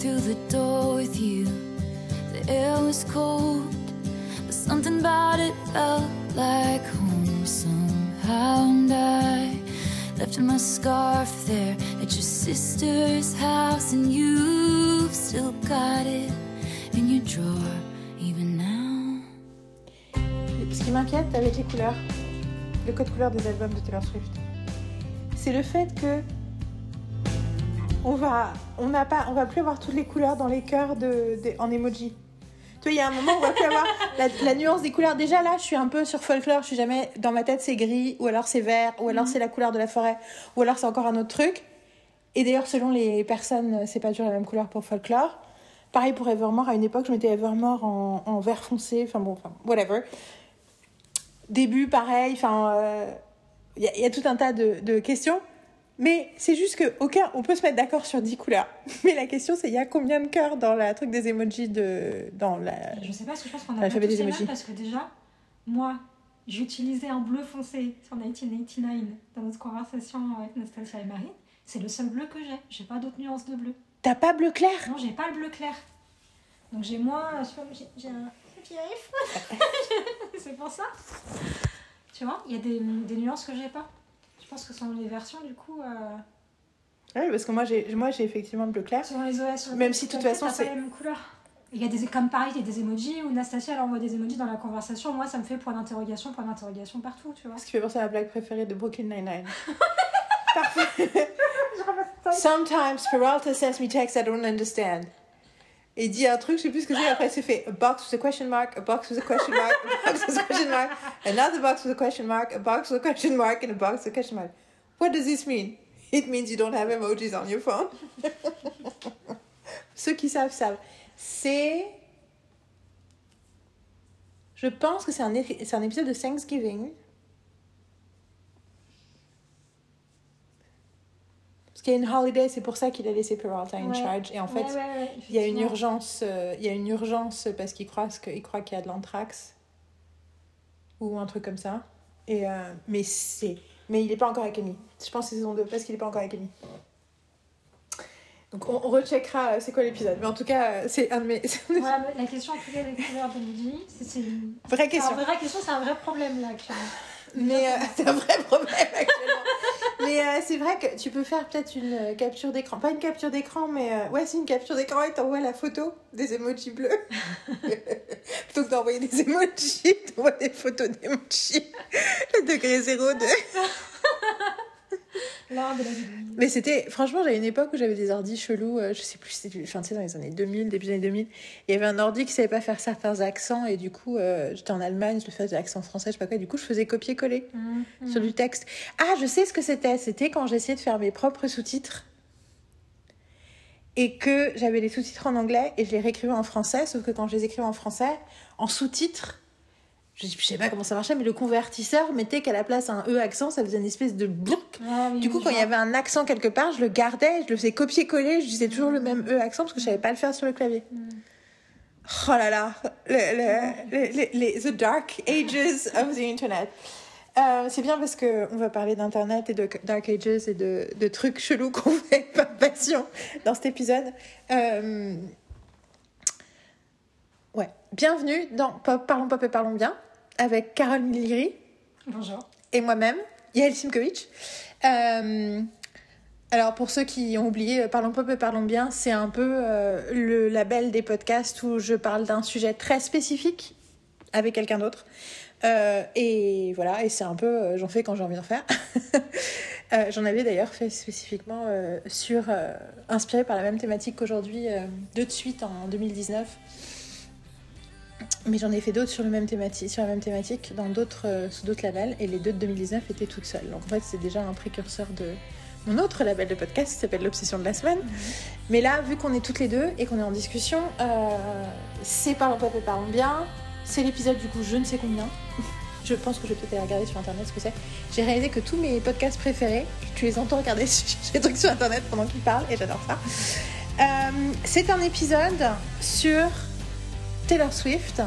through the door with you. The air was cold, but something about it felt like home somehow. And I left my scarf there at your sister's house, and you've still got it in your drawer, even now. Ce qui m'inquiète avec les couleurs, le code couleur des albums de Taylor Swift, c'est le fait que on va, on n'a pas, on va plus avoir toutes les couleurs dans les cœurs de, de- en emoji. Tu vois, il y a un moment où on va plus avoir la, la nuance des couleurs. Déjà là, je suis un peu sur folklore. Je suis jamais dans ma tête, c'est gris, ou alors c'est vert, ou alors c'est la couleur de la forêt, ou alors c'est encore un autre truc. Et d'ailleurs, selon les personnes, c'est pas toujours la même couleur pour folklore. Pareil pour Evermore. À une époque, je mettais Evermore en, en vert foncé. Enfin bon, enfin, whatever. Début, pareil. Enfin, euh, il y, a- il y a tout un tas de, de questions. Mais c'est juste que aucun, on peut se mettre d'accord sur 10 couleurs. Mais la question, c'est il y a combien de cœurs dans la truc des emojis de dans la. Je sais pas, parce que je pense qu'on a L'alphabet pas tous des les parce que déjà, moi, j'utilisais un bleu foncé sur 1989 dans notre conversation avec Nastasia et Marie. C'est le seul bleu que j'ai. J'ai pas d'autres nuances de bleu. T'as pas bleu clair? Non, j'ai pas le bleu clair. Donc j'ai moins. J'ai un. C'est pour ça. Tu vois, il y a des, des nuances que j'ai pas. Je pense que selon les versions, du coup. euh, Oui, parce que moi j'ai moi j'ai effectivement le bleu clair. Selon les OS. Même si, de toute façon, t'as pas c'est- les mêmes couleurs. Il y a des, comme pareil, il y a des emojis où Nastasia elle envoie des emojis dans la conversation. Moi, ça me fait point d'interrogation, point d'interrogation partout, tu vois. Ce qui fait penser à la blague préférée de Brooklyn Nine-Nine. Parfait. Sometimes Peralta sends me texts I don't understand. Et il dit un truc, je sais plus ce que c'est, après c'est fait a box with a question mark, a box with a question mark, a box with a question mark, another box with a question mark, a box with a question mark, and a box with a question mark. What does this mean? It means you don't have emojis on your phone. Ceux qui savent, savent. C'est. Je pense que c'est un, un épisode de Thanksgiving. Parce qu'il y a une holiday, c'est pour ça qu'il a laissé Peralta in Ouais. charge. Et en fait, il y a une urgence, euh, il y a une urgence parce qu'il croit que- il croit qu'il y a de l'anthrax ou un truc comme ça. Et euh, mais c'est, mais il n'est pas encore avec Amy. Je pense que c'est saison 2 parce qu'il n'est pas encore avec Amy. Donc on, on recheckera euh, c'est quoi l'épisode. Mais en tout cas, c'est un de mes c'est de la question en tout cas d'emoji, c'est c'est une vraie c'est question. une vraie question, c'est un vrai problème là actuellement. Mais euh, c'est un vrai problème actuellement. mais euh, c'est vrai que tu peux faire peut-être une euh, capture d'écran. Pas une capture d'écran, mais euh, ouais, c'est une capture d'écran et t'envoies la photo des emojis bleus. Plutôt que d'envoyer des emojis, t'envoies des photos d'emojis. Le degré zéro de. L'art de la vie. Mais c'était, franchement, j'avais une époque où j'avais des ordis chelous, euh, je sais plus, c'était enfin, dans les années 2000, début des années 2000. Il y avait un ordi qui savait pas faire certains accents et du coup, euh, j'étais en Allemagne, je faisais l'accent français, je sais pas quoi, du coup, je faisais copier-coller. Mmh, sur du texte. Ah, je sais ce que c'était. C'était quand j'essayais de faire mes propres sous-titres et que j'avais les sous-titres en anglais et je les réécrivais en français. Sauf que quand je les écrivais en français, en sous-titres, je je sais pas comment ça marchait, mais le convertisseur mettait qu'à la place un E accent, ça faisait une espèce de. Ah oui, Du coup, quand il y avait un accent quelque part, je le gardais, je le faisais copier-coller, je disais toujours le même E accent parce que je savais pas le faire sur le clavier. Oh là là, le- le- le- les- the dark ages of the internet. Euh, c'est bien parce que on va parler d'internet et de dark ages et de, de trucs chelous qu'on fait par passion dans cet épisode. Euh, Ouais, bienvenue dans Pop, Parlons Pop et Parlons Bien avec Carole Miliri Bonjour. et moi-même, Yael Simkovic. Euh, alors, pour ceux qui ont oublié, euh, Parlons Pop et Parlons Bien, c'est un peu euh, le label des podcasts où je parle d'un sujet très spécifique avec quelqu'un d'autre. Euh, et voilà, et c'est un peu, j'en fais quand j'ai envie d'en faire. J'en avais d'ailleurs fait spécifiquement sur, inspiré par la même thématique qu'aujourd'hui, deux de suite en 2019. Mais j'en ai fait d'autres sur, le même thématique, sur la même thématique, dans d'autres, euh, sous d'autres labels, et les deux de 2019 étaient toutes seules. Donc en fait, c'est déjà un précurseur de mon autre label de podcast qui s'appelle L'Obsession de la semaine. Mais là, vu qu'on est toutes les deux et qu'on est en discussion, euh, c'est Parlons Pop et Parlons Bien. C'est l'épisode du coup je ne sais combien. Je pense que je vais peut-être aller regarder sur internet ce que c'est. J'ai réalisé que tous mes podcasts préférés, tu les entends regarder des trucs sur internet pendant qu'ils parlent et j'adore ça. Euh, c'est un épisode sur Taylor Swift.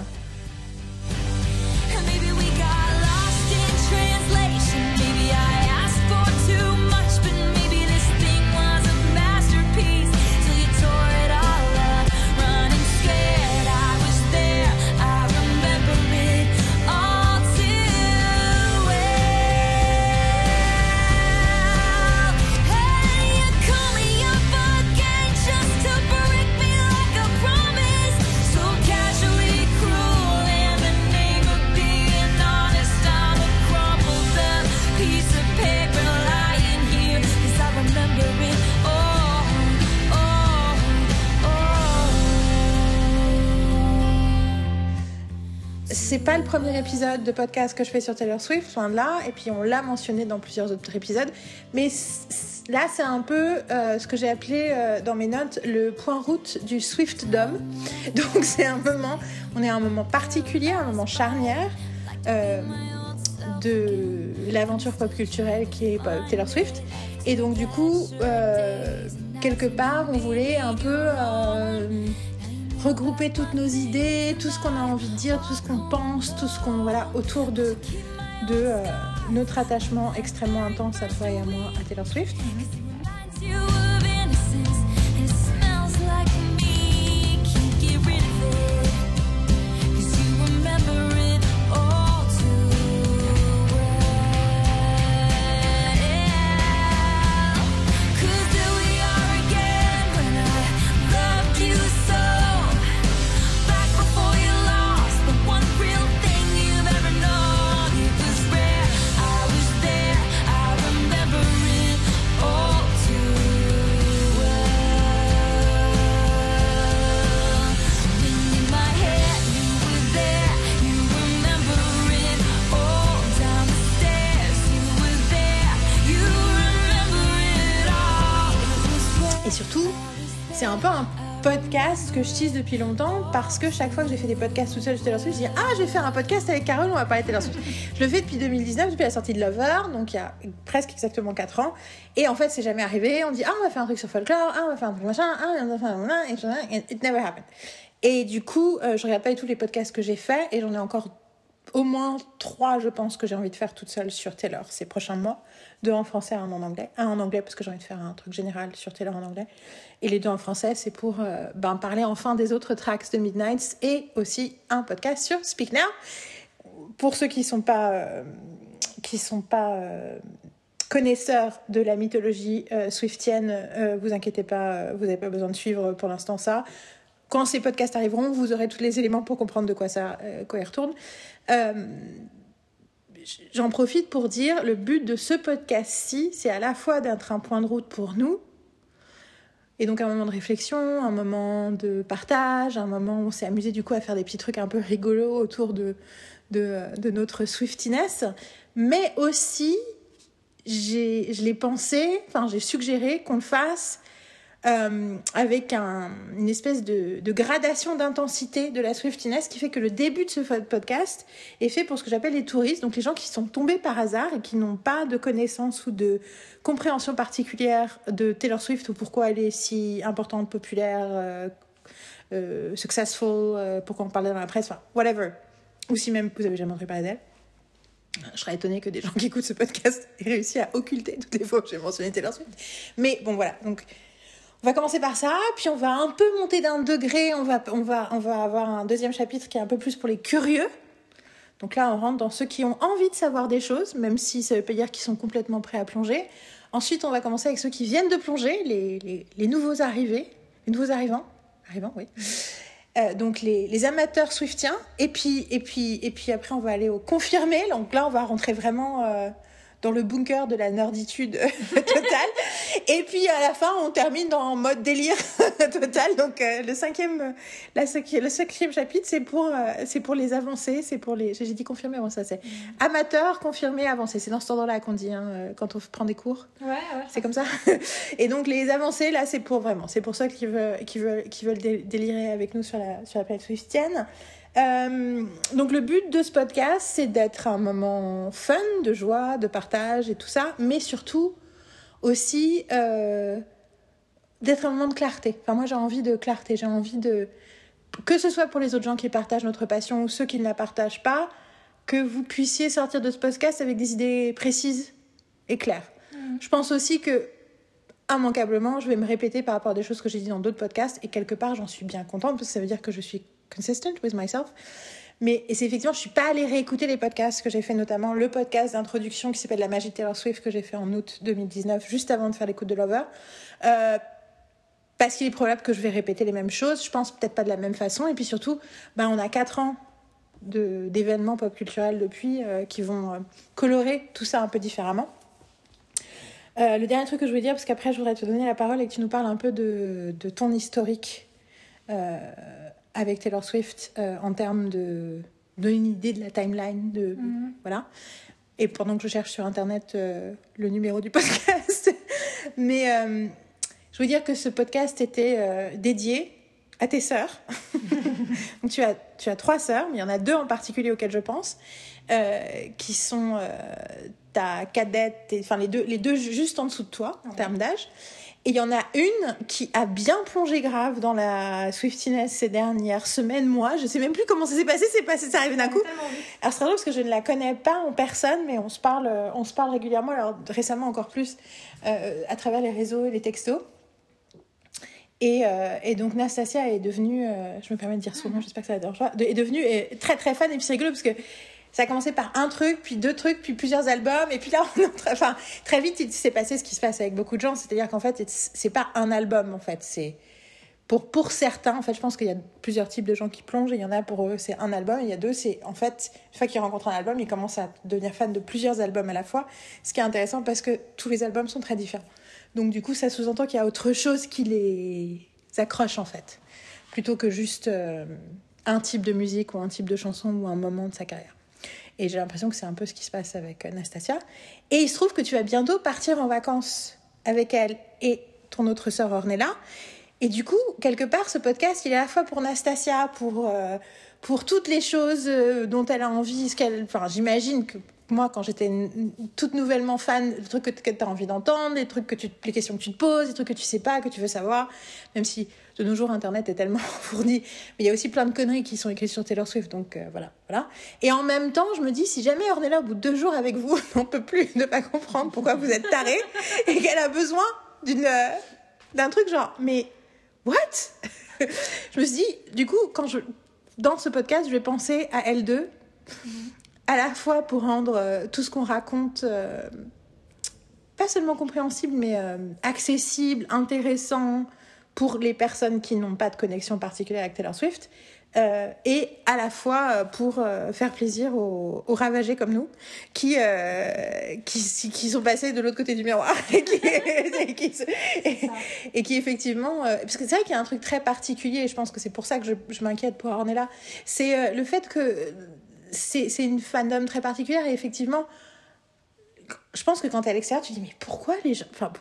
C'est pas le premier épisode de podcast que je fais sur Taylor Swift, loin de là, et puis on l'a mentionné dans plusieurs autres épisodes. Mais là, c'est un peu euh, ce que j'ai appelé euh, dans mes notes le point route du Swiftdom. Donc c'est un moment, on est à un moment particulier, un moment charnière euh, de l'aventure pop culturelle qui est Taylor Swift. Et donc du coup, quelque part, on voulait un peu regrouper toutes nos idées, tout ce qu'on a envie de dire, tout ce qu'on pense, tout ce qu'on voilà autour de de euh, notre attachement extrêmement intense à toi et à moi à Taylor Swift. Podcast que je tease depuis longtemps parce que chaque fois que j'ai fait des podcasts tout seul sur Taylor Swift, je dis Ah, je vais faire un podcast avec Carole, on va parler de Taylor Swift. je le fais depuis 2019, depuis la sortie de Lover, donc il y a presque exactement 4 ans. Et en fait, c'est jamais arrivé. On dit Ah, on va faire un truc sur folklore, ah, on va faire un truc machin, ah, on va faire un et it never happened. Et du coup, euh, je regarde pas tous les podcasts que j'ai faits et j'en ai encore au moins trois, je pense, que j'ai envie de faire toute seule sur Taylor ces prochains mois. Deux en français, un en anglais. Un en anglais parce que j'ai envie de faire un truc général sur Taylor en anglais. Et les deux en français, c'est pour euh, ben, parler enfin des autres tracks de Midnights et aussi un podcast sur Speak Now. Pour ceux qui ne sont pas, euh, qui sont pas euh, connaisseurs de la mythologie swiftienne, vous inquiétez pas, vous n'avez pas besoin de suivre pour l'instant ça. Quand ces podcasts arriveront, vous aurez tous les éléments pour comprendre de quoi ça quoi il retourne. J'en profite pour dire, le but de ce podcast-ci, c'est à la fois d'être un point de route pour nous, et donc un moment de réflexion, un moment de partage, un moment où on s'est amusé du coup à faire des petits trucs un peu rigolos autour de, de, de notre Swiftiness. Mais aussi, je l'ai pensé, enfin j'ai suggéré qu'on le fasse euh, avec un, une espèce de, gradation d'intensité de la Swiftiness qui fait que le début de ce podcast est fait pour ce que j'appelle les touristes, donc les gens qui sont tombés par hasard et qui n'ont pas de connaissances ou de compréhension particulière de Taylor Swift ou pourquoi elle est si importante, populaire, euh, euh, successful, pourquoi on parle dans la presse, enfin, whatever. Ou si même vous avez jamais entendu parler d'elle. Je serais étonnée que des gens qui écoutent ce podcast aient réussi à occulter toutes les fois que j'ai mentionné Taylor Swift. Mais bon, voilà. Donc, on va commencer par ça, puis on va un peu monter d'un degré, on va, on, va, on va avoir un deuxième chapitre qui est un peu plus pour les curieux. Donc là, on rentre dans ceux qui ont envie de savoir des choses, même si ça veut pas dire qu'ils sont complètement prêts à plonger. Ensuite, on va commencer avec ceux qui viennent de plonger, les, les, nouveaux arrivés, les nouveaux arrivants. Arrivants, oui. Euh, donc les, les, amateurs swiftiens. Et puis, et, puis, et puis après, on va aller au confirmé. Donc là, on va rentrer vraiment... Euh, dans le bunker de la norditude totale. Et puis à la fin, on termine en mode délire total. Donc euh, le cinquième, la, le cinquième chapitre, c'est pour, euh, c'est pour les avancées, c'est pour les. J'ai dit confirmé, bon, ça c'est mm. amateur, confirmé, avancé. C'est dans ce ordre-là qu'on dit hein, euh, quand on prend des cours. Ouais, ouais. C'est comme ça. Et donc les avancées, là, c'est pour vraiment, c'est pour ceux qui veulent, qui veulent, qui veulent délirer avec nous sur la, sur la planète swiftienne. Euh, donc le but de ce podcast, c'est d'être un moment fun, de joie, de partage et tout ça, mais surtout aussi euh, d'être un moment de clarté. Enfin moi j'ai envie de clarté, j'ai envie de que ce soit pour les autres gens qui partagent notre passion ou ceux qui ne la partagent pas, que vous puissiez sortir de ce podcast avec des idées précises et claires. Mmh. Je pense aussi que immanquablement, je vais me répéter par rapport à des choses que j'ai dit dans d'autres podcasts et quelque part j'en suis bien contente parce que ça veut dire que je suis consistent with myself. Mais c'est effectivement, je suis pas allée réécouter les podcasts que j'ai fait, notamment le podcast d'introduction qui s'appelle La magie de Taylor Swift que j'ai fait en août 2019, juste avant de faire l'écoute de Lover. Euh, parce qu'il est probable que je vais répéter les mêmes choses. Je pense peut-être pas de la même façon. Et puis surtout, ben, on a quatre ans d'événements pop culturels depuis euh, qui vont euh, colorer tout ça un peu différemment. le dernier truc que je voulais dire, parce qu'après je voudrais te donner la parole et que tu nous parles un peu de, de ton historique avec Taylor Swift euh, en termes de donner une idée de la timeline de Mhm. voilà. Et pendant que je cherche sur internet euh, le numéro du podcast, mais euh, je veux dire que ce podcast était dédié à tes sœurs. Donc tu as tu as trois sœurs, mais il y en a deux en particulier auxquelles je pense, qui sont ta cadette, et- enfin les deux les deux juste en dessous de toi en termes d'âge. Et il y en a une qui a bien plongé grave dans la Swiftiness ces dernières semaines, mois. Je sais même plus comment ça s'est passé, c'est passé, ça arrive d'un coup. Alors c'est très drôle parce que je ne la connais pas en personne, mais on se parle, euh, on se parle régulièrement, alors récemment encore plus, euh, à travers les réseaux et les textos. Et, euh, et donc Nastasia est devenue, euh, je me permets de dire son nom, j'espère que ça pas, de- est devenue très très fan et puis c'est rigolo parce que ça a commencé par un truc, puis deux trucs, puis plusieurs albums, et puis là, enfin, très vite, il s'est passé ce qui se passe avec beaucoup de gens, c'est-à-dire qu'en fait, c'est pas un album, en fait, c'est pour, pour certains, en fait, je pense qu'il y a plusieurs types de gens qui plongent, il y en a pour eux, c'est un album, et il y a deux, c'est en fait, une fois qu'ils rencontrent un album, ils commencent à devenir fans de plusieurs albums à la fois, ce qui est intéressant parce que tous les albums sont très différents. Donc, du coup, ça sous-entend qu'il y a autre chose qui les accroche, en fait, plutôt que juste euh, un type de musique ou un type de chanson ou un moment de sa carrière. Et j'ai l'impression que c'est un peu ce qui se passe avec Nastasia. Et il se trouve que tu vas bientôt partir en vacances avec elle et ton autre sœur Ornella. Et du coup, quelque part, ce podcast, il est à la fois pour Nastasia, pour, euh, pour toutes les choses euh, dont elle a envie. Ce qu'elle, enfin, j'imagine que moi, quand j'étais toute nouvellement fan, les trucs que, tu as envie d'entendre, les trucs que tu, les questions que tu te poses, les trucs que tu sais pas, que tu veux savoir, même si de nos jours Internet est tellement fourni, mais il y a aussi plein de conneries qui sont écrites sur Taylor Swift, donc euh, voilà, voilà. Et en même temps, je me dis, si jamais Ornella, au bout de deux jours avec vous, n'en peut plus de pas comprendre pourquoi vous êtes tarés et qu'elle a besoin d'une euh, d'un truc genre, mais what? Je me suis dit, du coup, quand je dans ce podcast, je vais penser à elle deux, à la fois pour rendre euh, tout ce qu'on raconte euh, pas seulement compréhensible, mais euh, accessible, intéressant pour les personnes qui n'ont pas de connexion particulière avec Taylor Swift. et à la fois pour faire plaisir aux, ravagés comme nous, qui, qui, qui sont passés de l'autre côté du miroir et qui, et qui, effectivement, parce que c'est vrai qu'il y a un truc très particulier, et je pense que c'est pour ça que je, je m'inquiète pour Ornella, c'est le fait que c'est une fandom très particulière, et effectivement, je pense que quand t'es à l'extérieur, tu te dis, mais pourquoi les gens. Enfin,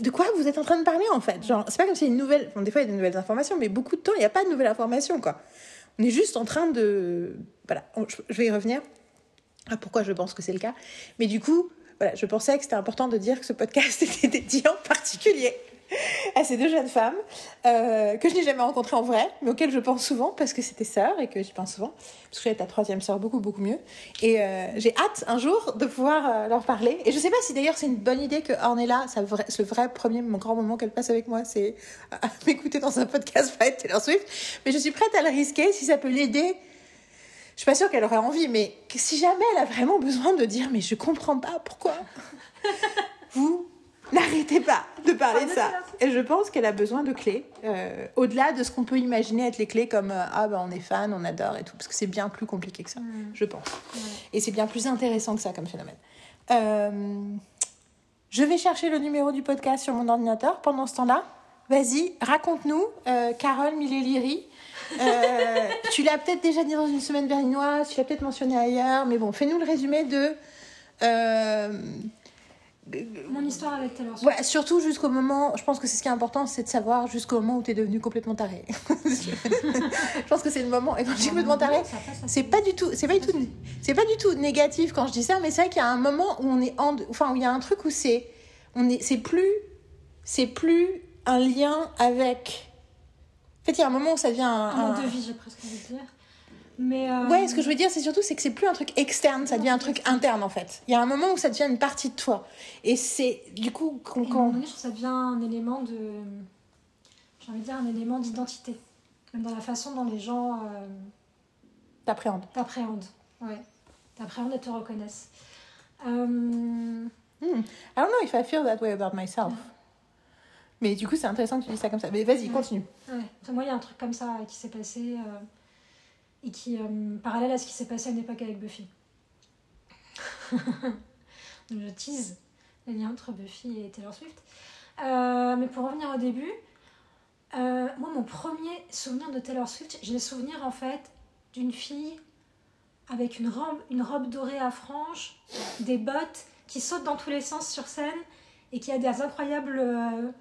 de quoi vous êtes en train de parler en fait? Genre, c'est pas comme si une nouvelle. Bon, des fois, il y a des nouvelles informations, mais beaucoup de temps, il n'y a pas de nouvelles informations, quoi. On est juste en train de. Voilà, je, vais y revenir à pourquoi je pense que c'est le cas? Mais du coup, voilà, je pensais que c'était important de dire que ce podcast était dédié en particulier à ces deux jeunes femmes euh, que je n'ai jamais rencontrées en vrai, mais auxquelles je pense souvent parce que c'était sœurs et que j'y pense souvent. Parce que j'ai ta troisième sœur beaucoup, beaucoup mieux. Et euh, j'ai hâte un jour de pouvoir euh, leur parler. Et je sais pas si d'ailleurs c'est une bonne idée que Ornella, sa ce vrai premier, mon grand moment qu'elle passe avec moi, c'est m'écouter dans un podcast by Taylor Swift. Mais je suis prête à le risquer si ça peut l'aider. Je suis pas sûre qu'elle aurait envie, mais si jamais elle a vraiment besoin de dire, mais je comprends pas pourquoi vous n'arrêtez pas de parler de ça. Et je pense qu'elle a besoin de clés, euh, au-delà de ce qu'on peut imaginer être les clés comme euh, ah ben on est fan, on adore et tout, parce que c'est bien plus compliqué que ça, Mm. je pense. Et c'est bien plus intéressant que ça comme phénomène. Euh, je vais chercher le numéro du podcast sur mon ordinateur. Pendant ce temps-là, vas-y, raconte-nous, Carole Millet-Liri. Tu l'as peut-être déjà dit dans une semaine berlinoise, tu l'as peut-être mentionné ailleurs, mais bon, fais-nous le résumé de. Mon histoire avec Taylor Swift. Ouais, surtout jusqu'au moment, je pense que c'est ce qui est important, c'est de savoir jusqu'au moment où tu es devenu complètement taré. je pense que c'est le moment, et quand je dis complètement taré, c'est pas du tout, c'est pas du tout, c'est pas du tout négatif quand je dis ça, mais c'est vrai qu'il y a un moment où on est en, enfin où il y a un truc où c'est, on est, c'est plus, c'est plus un lien avec. En fait, il y a un moment où ça devient un. un un- de vie, j'ai presque envie de dire. Mais euh, Ouais, ce que je veux dire, c'est surtout c'est que c'est plus un truc externe, ça devient un truc interne en fait. Il y a un moment où ça devient une partie de toi, et c'est du coup quand, donné, ça devient un élément de. J'ai envie de dire un élément d'identité. Même dans la façon dont les gens euh, t'appréhendes. t'appréhendent. Ouais. T'appréhendent et te reconnaissent. Euh, Hmm. I don't know if I feel that way about myself. Mais du coup, c'est intéressant que tu dis ça comme ça. Mais vas-y, Ouais. continue. Ouais. Enfin, moi, il y a un truc comme ça qui s'est passé euh, et qui, euh, parallèle à ce qui s'est passé à une avec Buffy. Je tease le lien entre Buffy et Taylor Swift. Euh, mais pour revenir au début, euh, moi, mon premier souvenir de Taylor Swift, j'ai le souvenir en fait d'une fille avec une robe, une robe dorée à franges, des bottes, qui saute dans tous les sens sur scène et qui a des incroyables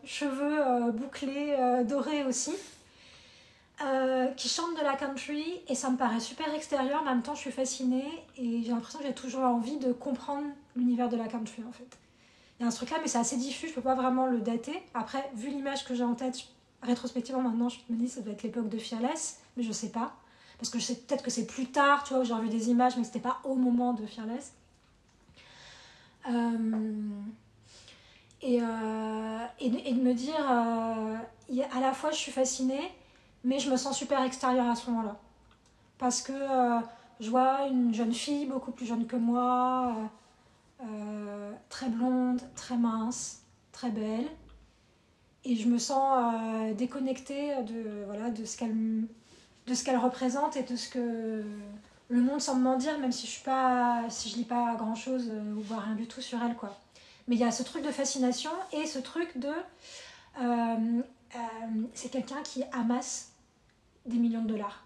cheveux bouclés, dorés aussi, euh, qui chante de la country et ça me paraît super extérieur, mais en même temps je suis fascinée et j'ai l'impression que j'ai toujours envie de comprendre l'univers de la country en fait. Il y a un truc là, mais c'est assez diffus, je peux pas vraiment le dater. Après, vu l'image que j'ai en tête, rétrospectivement maintenant, je me dis ça doit être l'époque de Fearless, mais je sais pas. Parce que je sais peut-être que c'est plus tard, tu vois, où j'ai revu des images, mais c'était pas au moment de Fearless. Euh, et, euh, et, de- me dire, à la fois je suis fascinée, mais je me sens super extérieure à ce moment-là. Parce que euh, je vois une jeune fille, beaucoup plus jeune que moi, euh, euh, très blonde, très mince, très belle. Et je me sens déconnectée de, voilà, de ce qu'elle représente et de ce que le monde semble m'en dire, même si je suis pas, si je lis pas grand chose ou voire rien du tout sur elle, quoi. Mais il y a ce truc de fascination et ce truc de, euh, c'est quelqu'un qui amasse des millions de dollars.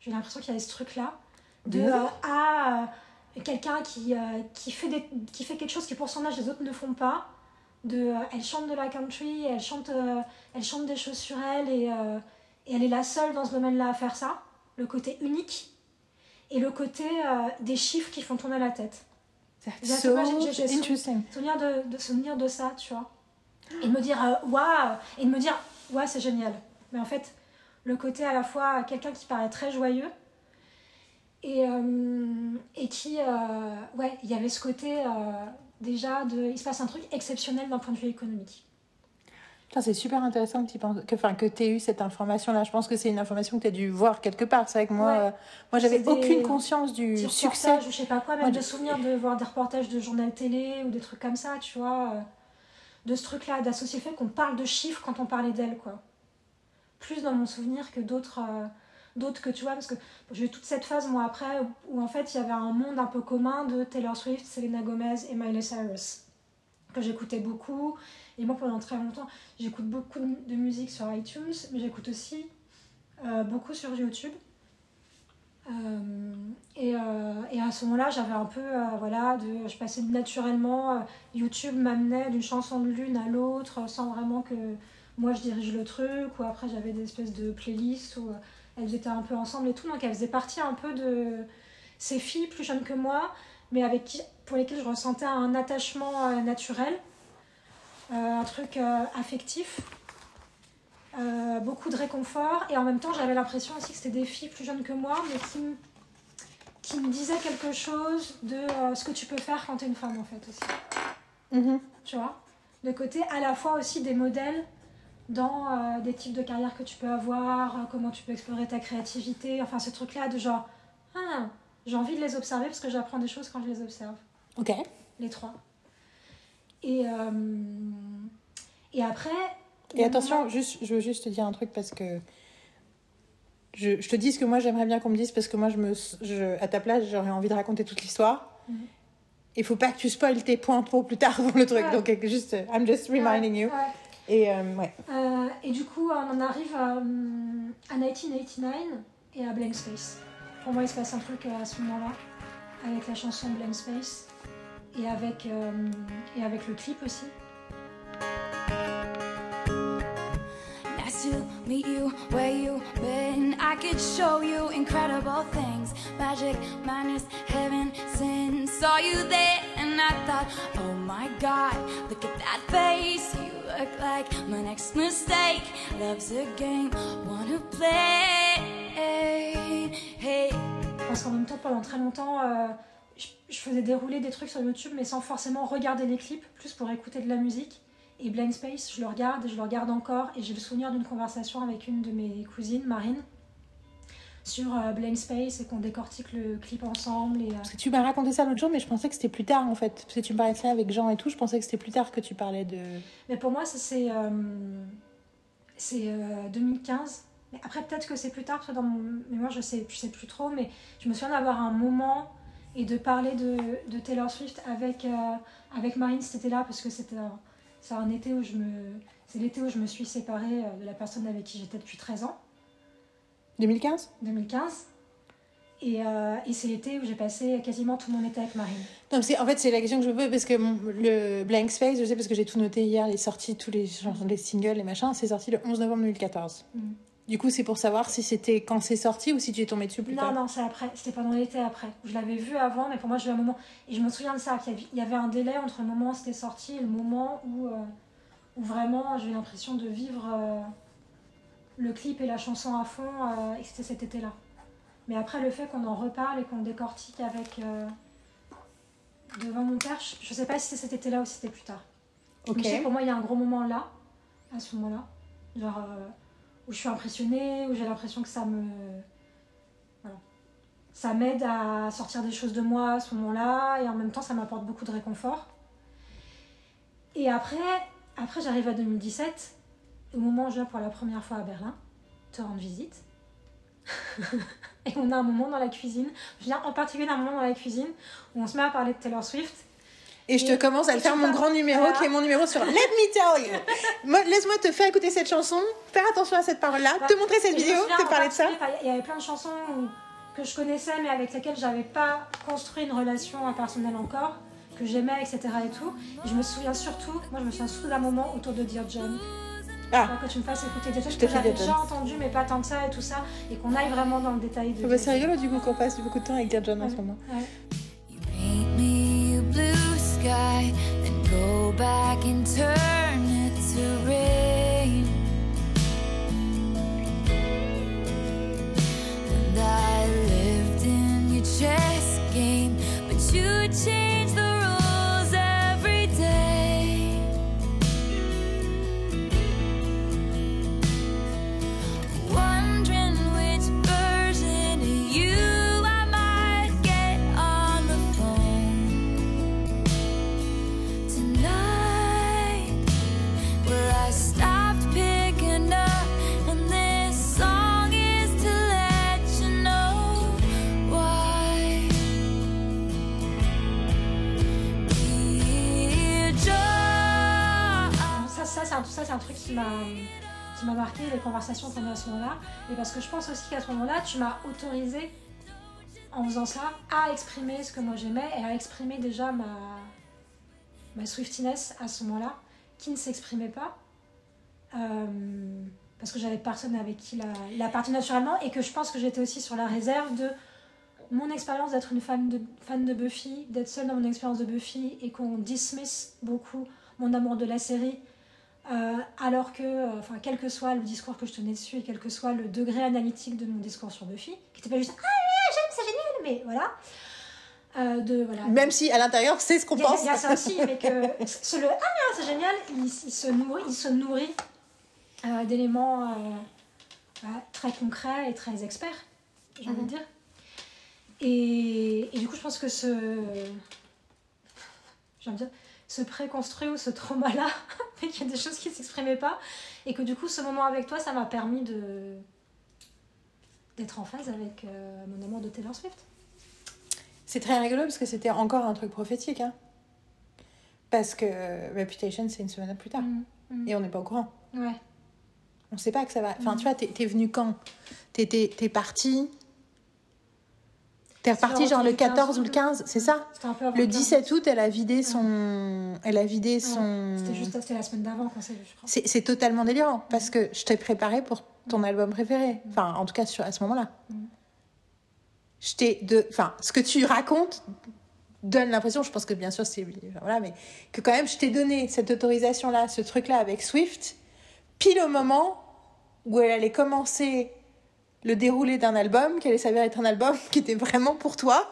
J'ai l'impression qu'il y a ce truc-là de euh, ah, euh, quelqu'un qui, euh, qui, fait des, qui fait quelque chose que pour son âge les autres ne font pas. De, elle chante de la country, elle chante, elle chante des choses sur elle et, et elle est la seule dans ce domaine-là à faire ça. Le côté unique et le côté des chiffres qui font tourner la tête. That's so j'ai-. Souvenir de, de souvenir de ça, tu vois. Et de me dire waouh et de me dire ouais c'est génial. Mais en fait le côté à la fois quelqu'un qui paraît très joyeux et, euh, et qui euh, ouais il y avait ce côté euh, déjà de il se passe un truc exceptionnel d'un point de vue économique. C'est super intéressant que tu penses, que, enfin, que aies eu cette information-là. Je pense que c'est une information que tu as dû voir quelque part. C'est vrai que moi, Ouais. euh, moi j'avais des aucune conscience du succès. ou je sais pas quoi, même Moi, de je- souvenirs de voir des reportages de journal télé ou des trucs comme ça, tu vois. De ce truc-là, d'associer le fait qu'on parle de chiffres quand on parlait d'elle, quoi. Plus dans mon souvenir que d'autres euh, que tu vois, parce que j'ai eu toute cette phase, moi, après, où, en fait il y avait un monde un peu commun de Taylor Swift, Selena Gomez et Miley Cyrus, que j'écoutais beaucoup. Et moi, pendant très longtemps, j'écoute beaucoup de de musique sur iTunes, mais j'écoute aussi euh, beaucoup sur YouTube. Euh, et, euh, et à ce moment-là, j'avais un peu, euh, voilà, je passais naturellement, YouTube m'amenait d'une chanson de l'une à l'autre sans vraiment que moi je dirige le truc, ou après j'avais des espèces de playlists où elles étaient un peu ensemble et tout, donc elles faisaient partie un peu de ces filles plus jeunes que moi, mais avec qui, pour lesquelles je ressentais un attachement naturel, un truc affectif. Euh, beaucoup de réconfort. Et en même temps j'avais l'impression aussi que c'était des filles plus jeunes que moi mais qui, me- qui me disaient quelque chose de euh, ce que tu peux faire quand tu es une femme en fait aussi. Mhm. tu vois? De côté à la fois aussi des modèles dans euh, des types de carrières que tu peux avoir comment tu peux explorer ta créativité enfin ce truc là de genre ah, j'ai envie de les observer parce que j'apprends des choses quand je les observe. Ok. les trois. Et et après Et attention, juste, je veux juste te dire un truc parce que je, je te dis ce que moi j'aimerais bien qu'on me dise parce que moi, je me, je, à ta place, j'aurais envie de raconter toute l'histoire. Mhm. Il faut pas que tu spoiles tes points pour plus tard dans le truc. Ouais. Donc, juste, I'm just reminding Ouais, you. ouais. Et euh, ouais. Euh, et du coup, on en arrive à, hum, à 1989 et à Blank Space. Pour moi, il se passe un truc euh, à ce moment-là, avec la chanson Blank Space et avec, euh, et avec le clip aussi. To meet you, where you been? I could show you incredible things. Magic, madness, heaven, sin. Saw you there and I thought, oh my god, look at that face. You look like my next mistake. Love's a game, wanna play. Hey. Parce qu'en même temps, pendant très longtemps, euh, je faisais dérouler des trucs sur YouTube, mais sans forcément regarder les clips, plus pour écouter de la musique. Et Blank Space, je le regarde et je le regarde encore. Et j'ai le souvenir d'une conversation avec une de mes cousines, Marine, sur euh, Blank Space et qu'on décortique le clip ensemble. Et, euh, Parce que tu m'as raconté ça l'autre jour, mais je pensais que c'était plus tard en fait. Parce que tu me parlais de ça avec Jean et tout, je pensais que c'était plus tard que tu parlais de. Mais pour moi, c'est euh, c'est euh, 2015. Mais après, peut-être que c'est plus tard, parce que dans mon mémoire, je sais, je sais plus trop. Mais je me souviens d'avoir un moment et de parler de, de Taylor Swift avec, euh, avec Marine cet été-là, parce que c'était un, c'est un été où je me. C'est l'été où je me suis séparée euh, de la personne avec qui j'étais depuis 13 ans, 2015 2015. Et, euh, et c'est l'été où j'ai passé quasiment tout mon été avec Marine. Non, en fait, c'est la question que je me pose parce que mon- le Blank Space, je sais parce que j'ai tout noté hier, les sorties, tous les chansons, les singles, les machins, c'est sorti le 11 novembre 2014. Mhm. Du coup, c'est pour savoir si c'était quand c'est sorti ou si tu es tombé dessus plus Non, tard. non, c'est après. C'était pendant l'été après. Je l'avais vu avant, mais pour moi, j'ai eu un moment. Et je me souviens de ça, qu'il y avait- un délai entre le moment où c'était sorti et le moment où, euh, où vraiment j'ai eu l'impression de vivre euh, le clip et la chanson à fond, euh, et c'était cet été-là. Mais après, le fait qu'on en reparle et qu'on décortique avec. euh, devant mon père, je, sais pas si c'était cet été-là ou si c'était plus tard. Ok. Mais je sais que pour moi, il y a un gros moment là, à ce moment-là, genre où je suis impressionnée, où j'ai l'impression que ça me. Voilà. Ça m'aide à sortir des choses de moi à ce moment-là, et en même temps, ça m'apporte beaucoup de réconfort. Et après, après j'arrive à 2017, au moment où je vais pour la première fois à Berlin, te rendre visite. et on a un moment dans la cuisine, je viens en particulier un moment dans la cuisine où on se met à parler de Taylor Swift. Et je te commence à et le faire mon grand numéro voilà. qui est mon numéro sur Let me tell you. Moi, Laisse-moi te faire écouter cette chanson, faire attention à cette parole-là, te montrer cette vidéo, te parler de ça. Il y avait plein de chansons que je connaissais, mais avec lesquelles j'avais pas construit une relation personnelle encore, que j'aimais, etc. Et tout. Et je me souviens surtout, moi je me souviens surtout d'un moment autour de Dear John. Ah. Que tu me fasses écouter des te que fais j'avais Dear déjà John. entendu, mais pas tant que ça et tout ça, et qu'on aille vraiment dans le détail de. Ah bah, c'est rigolo du coup qu'on passe beaucoup de temps avec Dear John en ce moment. Ouais. Sky, then go back and turn it to rain. And I lived in your chess game, but you change Ça, ça c'est un, ça, c'est un truc qui m'a qui m'a marqué, les conversations qu'on a à ce moment-là. Et parce que je pense aussi qu'à ce moment-là, tu m'as autorisé, en faisant ça, à exprimer ce que moi j'aimais et à exprimer déjà ma, ma Swiftiness à ce moment-là, qui ne s'exprimait pas. Euh, parce que j'avais personne avec qui la, la partie naturellement et que je pense que j'étais aussi sur la réserve de mon expérience d'être une fan de, fan de Buffy, d'être seule dans mon expérience de Buffy et qu'on dismiss beaucoup mon amour de la série. Euh, alors que, euh, enfin, quel que soit le discours que je tenais dessus et quel que soit le degré analytique de mon discours sur Buffy, qui était pas juste Ah oui, j'aime, c'est génial, mais voilà. Euh, de, voilà. Même si à l'intérieur, c'est ce qu'on pense. il y a ça aussi, mais que ce le Ah oui, c'est génial, il, il se nourrit, il se nourrit euh, d'éléments euh, très concrets et très experts, j'ai envie de dire. Et, et du coup, je pense que ce. J'ai envie de dire, ce préconstruit ou ce trauma-là, fait qu'il y a des choses qui ne s'exprimaient pas, et que du coup, ce moment avec toi, ça m'a permis de d'être en phase avec euh, mon amour de Taylor Swift. C'est très rigolo parce que c'était encore un truc prophétique. Hein. Parce que Reputation, c'est une semaine plus tard. Mm. Et on n'est pas au courant. Ouais. On sait pas que ça va. Enfin, Mhm. tu vois, t'es, t'es venu quand? T'es parti? T'es reparti genre le retour du 14 ou 15 le 15, c'est ça Le le 15. 17 août, elle a vidé son. Elle a vidé son. C'était juste c'était la semaine d'avant qu'on s'est vu, je crois. C'est, c'est totalement délirant parce que je t'ai préparé pour ton album préféré. Enfin, en tout cas, sur, à ce moment-là. Je t'ai de. Enfin, ce que tu racontes donne l'impression, je pense que bien sûr, c'est. enfin, Voilà, mais que quand même, je t'ai donné cette autorisation-là, ce truc-là avec Swift, pile au moment où elle allait commencer le déroulé d'un album, qui allait s'avérer être un album qui était vraiment pour toi.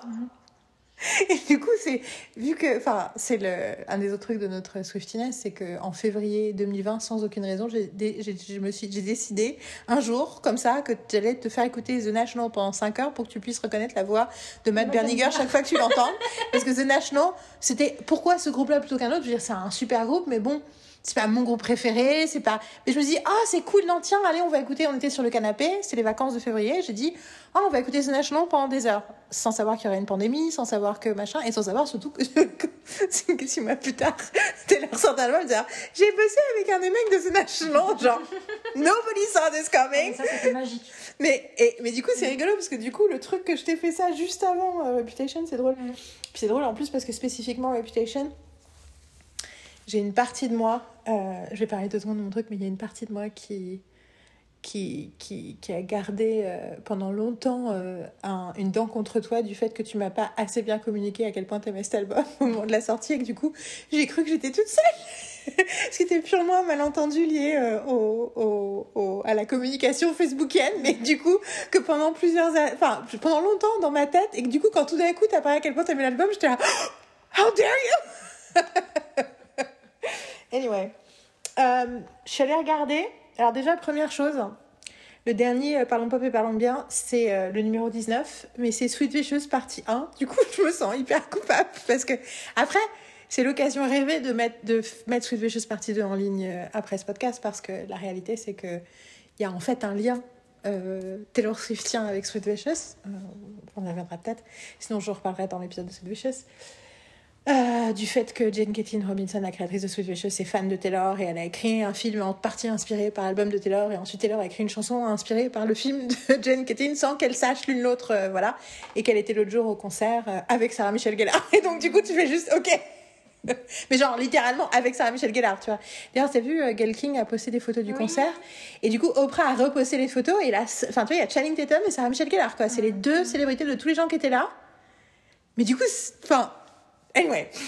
Et du coup, c'est vu que, enfin, c'est le un des autres trucs de notre Swiftiness, c'est que en février 2020, sans aucune raison, j'ai je me suis, j'ai décidé un jour comme ça que tu allais te faire écouter The National pendant 5 heures pour que tu puisses reconnaître la voix de Matt Berninger. chaque fois que tu l'entends, parce que The National, c'était pourquoi ce groupe-là plutôt qu'un autre? Je veux dire, c'est un super groupe, mais bon. C'est pas mon groupe préféré, c'est pas. Mais je me dis, ah, c'est cool, non, tiens, allez, on va écouter. On était sur le canapé, c'est les vacances de février. J'ai dit, ah, on va écouter The National pendant des heures. Sans savoir qu'il y aurait une pandémie, sans savoir que machin, et sans savoir surtout que, six mois plus tard, Taylor sort un album, j'ai bossé avec un des mecs de The National, genre, nobody saw this coming. Ça, c'était magique. Mais, et, mais du coup, c'est rigolo parce que du coup, le truc que je t'ai fait ça juste avant euh, Reputation, c'est drôle. Puis c'est drôle en plus parce que spécifiquement Reputation, j'ai une partie de moi, euh, je vais parler deux secondes de mon truc, mais il y a une partie de moi qui, qui, qui, qui a gardé euh, pendant longtemps euh, un, une dent contre toi du fait que tu m'as pas assez bien communiqué à quel point t'aimais cet album au moment de la sortie et que du coup, j'ai cru que j'étais toute seule. C'était purement un malentendu lié à la communication facebookienne, mais du coup, que pendant plusieurs enfin, pendant longtemps dans ma tête, et que du coup, quand tout d'un coup t'as parlé à quel point t'aimais l'album, j'étais là, How dare you! Anyway, euh, je suis allée regarder. Alors déjà, première chose, le dernier euh, Parlons Pop et Parlons Bien, c'est euh, le numéro 19, mais c'est Sweet Vicious partie 1. Du coup, je me sens hyper coupable parce que après, c'est l'occasion rêvée de mettre, de mettre Sweet Vicious partie 2 en ligne après ce podcast parce que la réalité, c'est que il y a en fait un lien euh, Taylor Swiftien avec Sweet Vicious. On y reviendra peut-être. Sinon, je reparlerai dans l'épisode de Sweet Vicious. Euh, du fait que Jane Kathleen Robinson, la créatrice de Sweet Vicious, est fan de Taylor et elle a écrit un film en partie inspiré par l'album de Taylor et ensuite Taylor a écrit une chanson inspirée par le film de Jane Kathleen sans qu'elle sache l'une l'autre, euh, voilà, et qu'elle était l'autre jour au concert euh, avec Sarah Michelle Gellar. Et donc du coup tu fais juste ok. Mais genre littéralement avec Sarah Michelle Gellar, tu vois. D'ailleurs, t'as vu, Gail King a posté des photos du Oui. concert et du coup Oprah a reposté les photos et là, enfin tu vois, il y a Channing Tatum et Sarah Michelle Gellar quoi. C'est les deux célébrités de tous les gens qui étaient là. Mais du coup, enfin, anyway.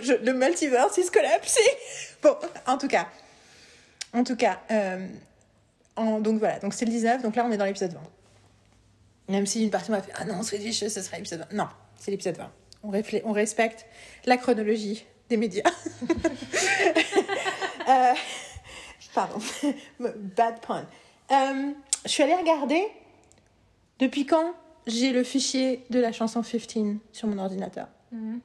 Je- le multiverse is collapsing. Bon, en tout cas. En tout cas. euh, donc voilà, donc c'est le 19, donc là on est dans l'épisode 20. Même si une partie m'a fait Ah non, Sweet Vicious, ce sera l'épisode 20. Non, c'est l'épisode 20. On, réflé- on respecte la chronologie des médias. Euh, pardon, bad pun. Euh, je suis allée regarder depuis quand j'ai le fichier de la chanson 15 sur mon ordinateur. Mhm.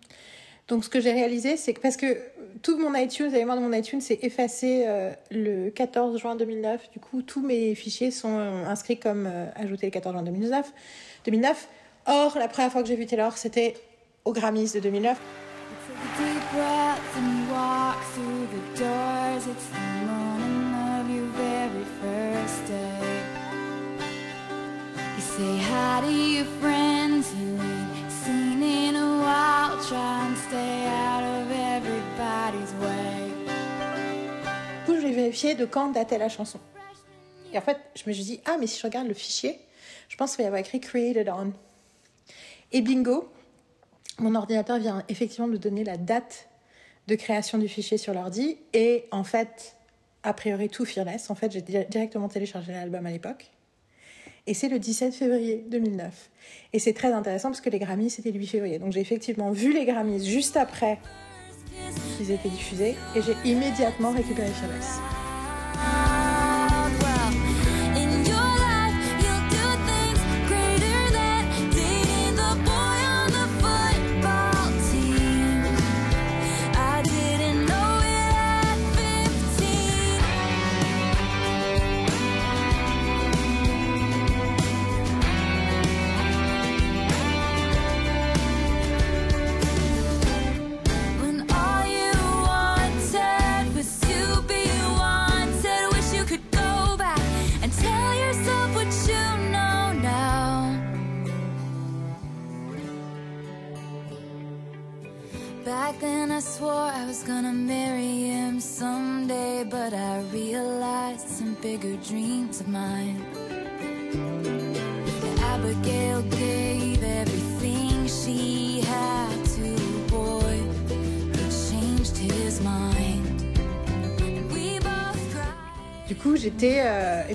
Donc ce que j'ai réalisé, c'est que parce que tout mon iTunes, la mémoire de mon iTunes s'est effacé euh, le 14 juin 2009. Du coup, tous mes fichiers sont euh, inscrits comme euh, ajoutés le 14 juin 2009. 2009. Or, la première fois que j'ai vu Taylor, c'était au Grammys de 2009. Take say. Du coup, je vais vérifier de quand datait la chanson. Et en fait, je me suis dit, ah, mais si je regarde le fichier, je pense qu'il va y avoir écrit Created on. Et bingo, mon ordinateur vient effectivement de donner la date de création du fichier sur l'ordi. Et en fait, a priori, tout Fearless. En fait, j'ai di- directement téléchargé l'album à l'époque. Et c'est le 17 février 2009. Et c'est très intéressant parce que les Grammys, c'était le 8 février. Donc j'ai effectivement vu les Grammys juste après qu'ils étaient diffusés. Et j'ai immédiatement récupéré Fearless.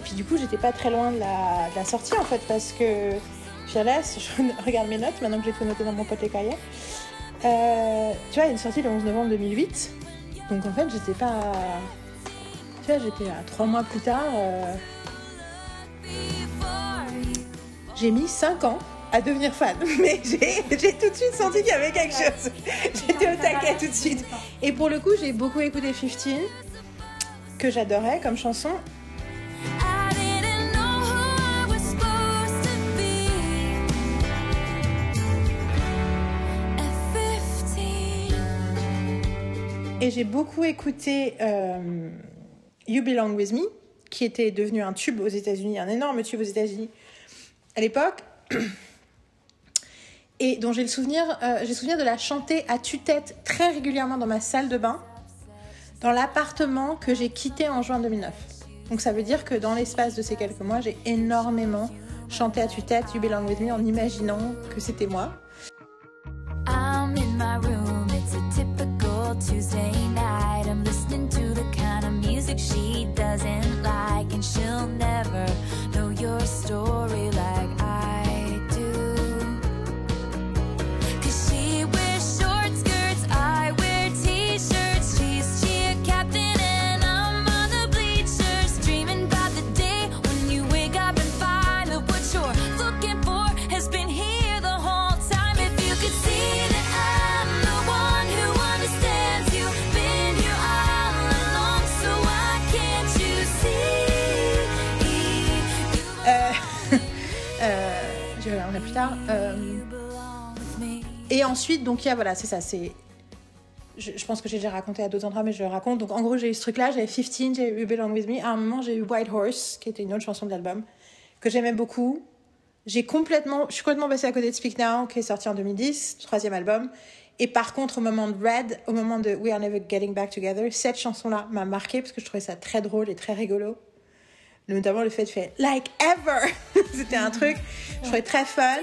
Puis, du coup, j'étais pas très loin de la, de la sortie, en fait, parce que Fearless, je regarde mes notes, maintenant que j'ai tout noté dans mon pote cahier. Euh, tu vois, il y a une sortie le 11 novembre 2008. Donc, en fait, j'étais pas. Tu vois, j'étais à trois mois plus tard. euh, J'ai mis 5 ans à devenir fan. Mais j'ai j'ai tout de suite senti qu'il y avait quelque chose. J'étais au taquet tout de suite. Et pour le coup, j'ai beaucoup écouté 15, que j'adorais comme chanson. Et j'ai beaucoup écouté euh, You Belong With Me, qui était devenu un tube aux États-Unis, un énorme tube aux États-Unis à l'époque. Et dont j'ai le souvenir, euh, j'ai souvenir de la chanter à tue-tête très régulièrement dans ma salle de bain, dans l'appartement que j'ai quitté en juin 2009. Donc ça veut dire que dans l'espace de ces quelques mois, j'ai énormément chanté à tue-tête You Belong With Me en imaginant que c'était moi. Tuesday Et ensuite, donc il y a, voilà, c'est ça, c'est... Je, pense que j'ai déjà raconté à d'autres endroits, mais je le raconte. Donc en gros, j'ai eu ce truc-là, j'avais 15, j'ai eu Belong With Me. À un moment, j'ai eu White Horse, qui était une autre chanson de l'album, que j'aimais beaucoup. J'ai complètement, je suis complètement passée à côté de Speak Now, qui est sorti en 2010, troisième album. Et par contre, au moment de Red, au moment de We Are Never Getting Back Together, cette chanson-là m'a marqué parce que je trouvais ça très drôle et très rigolo. Notamment le fait de faire Like Ever. C'était un truc, je trouvais très fun.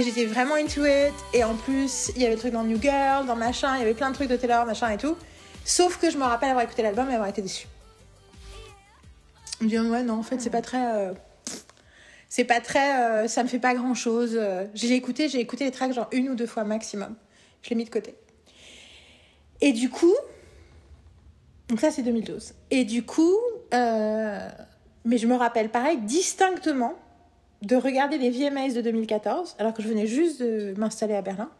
Et j'étais vraiment into it. Et en plus, il y avait le truc dans New Girl, dans machin, il y avait plein de trucs de Taylor, machin et tout. Sauf que je me rappelle avoir écouté l'album et avoir été déçue. Je me dis, ouais, non, en fait, c'est pas très. euh, C'est pas très. euh, ça me fait pas grand chose. J'ai écouté, j'ai écouté les tracks genre une ou deux fois maximum. Je l'ai mis de côté. Et du coup. Donc ça, c'est 2012. Et du coup. euh, Mais je me rappelle pareil distinctement de regarder les VMAs de 2014, alors que je venais juste de m'installer à Berlin,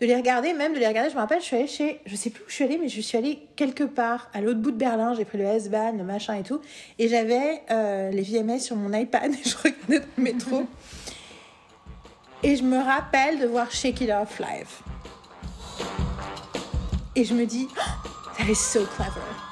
de les regarder, même de les regarder, je me rappelle, je suis allée chez, je sais plus où je suis allée, mais je suis allée quelque part à l'autre bout de Berlin, j'ai pris le S-Bahn, le machin et tout, et j'avais euh, les VMAs sur mon iPad, et je regardais dans le métro, et je me rappelle de voir Shake It Off live. Et je me dis, oh, that is so clever.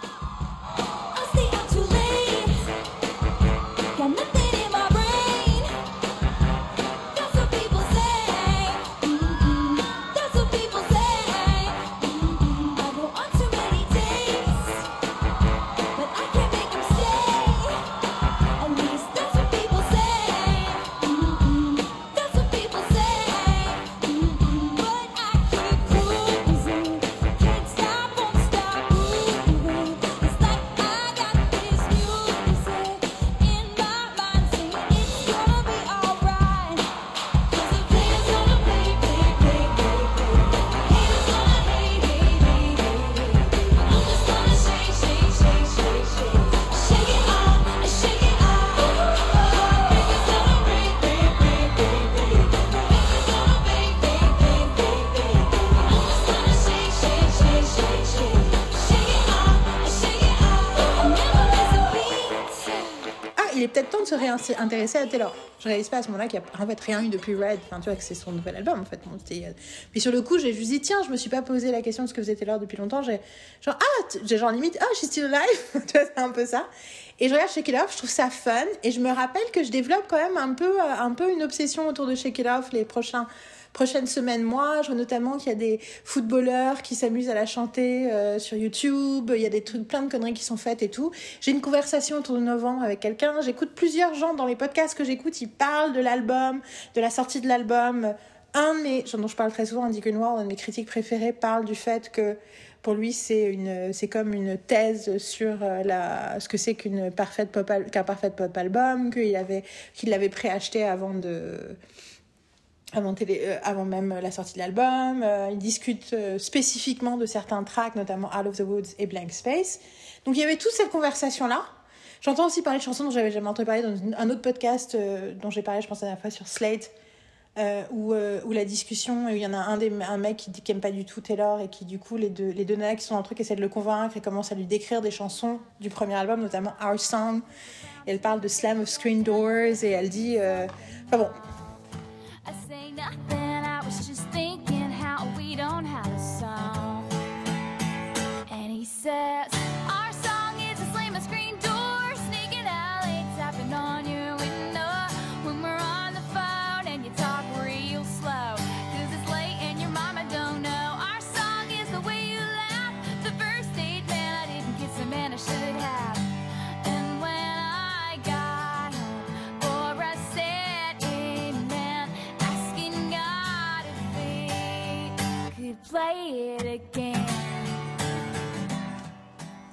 Serait ins- intéressé à Taylor. Je réalise pas à ce moment-là qu'il n'y a en fait rien eu depuis Red. Enfin, tu vois que c'est son nouvel album en fait. Bon, c'était, euh, sur le coup, j'ai juste dit tiens, je me suis pas posé la question de ce que faisait Taylor depuis longtemps. J'ai genre ah, j'ai genre limite ah, she's still alive. tu vois, c'est un peu ça. Et je regarde Shake It Off, je trouve ça fun et je me rappelle que je développe quand même un peu, euh, un peu une obsession autour de Shake It Off les prochains prochaines semaines, mois. Je vois notamment qu'il y a des footballeurs qui s'amusent à la chanter euh, sur YouTube. Il y a des trucs, plein de conneries qui sont faites et tout. J'ai une conversation autour de novembre avec quelqu'un. J'écoute plusieurs gens dans les podcasts que j'écoute. Ils parlent de l'album, de la sortie de l'album. Un de mes, dont je parle très souvent, Andy Gunwald, un de mes critiques préférés, parle du fait que pour lui, c'est une, c'est comme une thèse sur euh, la, ce que c'est qu'un parfait pop album, qu'il avait, qu'il l'avait préacheté avant de, euh, avant même la sortie de l'album. Euh, il discute euh, spécifiquement de certains tracks, notamment Out of the Woods et Blank Space. Donc il y avait toute cette conversation-là. J'entends aussi parler de chansons dont j'avais jamais entendu parler dans un autre podcast euh, dont j'ai parlé, je pense, la dernière fois sur Slate, où, où la discussion, où il y en a un, des, un mec qui dit qu'il aime pas du tout Taylor et qui, du coup, les deux, les deux nanas qui sont dans le truc essaient de le convaincre et commencent à lui décrire des chansons du premier album, notamment Our Song. Et elle parle de Slam of Screen Doors et elle dit. Enfin bon, Nothing, I was just thinking how we don't have a song. And he says,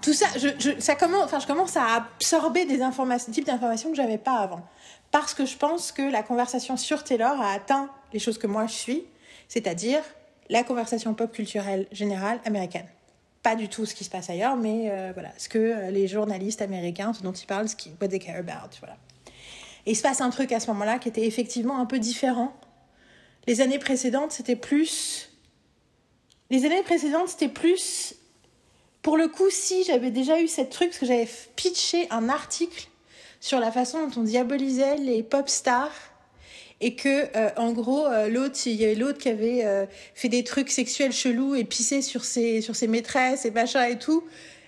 tout ça, je, ça commence, enfin, je commence à absorber des informations, types d'informations que j'avais pas avant. Parce que je pense que la conversation sur Taylor a atteint les choses que moi je suis, c'est-à-dire la conversation pop culturelle générale américaine. Pas du tout ce qui se passe ailleurs, mais euh, voilà, ce que euh, les journalistes américains, ce dont ils parlent, ce qui, what they care about, voilà. Et il se passe un truc à ce moment-là qui était effectivement un peu différent. Les années précédentes, c'était plus. Les années précédentes, c'était plus pour le coup, si j'avais déjà eu cette truc, parce que j'avais pitché un article sur la façon dont on diabolisait les pop stars et que euh, en gros euh, l'autre il y avait l'autre qui avait euh, fait des trucs sexuels chelous et pissé sur ses sur ses maîtresses et machin et tout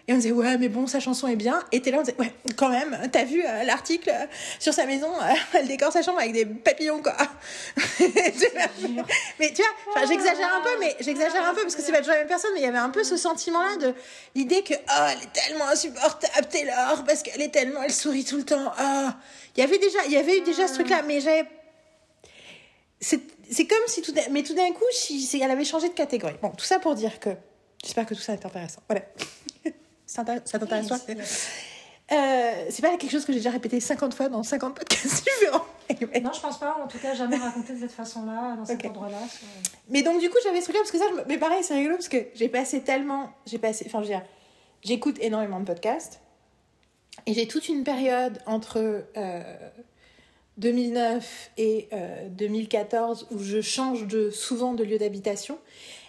et on disait ouais mais bon sa chanson est bien. Et t'es là on disait ouais quand même t'as vu euh, l'article euh, sur sa maison euh, elle décore sa chambre avec des papillons quoi. Mais tu vois j'exagère un peu mais j'exagère un peu parce que c'est pas toujours la même personne mais il y avait un peu ce sentiment là de l'idée que oh elle est tellement insupportable Taylor parce qu'elle est tellement elle sourit tout le temps. Oh. Il y avait déjà il y avait eu déjà ce truc là mais j'avais c'est comme si tout d'un- mais tout d'un coup si elle avait changé de catégorie. Bon tout ça pour dire que j'espère que tout ça est intéressant. Voilà ça t'intéresse toi euh, c'est pas quelque chose que j'ai déjà répété 50 fois dans 50 podcasts différents Anyway. Non, je pense pas, en tout cas, jamais raconté de cette façon-là, dans cet endroit-là. Mais donc, du coup, j'avais ce truc-là, parce que ça, je me- mais pareil, c'est rigolo, parce que j'ai passé tellement. J'ai passé. Enfin, je veux dire, j'écoute énormément de podcasts. Et j'ai toute une période entre euh, 2009 et euh, 2014 où je change de, souvent de lieu d'habitation.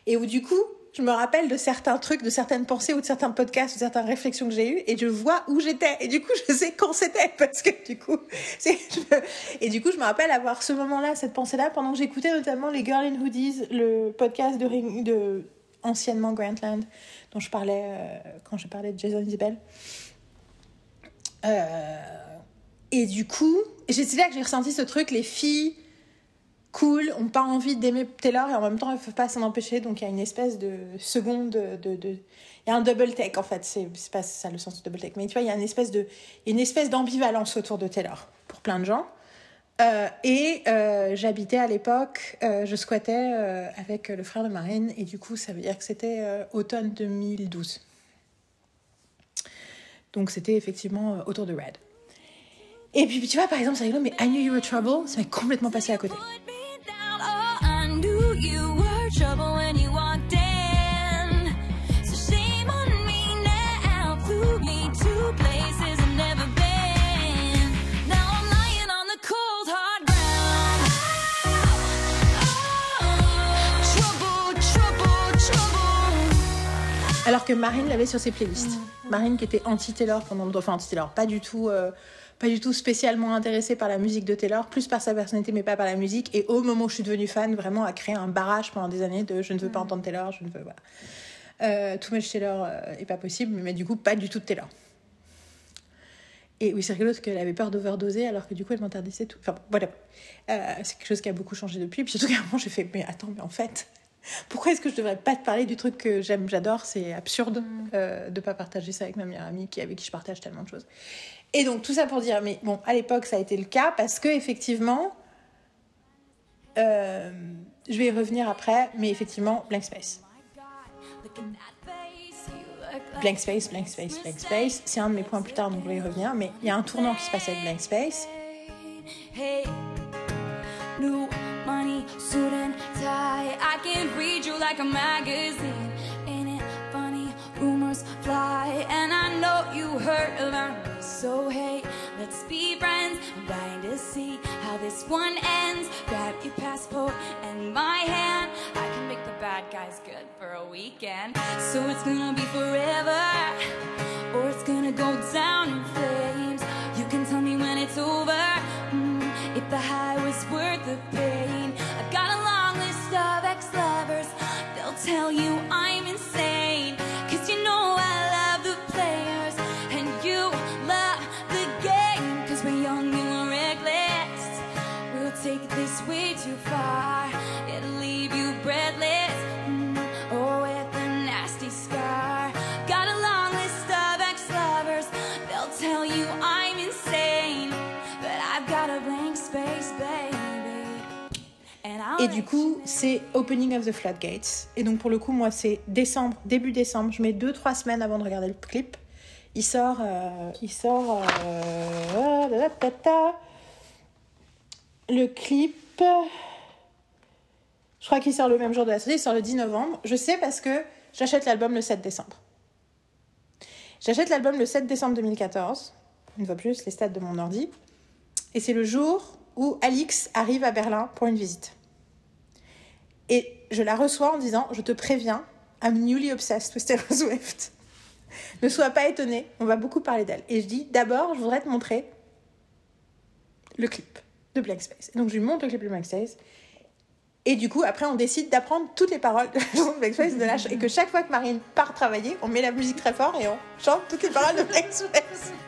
Et où, du coup, je me rappelle de certains trucs, de certaines pensées ou de certains podcasts de certaines réflexions que j'ai eues. Et je vois où j'étais. Et du coup, je sais quand c'était. Parce que, du coup. Et du coup, je me rappelle avoir ce moment-là, cette pensée-là, pendant que j'écoutais notamment les Girl in Hoodies, le podcast de, anciennement Grantland, dont je parlais euh, quand je parlais de Jason Isbell. Euh, et du coup, c'est là que j'ai ressenti ce truc, les filles cool, ont pas envie d'aimer Taylor et en même temps elles peuvent pas s'en empêcher, donc il y a une espèce de seconde de... de, il y a un double take en fait, c'est pas ça le sens du double take, mais tu vois, il y a une espèce de, une espèce d'ambivalence autour de Taylor pour plein de gens. Euh, et euh, j'habitais à l'époque, euh, je squattais avec le frère de Marine, et du coup, ça veut dire que c'était automne 2012. Donc c'était effectivement autour de Red. Et puis tu vois, par exemple, c'est rigolo, mais I Knew You Were Trouble, ça m'est complètement passé à côté. Que Marine l'avait sur ses playlists. Marine qui était anti-Taylor pendant enfin anti-Taylor, pas du tout, euh, pas du tout spécialement intéressée par la musique de Taylor, plus par sa personnalité, mais pas par la musique. Et au moment où je suis devenue fan, vraiment a créé un barrage pendant des années de je ne veux pas entendre Taylor, je ne veux. Voilà. Euh, too much Taylor euh, est pas possible, mais du coup, pas du tout de Taylor. Et oui, c'est rigolo parce qu'elle avait peur d'overdoser alors que du coup elle m'interdisait tout. Enfin, voilà. Euh, c'est quelque chose qui a beaucoup changé depuis. Puis surtout qu'à un moment j'ai fait, mais attends, mais en fait, pourquoi est-ce que je devrais pas te parler du truc que j'aime, j'adore C'est absurde euh, de pas partager ça avec ma meilleure amie qui, avec qui je partage tellement de choses. Et donc tout ça pour dire, mais bon, à l'époque ça a été le cas parce que effectivement, euh, je vais y revenir après, mais effectivement, Blank Space. Blank Space, Blank Space, Blank Space. C'est un de mes points plus tard, donc je vais y revenir. Mais il y a un tournant qui se passe avec Blank Space. Hey, money, suit and tie. I can read you like a magazine. Ain't it funny? Rumors fly, and I know you heard about me. So hey, let's be friends. I'm dying to see how this one ends. Grab your passport and my hand. I can make the bad guys good for a weekend. So it's gonna be forever, or it's gonna go down in flames. You can tell me when it's over. mm, if the high was worth the. Tell you I'm Et du coup, c'est Opening of the Floodgates. Et donc pour le coup, moi, c'est décembre, début décembre. Je mets 2-3 semaines avant de regarder le clip. Il sort... euh, il sort... euh, da. Le clip... Je crois qu'il sort le même jour de la sortie. Il sort le 10 novembre. Je sais parce que j'achète l'album le 7 décembre. J'achète l'album le 7 décembre 2014. Une fois plus, les stats de mon ordi. Et c'est le jour où Alix arrive à Berlin pour une visite. Et je la reçois en disant Je te préviens, I'm newly obsessed with Taylor Swift. ne sois pas étonné, on va beaucoup parler d'elle. Et je dis D'abord, je voudrais te montrer le clip de Blank Space. Donc, je lui montre le clip de Blank Space. Et du coup, après, on décide d'apprendre toutes les paroles de la chanson de Blank Space de la et que chaque fois que Marine part travailler, on met la musique très fort et on chante toutes les paroles de Blank Space.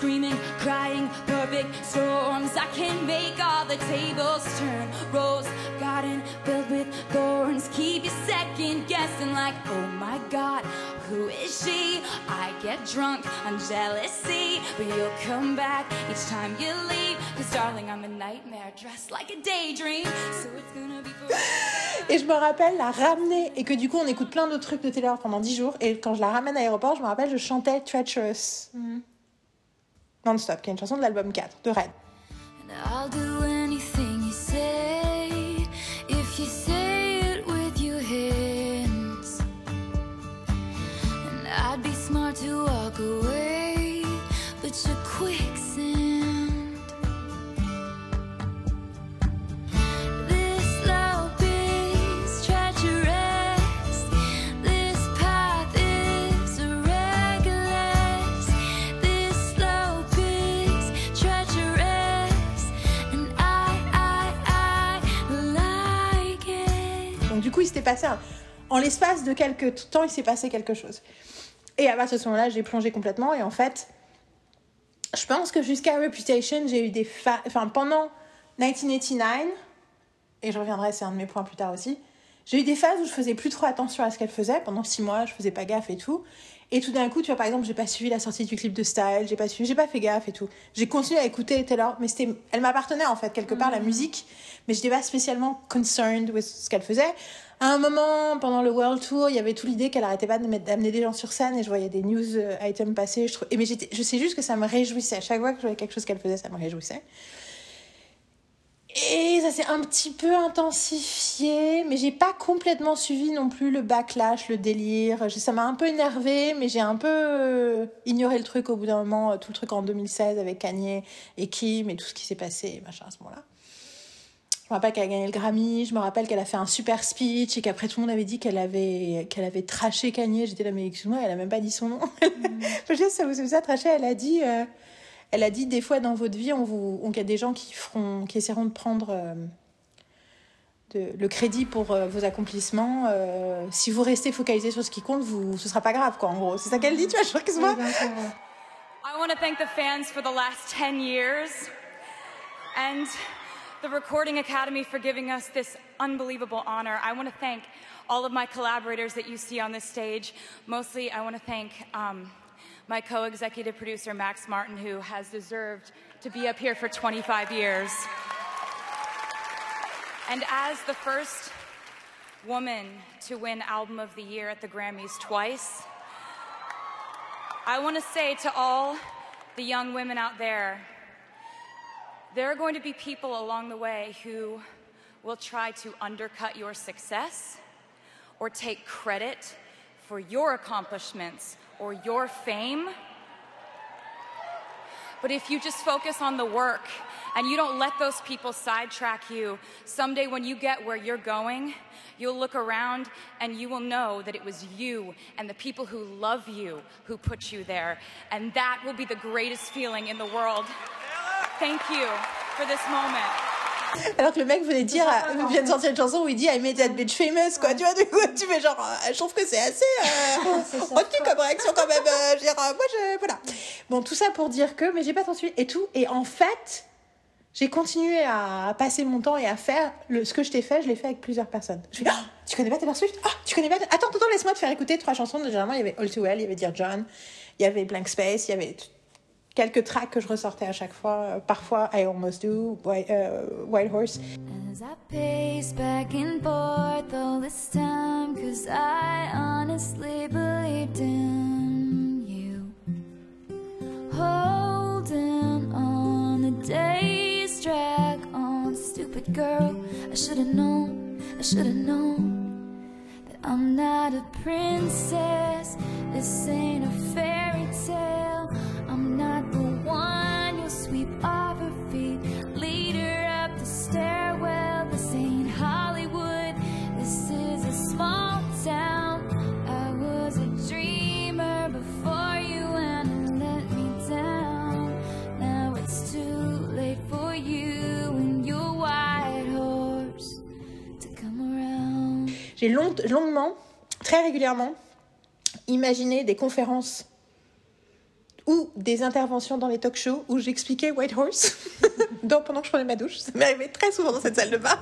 Screaming, crying, perfect storms. I can make all the tables turn. Rose garden filled with thorns. Keep you second guessing, like, oh my god, who is she? I get drunk on jealousy, but you'll come back each time you leave. Cause darling, I'm a nightmare dressed like a daydream. So it's gonna be. Et je me rappelle la ramener, et que du coup on écoute plein d'autres trucs de Taylor pendant 10 jours, et quand je la ramène à l'aéroport, je me rappelle, je chantais Treacherous non-stop, qui est une chanson de l'album 4 de Red. I'll do anything you say if you say it with your hands. And I'd be smart to walk away, but you're quicksand. S'était passé. En l'espace de quelques temps, il s'est passé quelque chose. Et à ce moment-là, j'ai plongé complètement, et en fait, je pense que jusqu'à Reputation, j'ai eu des... Fa... Enfin, pendant 1989, et je reviendrai, c'est un de mes points plus tard aussi, j'ai eu des phases où je faisais plus trop attention à ce qu'elle faisait. Pendant six mois, je faisais pas gaffe et tout. Et tout d'un coup, tu vois, par exemple, j'ai pas suivi la sortie du clip de Style, j'ai pas suivi, j'ai pas fait gaffe et tout. J'ai continué à écouter Taylor, mais c'était, elle m'appartenait en fait quelque part la musique, mais j'étais pas spécialement concerned with ce qu'elle faisait. À un moment, pendant le World Tour, il y avait tout l'idée qu'elle arrêtait pas d'amener des gens sur scène et je voyais des news euh, items passer. Je, trou- et mais je sais juste que ça me réjouissait. À chaque fois que je voyais quelque chose qu'elle faisait, ça me réjouissait. Et ça s'est un petit peu intensifié, mais j'ai pas complètement suivi non plus le backlash, le délire. Ça m'a un peu énervé, mais j'ai un peu euh, ignoré le truc au bout d'un moment, euh, tout le truc en 2016 avec Kanye et Kim et tout ce qui s'est passé, machin, à ce moment-là. Je me rappelle qu'elle a gagné le Grammy, je me rappelle qu'elle a fait un super speech et qu'après tout le monde avait dit qu'elle avait, qu'elle avait traché Kanye. J'étais là, mais excuse-moi, elle a même pas dit son nom. Mm. je sais, ça vous ça, traché, elle a dit, euh, elle a dit des fois dans votre vie, on vous, on, y a des gens qui feront, qui essaieront de prendre euh, de, le crédit pour euh, vos accomplissements. Euh, si vous restez focalisé sur ce qui compte, vous, ce sera pas grave, quoi, en gros. C'est ça qu'elle dit, tu vois, je crois que c'est moi. I want to thank the fans for the last 10 years. And the Recording Academy for giving us this unbelievable honor. I want to thank all of my collaborators that you see on this stage. Mostly, I want to thank um, my co executive producer, Max Martin, who has deserved to be up here for 25 years. And as the first woman to win Album of the Year at the Grammys twice, I want to say to all the young women out there there are going to be people along the way who will try to undercut your success or take credit for your accomplishments or your fame. But if you just focus on the work and you don't let those people sidetrack you, someday when you get where you're going, you'll look around and you will know that it was you and the people who love you who put you there. And that will be the greatest feeling in the world. Thank you for this moment. Alors que le mec venait dire, vient de sortir une chanson où il dit I made that bitch famous, quoi. Tu vois, du coup, tu fais genre, euh, je trouve que c'est assez euh, retenu comme réaction quand même. Euh, je veux dire, euh, moi, je, voilà. Bon, tout ça pour dire que, mais j'ai pas tant suivi et tout. Et en fait, j'ai continué à passer mon temps et à faire le, ce que je t'ai fait, je l'ai fait avec plusieurs personnes. Je fais, oh, tu connais pas Taylor Swift? Ah, tu connais pas Attends, attends, laisse-moi te faire écouter trois chansons. Généralement, il y avait All Too Well, il y avait Dear John, il y avait Blank Space, il y avait quelques tracks que je ressortais à chaque fois. Euh, parfois, I Almost Do, White, uh, White Horse. As I pace back and forth all this time, cause I honestly believed in you. Holding on the days drag on, stupid girl. I should've known, I should've known I'm not a princess. This ain't a fairy tale. I'm not the one you'll sweep off her feet, lead her up the stairwell. This ain't Hollywood, this is a small town. J'ai long, longuement, très régulièrement, imaginé des conférences ou des interventions dans les talk shows où j'expliquais White Horse pendant que je prenais ma douche. Ça m'est arrivé très souvent dans cette salle de bain.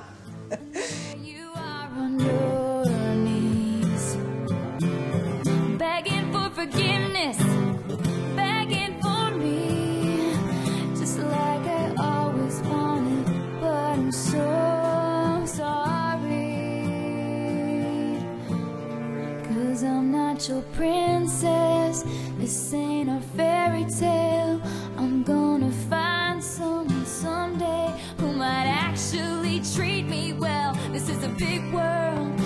Your princess. This ain't a fairy tale. I'm gonna find someone someday who might actually treat me well. This is a big world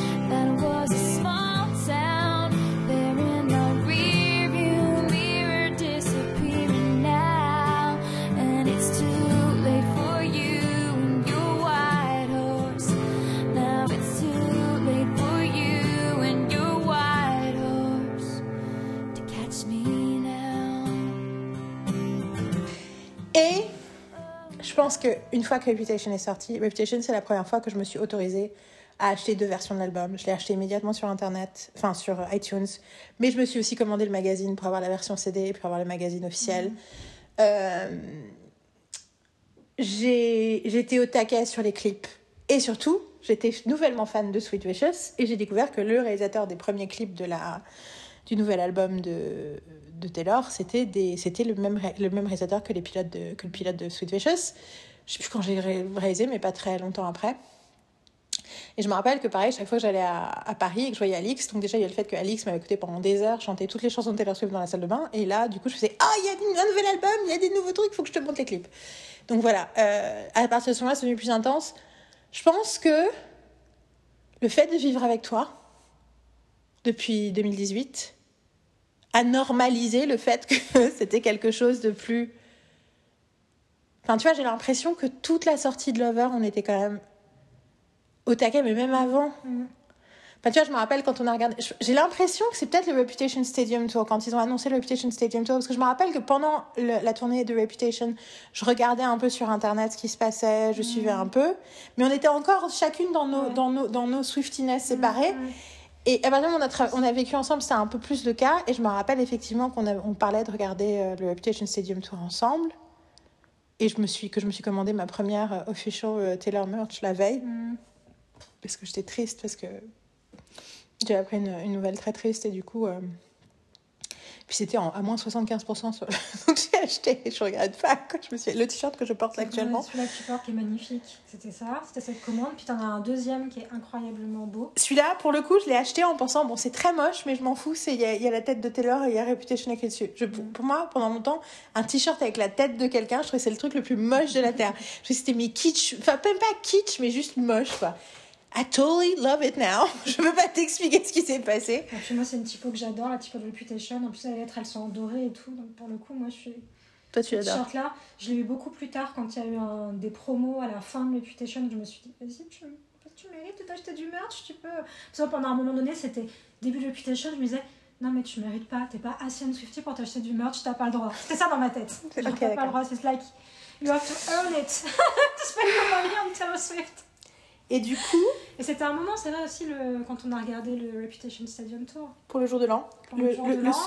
je pense qu'une fois que Reputation est sorti, Reputation, c'est la première fois que je me suis autorisée à acheter deux versions de l'album. Je l'ai acheté immédiatement sur Internet, enfin sur euh, iTunes, mais je me suis aussi commandé le magazine pour avoir la version CD, pour avoir le magazine officiel. Euh, j'ai- J'étais au taquet sur les clips. Et surtout, j'étais nouvellement fan de Sweet Vicious et j'ai découvert que le réalisateur des premiers clips de la, du nouvel album de, de Taylor, c'était le même, le même réalisateur que, les pilotes de, que le pilote de Sweet Vicious. Je sais plus quand j'ai ré- réalisé, mais pas très longtemps après. Et je me rappelle que pareil, chaque fois que j'allais à, Paris et que je voyais Alix, donc déjà il y a le fait que Alix m'avait écouté pendant des heures, chanter toutes les chansons de Taylor Swift dans la salle de bain, et là du coup je faisais Ah, il y a un nouvel album, il y a des nouveaux trucs, il faut que je te montre les clips. Donc voilà, euh, à partir de ce moment-là, c'est devenu plus intense. Je pense que le fait de vivre avec toi depuis 2018 a normalisé le fait que c'était quelque chose de plus. Enfin, tu vois, j'ai l'impression que toute la sortie de Lover, on était quand même au taquet, mais même avant. Mm. Enfin, tu vois, je me rappelle quand on a regardé. J'ai l'impression que c'est peut-être le Reputation Stadium Tour, quand ils ont annoncé le Reputation Stadium Tour, parce que je me rappelle que pendant le- la tournée de Reputation, je regardais un peu sur Internet ce qui se passait, je suivais un peu, mais on était encore chacune dans nos, Ouais. dans nos, dans nos Swiftiness séparées. Mm, mm. Et à partir du moment où on a, on a vécu ensemble, c'était un peu plus le cas. Et je me rappelle effectivement qu'on on parlait de regarder euh, le Reputation Stadium Tour ensemble. Et je me suis, que je me suis commandé ma première euh, official euh, Taylor merch la veille. Mm. Parce que j'étais triste, parce que j'ai appris une, une nouvelle très triste. Et du coup, euh, puis c'était à moins 75%. Sur... Donc j'ai acheté et je regrette pas. Quoi. Je me suis... Le t-shirt que je porte actuellement. Celui-là que tu portes qui est magnifique. C'était ça, c'était cette commande. Puis t'en as un deuxième qui est incroyablement beau. Celui-là, pour le coup, je l'ai acheté en pensant, bon, c'est très moche, mais je m'en fous, c'est- il y, y a la tête de Taylor et il y a Reputation écrit dessus. Je, pour, pour moi, pendant longtemps, un t-shirt avec la tête de quelqu'un, je trouvais que c'est le truc le plus moche de la Terre. Je trouvais que c'était mes kitsch, enfin, même pas kitsch, mais juste moche, quoi. I totally love it now. Je peux pas t'expliquer ce qui s'est passé. Et puis moi, c'est une typo que j'adore, la typo de Reputation. En plus, les lettres, elles sont en doré et tout. Donc pour le coup, moi, je suis. Toi, tu Ce l'adores. t-shirt-là, je l'ai eu beaucoup plus tard quand il y a eu un, des promos à la fin de Reputation. Je me suis dit, vas-y, tu, tu mérites de t'acheter du merch, tu peux. Parce que pendant un moment donné, c'était début de Reputation, je me disais, non, mais tu mérites pas, t'es pas assez une Swiftie pour t'acheter du merch, t'as pas le droit. C'était ça dans ma tête. Genre, Ok, t'as pas le droit, c'est like, you have to earn it to spend your money on Taylor Swift. Et du coup, Et c'était un moment, c'est vrai aussi, le, quand on a regardé le Reputation Stadium Tour. pour le jour de l'an, le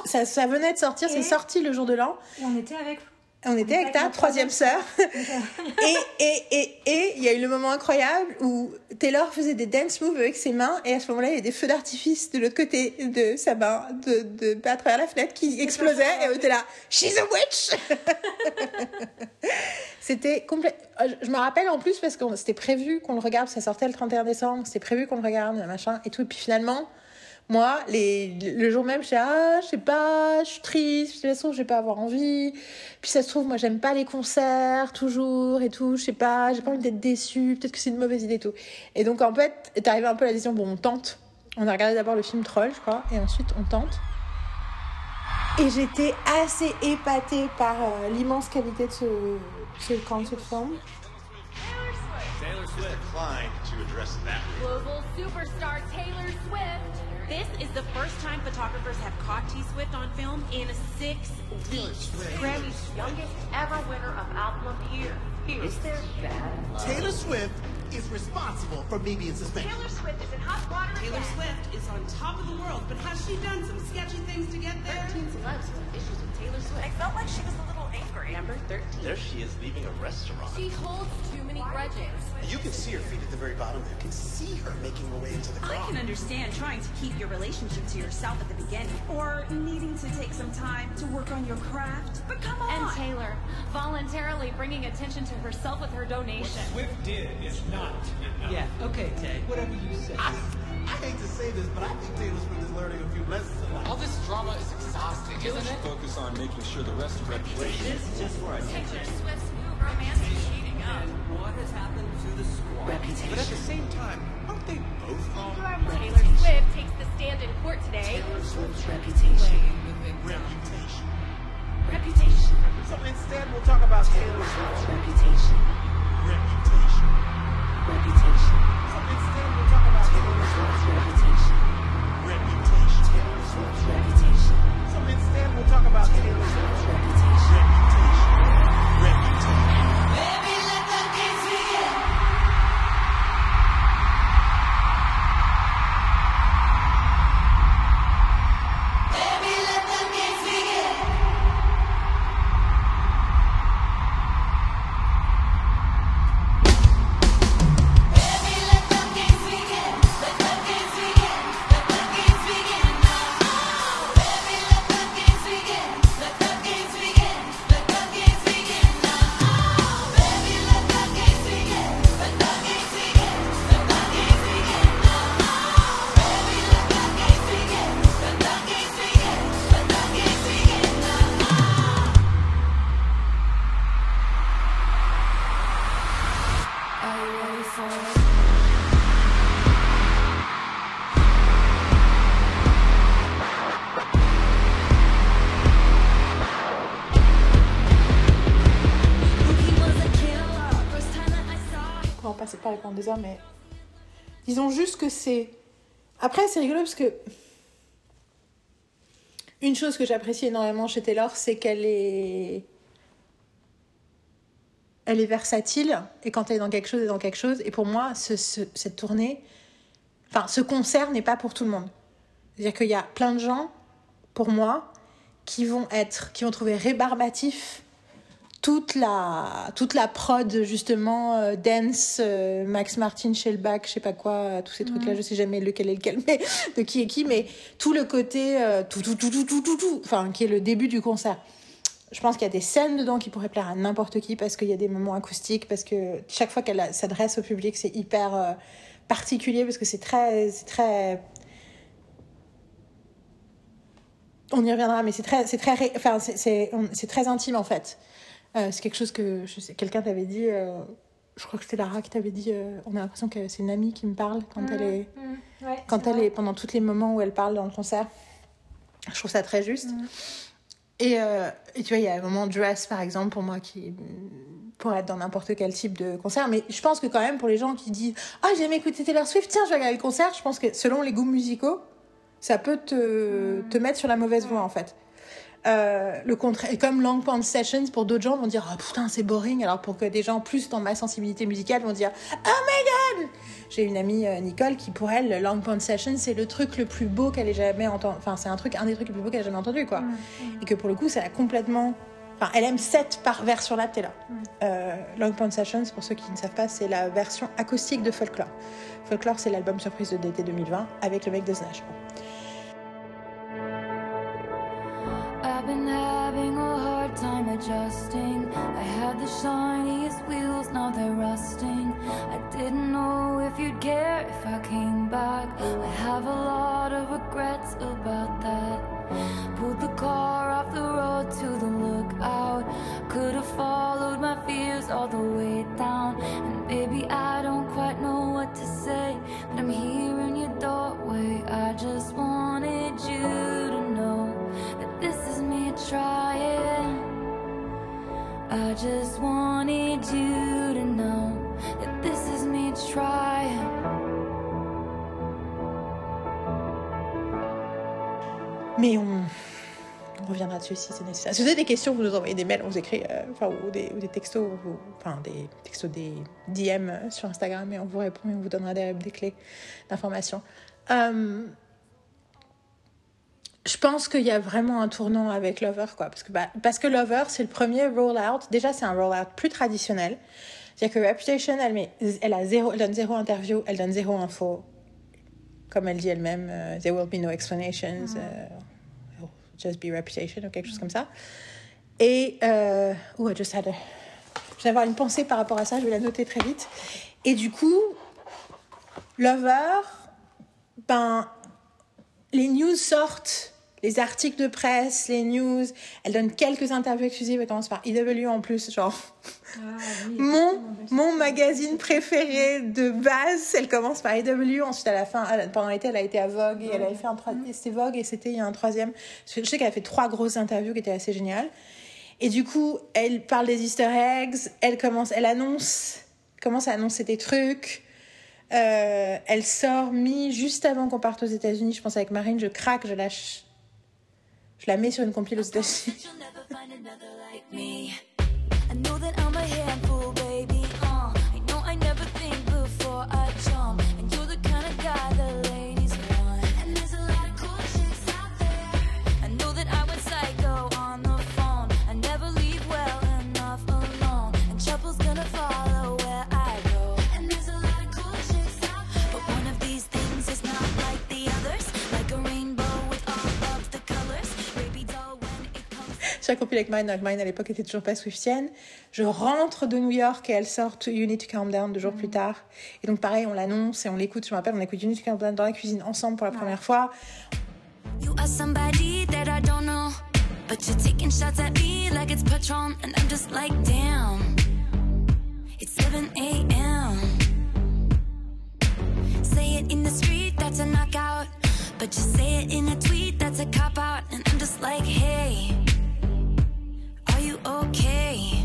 ça, ça venait de sortir, c'est sorti le jour de l'an. Et on était avec On était avec ta troisième sœur. et et et et il y a eu le moment incroyable où Taylor faisait des dance moves avec ses mains et à ce moment-là il y avait des feux d'artifice de l'autre côté de sa main de, de à travers la fenêtre qui explosaient et on était là she's a witch. C'était complet euh, je me rappelle en plus parce que c'était prévu qu'on le regarde ça sortait le 31 décembre c'était prévu qu'on le regarde machin et tout. Et puis finalement moi, les, le jour même, je suis ah, je sais pas, je suis triste, de toute façon, je vais pas avoir envie. Puis ça se trouve, moi, j'aime pas les concerts, toujours, et tout, je sais pas, j'ai pas envie d'être déçue, peut-être que c'est une mauvaise idée et tout. Et donc, en fait, est arrivé un peu la décision, bon, on tente. On a regardé d'abord le film Troll, je crois, et ensuite, on tente. Et j'étais assez épatée par euh, l'immense qualité de ce, ce concert film. Taylor Swift declined to This is the first time photographers have caught T Swift on film in six weeks. Grammy's youngest ever winner of Album of the Year. Is there bad? Taylor Swift is responsible for me being suspended. Taylor Swift is in hot water Taylor again. Swift is on top of the world, but has she done some sketchy things to get there? 13 celebs with issues with Taylor Swift. I felt like she was a little angry. Number 13. There she is leaving a restaurant. She holds too many grudges. You can see her feet at the very bottom there. You can see her making her way into the car. I can understand trying to keep your relationship to yourself at the beginning, or needing to take some time to work on your craft. But come on! And Taylor voluntarily bringing attention to herself with her donation. What Swift did is not enough. Yeah, okay, Tay. Whatever you say. I, I hate to say this, but I think Taylor Swift is learning a few lessons in life. All this drama is exhausting, isn't it? Focus on making sure the rest of reputation. Is just for a Taylor Swift's new romance is heating up. What has happened to the squad? Reputation. But at the same time, aren't they both wrong? Taylor Swift takes the stand in court today. Taylor Swift's Reputation. Reputation. So instead, we'll talk about Taylor Swift's reputation. Reputation. Reputation. So about Taylor pas parler pendant des mais disons juste que c'est. Après, c'est rigolo parce que une chose que j'apprécie énormément chez Taylor, c'est qu'elle est elle est versatile et quand elle est dans quelque chose, elle est dans quelque chose. Et pour moi, ce, ce- cette tournée, enfin, ce concert n'est pas pour tout le monde. C'est-à-dire qu'il y a plein de gens, pour moi, qui vont être, qui vont trouver rébarbatif toute la, toute la prod, justement, euh, dance, euh, Max Martin, Shellback, je sais pas quoi, euh, tous ces trucs-là, je sais jamais lequel est lequel, mais de qui est qui, mais tout le côté, euh, tout, tout, tout, tout, tout, tout, tout, enfin, qui est le début du concert. Je pense qu'il y a des scènes dedans qui pourraient plaire à n'importe qui parce qu'il y a des moments acoustiques, parce que chaque fois qu'elle s'adresse au public, c'est hyper particulier parce que c'est très, c'est très. On y reviendra, mais c'est très, c'est très, enfin, c'est, c'est très intime en fait. Euh, c'est quelque chose que je sais, quelqu'un t'avait dit. euh, je crois que c'était Lara qui t'avait dit. euh, on a l'impression que c'est une amie qui me parle quand elle est, Mmh, ouais, quand elle vrai. est pendant tous les moments où elle parle dans le concert. Je trouve ça très juste. Et, euh, et tu vois, il y a un moment Dress, par exemple, pour moi, qui pourrait être dans n'importe quel type de concert. Mais je pense que quand même, pour les gens qui disent « Ah, j'ai jamais écouté Taylor Swift, tiens, je vais regarder le concert », je pense que selon les goûts musicaux, ça peut te, te mettre sur la mauvaise voie, en fait. Euh, le contraire, comme Long Pond Sessions, pour d'autres gens, vont dire Ah putain, c'est boring. Alors pour que des gens plus dans ma sensibilité musicale vont dire Oh my god J'ai une amie, euh, Nicole, qui pour elle, Long Pond Sessions, c'est le truc le plus beau qu'elle ait jamais entendu. Enfin, c'est un truc, un des trucs les plus beaux qu'elle ait jamais entendu, quoi. Et que pour le coup, ça l'a complètement. Enfin, elle aime cette par vers sur la là. Euh, Long Pond Sessions, pour ceux qui ne savent pas, c'est la version acoustique de Folklore. Folklore, c'est l'album surprise de l'été 2020 avec le mec de Snatch. I've been having a hard time adjusting. I had the shiniest wheels, now they're rusting. I didn't know if you'd care if I came back. I have a lot of regrets about that. Pulled the car off the road to the lookout. Could have followed my fears all the way down. And baby, I don't quite know what to say, but I'm here in your doorway. I just wanted you to know trying. I just wanted you to know that this is me trying. Mais on, reviendra dessus si c'est nécessaire. Si vous avez des questions, vous nous envoyez des mails, on vous écrit, euh, enfin, ou des, textos, enfin, des textos, des DM sur Instagram, et on vous répond et on vous donnera des, clés d'information. Euh, je pense qu'il y a vraiment un tournant avec Lover, quoi. Parce que, bah, parce que Lover, c'est le premier roll-out. Déjà, c'est un roll-out plus traditionnel. C'est-à-dire que Reputation, elle, met, elle, a zéro, elle donne zéro interview, elle donne zéro info. Comme elle dit elle-même, euh, there will be no explanations, it'll just be Reputation, ou quelque chose comme ça. Et, euh, oh, I just had a... Je vais avoir une pensée par rapport à ça, je vais la noter très vite. Et du coup, Lover, ben, les news sortent, les articles de presse, les news. Elle donne quelques interviews exclusives. Elle commence par IW en plus, genre. mon, mon magazine préféré de base, elle commence par IW. Ensuite, à la fin, pendant l'été, elle a été à Vogue et elle avait fait un troisième. C'était Vogue et c'était il y a un troisième. Je sais qu'elle a fait trois grosses interviews qui étaient assez géniales. Et du coup, elle parle des Easter eggs. Elle commence, elle annonce, commence à annoncer des trucs. Euh, elle sort mi juste avant qu'on parte aux États-Unis. Je pense avec Marine, je craque, je lâche. Je la mets sur une compile Sur la compile avec Marine, donc Marine à l'époque était toujours pas Swiftienne. Je rentre de New York et elle sort You Need to Calm Down deux jours plus tard. Et donc pareil, on l'annonce et on l'écoute. Je me rappelle, on écoute You Need to Calm Down dans la cuisine ensemble pour la première fois. You are somebody that I don't know, but you're taking shots at me like it's Patron, and I'm just like, damn. It's 7 a.m. Say it in the street, that's a knockout. But you say it in a tweet, that's a cop out. And I'm just like, hey, okay?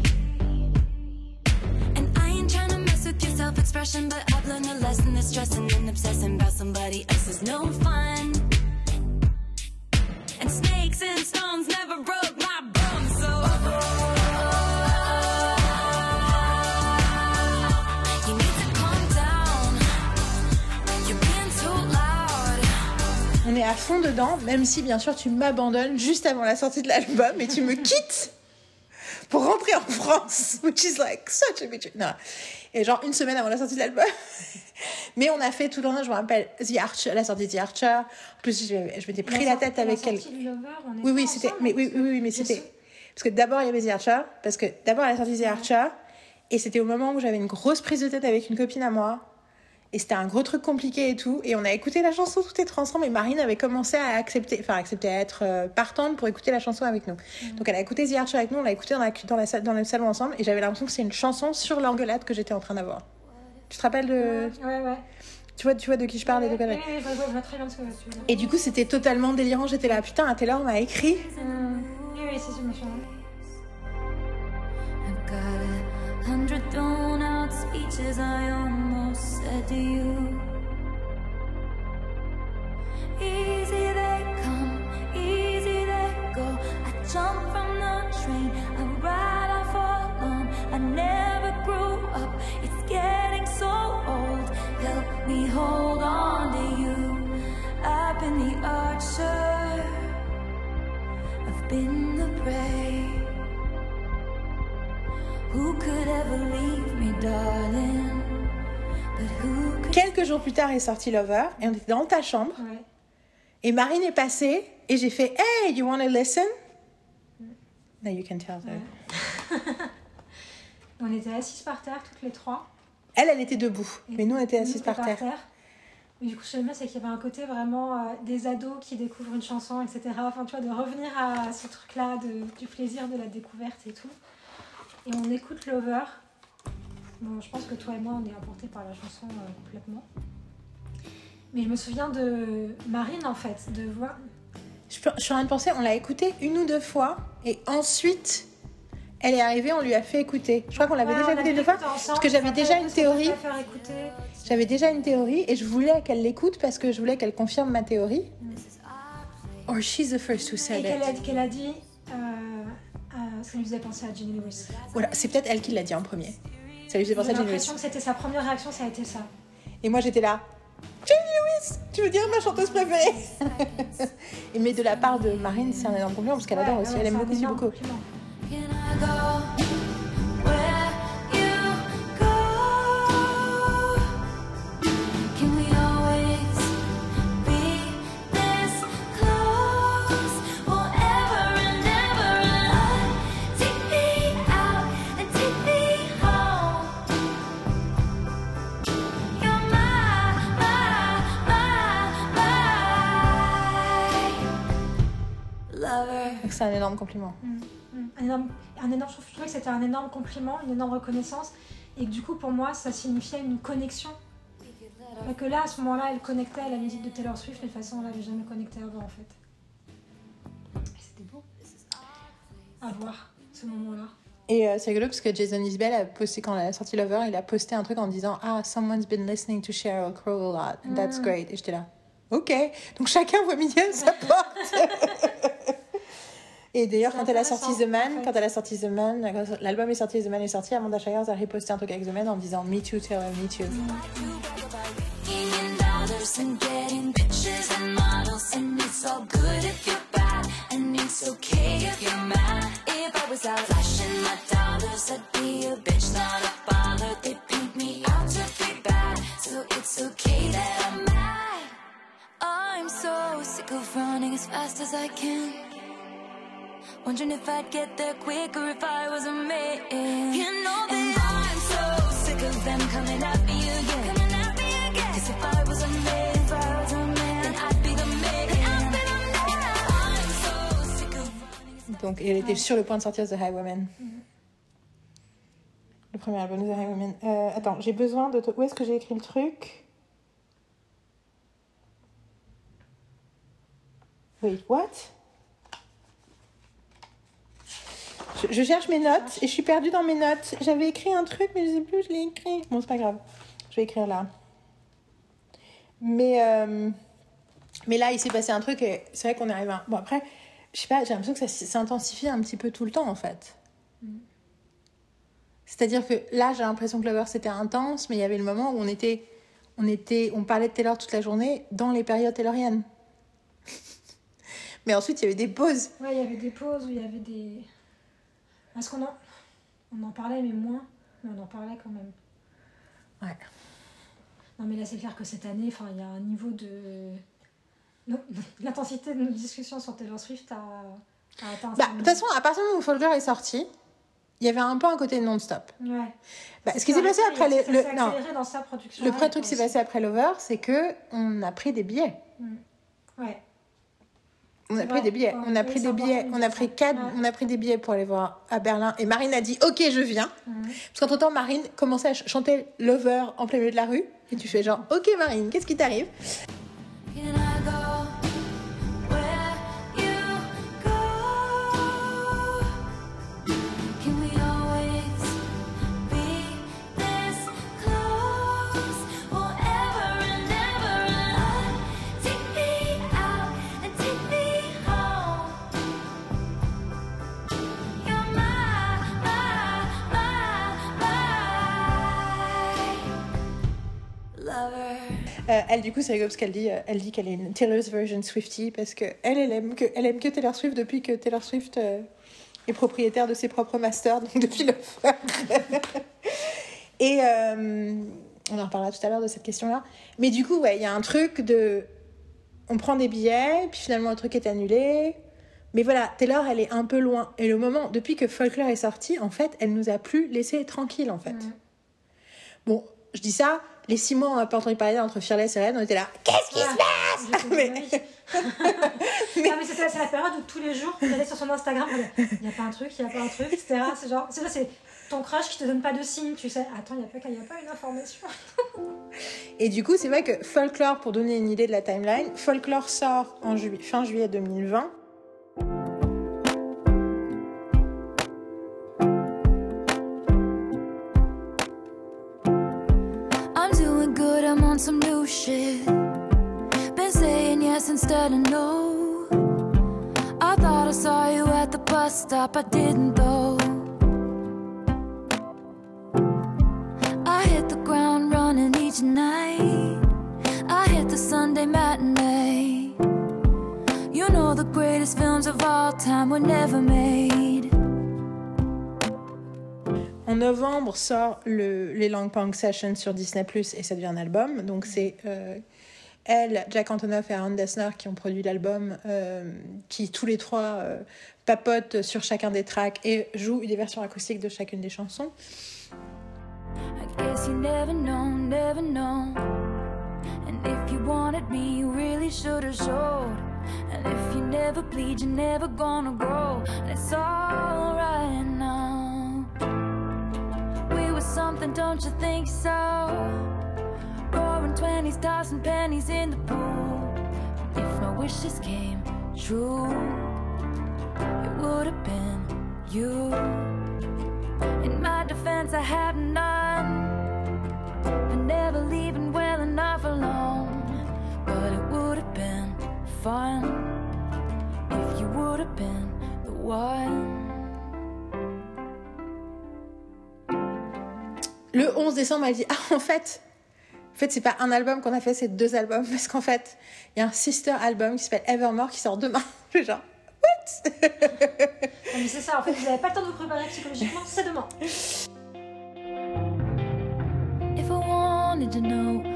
And I ain't trying to mess with your self expression. but I've learned a lesson that stressing and obsessing about somebody else is no fun. And snakes and stones never broke my bones, so. Loud. On est à fond dedans, même si bien sûr tu m'abandonnes juste avant la sortie de l'album et tu me quittes pour rentrer en France, which is like such a bitch. Non. Et genre une semaine avant la sortie de l'album. Mais on a fait tout le temps, je me rappelle, The Archer, la sortie de The Archer. En plus, je, je m'étais pris la tête avec elle. quelqu'un. Oui, oui, c'était, mais oui, oui, oui, mais c'était. Parce que d'abord il y avait The Archer, parce que d'abord elle a sorti The Archer, et c'était au moment où j'avais une grosse prise de tête avec une copine à moi, et c'était un gros truc compliqué et tout, et on a écouté la chanson tout est ensemble, et Marine avait commencé à accepter, enfin accepter à être euh, partante pour écouter la chanson avec nous. Donc elle a écouté The Archer avec nous, on l'a écouté dans, la, dans, la, salle- dans le salon ensemble, et j'avais l'impression que c'est une chanson sur l'engueulade que j'étais en train d'avoir. Tu te rappelles de, Ouais, ouais. tu vois, tu vois de qui je parle et de veux dire. Et du coup c'était totalement délirant, j'étais là, putain, un Taylor m'a écrit. Hum, Oui, oui, c'est sûr, monsieur. I've got a hundred thrown out speeches I almost said to you. Easy they come, easy they go. I jump from the train, I ride off alone. I never grew up, it's getting so old. Help me hold on to you. I've been the archer, I've been the prey. Who could ever leave me, darling? Quelques jours plus tard est sorti Lover, et on était dans ta chambre. Ouais. Et Marine est passée et j'ai fait Hey, you wanna listen? Now you can tell her. On était assises par terre, toutes les trois. Elle, elle était debout, Et mais nous on était assises par terre. Mais du coup, ce que j'aime bien, c'est qu'il y avait un côté vraiment euh, des ados qui découvrent une chanson, etc. Enfin, tu vois, de revenir à ce truc-là, du plaisir de la découverte et tout. Et on écoute Lover. Bon, je pense que toi et moi, on est emportés par la chanson euh, complètement. Mais je me souviens de Marine, en fait, de voir. Je, peux- je suis en train de penser, on l'a écouté une ou deux fois et ensuite elle est arrivée, on lui a fait écouter. Je crois qu'on l'avait Ouais, déjà on écouté avait deux fois ensemble, parce que j'avais déjà une ce théorie. J'avais déjà une théorie et je voulais qu'elle l'écoute parce que je voulais qu'elle confirme ma théorie. Or she's the first who Et said qu'elle a, it. qu'elle a dit. Euh, euh, ça lui faisait penser à Jenny Lewis. Voilà, c'est peut-être elle qui l'a dit en premier. Ça lui faisait penser J'ai à Jenny l'impression Lewis. que c'était sa première réaction, ça a été ça. Et moi j'étais là. Jenny Lewis, tu veux dire ma chanteuse préférée? Et Mais de la part de Marine, c'est un énorme compliment parce qu'elle Ouais, adore aussi. ouais, Elle aime beaucoup, beaucoup. C'est un énorme compliment. Mm. Un énorme, un énorme, je trouvais que c'était un énorme compliment, une énorme reconnaissance, et que du coup pour moi ça signifiait une connexion. Et que là à ce moment-là elle connectait à la musique de Taylor Swift de façon on l'avait jamais connecté avant en fait. C'était beau à voir ce moment-là. Et euh, c'est rigolo parce que Jason Isbell a posté, quand elle a sorti Lover, il a posté un truc en disant Ah, someone's been listening to Sheryl Crow a lot, and that's Mm. great. Et j'étais là, ok. Donc chacun voit midi à sa porte. Et d'ailleurs, quand elle a sorti The Man, en fait. quand elle a sorti The Man, quand l'album est sorti, The Man est sorti, Amanda Shires a reposté un truc avec The Man en disant Me too, Taylor, me too. Million dollars and getting pictures and models. And it's all good if you're bad. And it's okay if you're mad. If I was out flashing my dollars, I'd be a bitch, not a bother. They paint me out to be bad. So it's okay that I'm mad. I'm so sick of running as fast as I can. Wondering if I'd get there quicker if I was a man. You know that I'm so sick of them coming at me again. Coming at me again. 'Cause if I was a man, if I was a man, then I'd be the man. I'd be the man. I'm so sick of running. Donc, elle était sur le point de sortir The Highwayman. Le premier album de The Highwayman. Euh, attends, j'ai besoin de. te- Où est-ce que j'ai écrit le truc? Wait, what? Je, je cherche mes notes et je suis perdue dans mes notes. J'avais écrit un truc, mais je sais plus où je l'ai écrit. Bon, c'est pas grave. Je vais écrire là. Mais, euh, mais là, il s'est passé un truc et c'est vrai qu'on est arrivé à... Bon, après, je sais pas, j'ai l'impression que ça s'intensifie un petit peu tout le temps, en fait. C'est-à-dire que là, j'ai l'impression que Lover, c'était intense, mais il y avait le moment où on était... On, était, on parlait de Taylor toute la journée dans les périodes tayloriennes. mais ensuite, il y avait des pauses. Ouais, il y avait des pauses où il y avait des. Est-ce qu'on en... On en parlait, mais moins. Mais on en parlait quand même. Ouais. Non, mais là, c'est clair que cette année, il y a un niveau de. L'intensité de nos discussions sur Taylor Swift a, a atteint. un Bah, de toute façon, à partir du moment où Folklore est sorti, il y avait un peu un côté non-stop. Ouais. Bah, ce qui s'est passé après les- le, s'est non, accéléré dans sa production. le ouais, vrai truc qui s'est passé après Lover, c'est que on a pris des billets. Ouais. On a pris des billets. On a pris des billets. On a pris quatre. Ouais. On a pris des billets pour aller voir à Berlin. Et Marine a dit OK, je viens. Mhm. Parce qu'entre temps, Marine commençait à ch- chanter Lover en plein milieu de la rue. Et tu fais genre OK, Marine, qu'est-ce qui t'arrive? Elle, du coup, c'est rigolo parce qu'elle dit, euh, elle dit qu'elle est une Taylor's version Swiftie parce que elle, elle aime que, elle aime que Taylor Swift depuis que Taylor Swift euh, est propriétaire de ses propres masters, donc depuis le Et euh, on en reparlera tout à l'heure de cette question-là. Mais du coup, ouais, il y a un truc de, on prend des billets, puis finalement le truc est annulé. Mais voilà, Taylor, elle est un peu loin. Et le moment, depuis que Folklore est sorti, en fait, elle nous a plus laissé tranquille, en fait. Bon, je dis ça, les six mois, on n'a pas entendu parler entre Fearless et Red, on était là, qu'est-ce qui se passe mais... Non, mais c'est ça, c'est la période où tous les jours, tu allais sur son Instagram, il n'y a pas un truc, il n'y a pas un truc, etc. C'est genre, c'est ça, c'est ton crush qui te donne pas de signe, tu sais. Attends, il n'y a, pas- y a pas une information. Et du coup, c'est vrai que Folklore, pour donner une idée de la timeline, Folklore sort en juillet, fin juillet 2020. Some new shit. Been saying yes instead of no. I thought I saw you at the bus stop, I didn't though. I hit the ground running each night. I hit the Sunday matinee. You know the greatest films of all time were never made. En novembre sort le, les Long Punk Sessions sur Disney Plus et ça devient un album. Donc c'est euh, elle, Jack Antonoff et Aaron Dessner qui ont produit l'album, euh, qui tous les trois euh, papotent sur chacun des tracks et jouent des versions acoustiques de chacune des chansons. I guess you never know, never know. And if you wanted me, you really should have showed. And if you never bleed, you're never gonna grow. It's alright now. We were something, don't you think so? Roaring twenties, tossing pennies in the pool. If my wishes came true, it would have been you. In my defense, I had none. For never leaving well enough alone. But it would have been fun if you would have been the one. Le 11 décembre, elle dit Ah, en fait, en fait c'est pas un album qu'on a fait, c'est deux albums. Parce qu'en fait, il y a un sister album qui s'appelle Evermore qui sort demain. Je suis genre, what? Non, mais c'est ça, en fait, vous n'avez pas le temps de vous préparer psychologiquement, c'est demain. If I wanted to know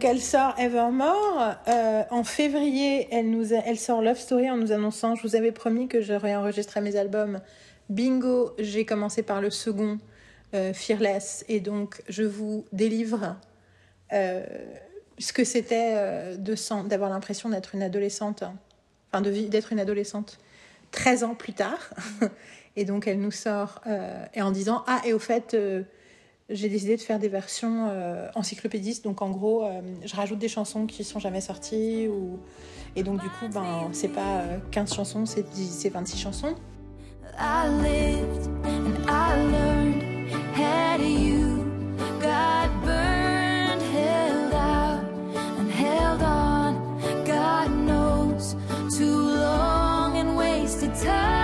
Donc elle sort Evermore. Euh, en février, elle, nous elle sort Love Story en nous annonçant Je vous avais promis que j'aurais enregistré mes albums. Bingo, j'ai commencé par le second. euh, Fearless. Et donc, je vous délivre euh, ce que c'était d'avoir l'impression d'être une adolescente, enfin de vi- d'être une adolescente 13 ans plus tard. et donc, elle nous sort et en disant Ah, et au fait, j'ai décidé de faire des versions euh, encyclopédistes. Donc, en gros, euh, je rajoute des chansons qui sont jamais sorties. Et donc, du coup, ben, c'est pas euh, 15 chansons, c'est 10 c'est 26 chansons. Too long and wasted time,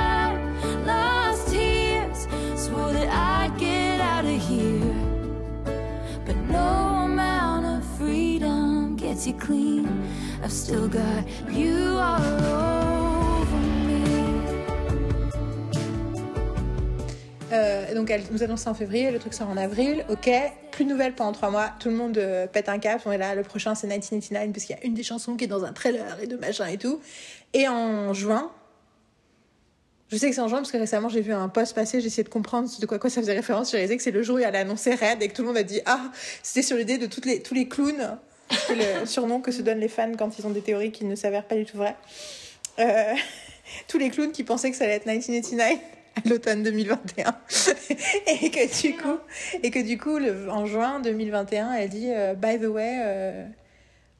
Euh, donc elle nous annonce ça en février, le truc sort en avril, ok, plus de nouvelles pendant trois mois, tout le monde euh, pète un cap, on est là, le prochain c'est 1989 parce qu'il y a une des chansons qui est dans un trailer et de machin et tout. Et en juin, je sais que c'est en juin parce que récemment j'ai vu un post passer, j'ai essayé de comprendre de quoi, quoi ça faisait référence, j'ai réalisé que c'est le jour où elle a annoncé Red et que tout le monde a dit ah, c'était sur l'idée de toutes les, tous les clowns, le surnom que se donnent les fans quand ils ont des théories qui ne s'avèrent pas du tout vraies. Euh, tous les clowns qui pensaient que ça allait être 1989 à l'automne 2021 et que du coup et que du coup le- en juin 2021 elle dit euh, by the way euh,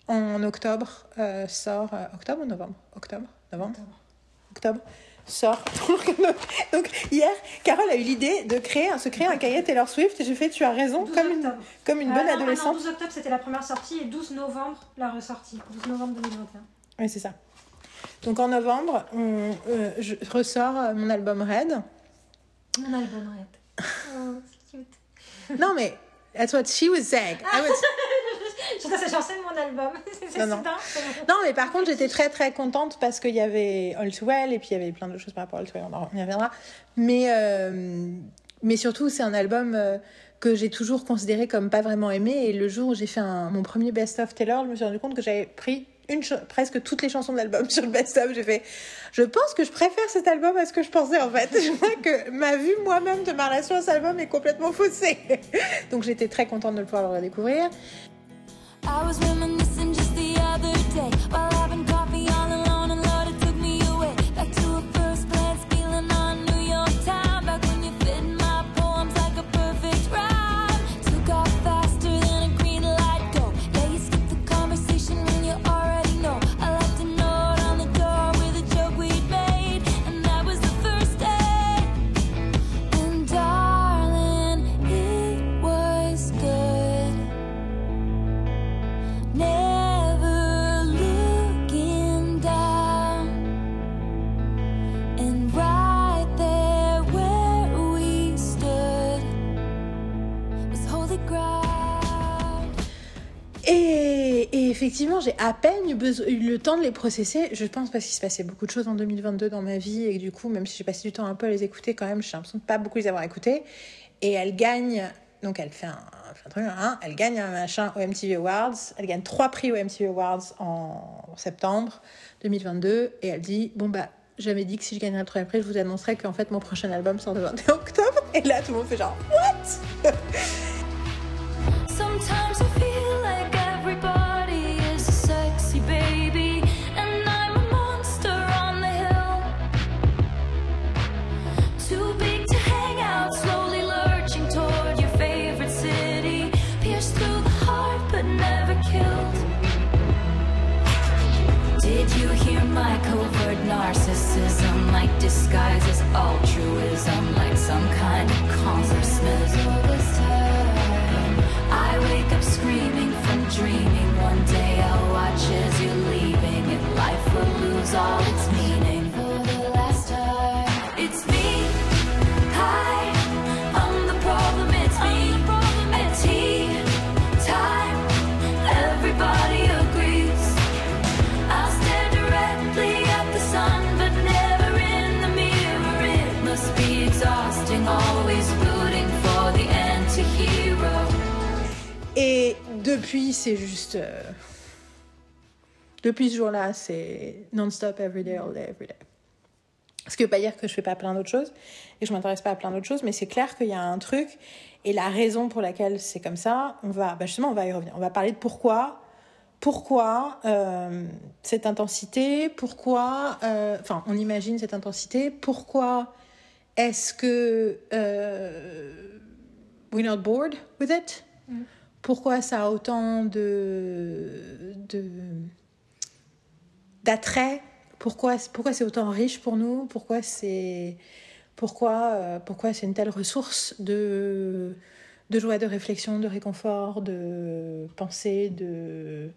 en octobre sort octobre ou novembre? Octobre? Novembre? Octobre sort donc hier Carole a eu l'idée de créer se créer un cahier Taylor Swift et j'ai fait tu as raison comme une, comme une Euh, bonne non, ah non, adolescente 12 octobre, c'était la première sortie et 12 novembre, la ressortie. 12 novembre 2021. Oui, c'est ça. Donc en novembre, on, euh, je ressors euh, mon album Red. Mon album Red. Oh, c'est cute. Non, mais that's what she was saying. I was- J'entends cette chanson de mon album. C'est Non, non. c'est mais par contre, j'étais très très contente parce qu'il y avait All Too Well et puis il y avait plein de choses par rapport à All Too Well, on y reviendra. Mais, euh, mais surtout, c'est un album euh, que j'ai toujours considéré comme pas vraiment aimé. Et le jour où j'ai fait un- mon premier best-of Taylor, je me suis rendu compte que j'avais pris une presque toutes les chansons de l'album sur le best-of. J'ai fait, je pense que je préfère cet album à ce que je pensais en fait. Je vois que ma vue moi-même de ma relation à cet album est complètement faussée. Donc j'étais très contente de le pouvoir le redécouvrir. I was reminiscing just the other day while effectivement, j'ai à peine eu, eu le temps de les processer. Je pense parce qu'il se passait beaucoup de choses en 2022 dans ma vie et du coup, même si j'ai passé du temps un peu à les écouter, quand même, j'ai l'impression de pas beaucoup les avoir écoutés. Et elle gagne, donc elle fait un, elle fait un truc, hein, elle gagne un machin au MTV Awards. Elle gagne trois prix au MTV Awards en septembre 2022 et elle dit bon bah j'avais dit que si je gagnerais le troisième prix, je vous annoncerais qu'en fait mon prochain album sort le 21 octobre. Et là, tout le monde fait genre what? Disguises altruism, like some kind of congressman. I wake up screaming from dreaming. One day I'll watch as you're leaving, and life will lose all its meaning. Depuis, c'est juste. euh, Depuis ce jour-là, c'est non-stop, every day, all day, every day. Ce qui veut pas dire que je fais pas plein d'autres choses et que je m'intéresse pas à plein d'autres choses, mais c'est clair qu'il y a un truc et la raison pour laquelle c'est comme ça, on va, bah justement, on va y revenir. On va parler de pourquoi, pourquoi euh, cette intensité, pourquoi, euh, on imagine cette intensité, pourquoi est-ce que euh, we're not bored with it? Mm. Pourquoi ça a autant de, d'attrait? Pourquoi, pourquoi c'est autant riche pour nous? Pourquoi c'est pourquoi, euh, pourquoi c'est une telle ressource de, de joie, de réflexion, de réconfort, de pensée, de,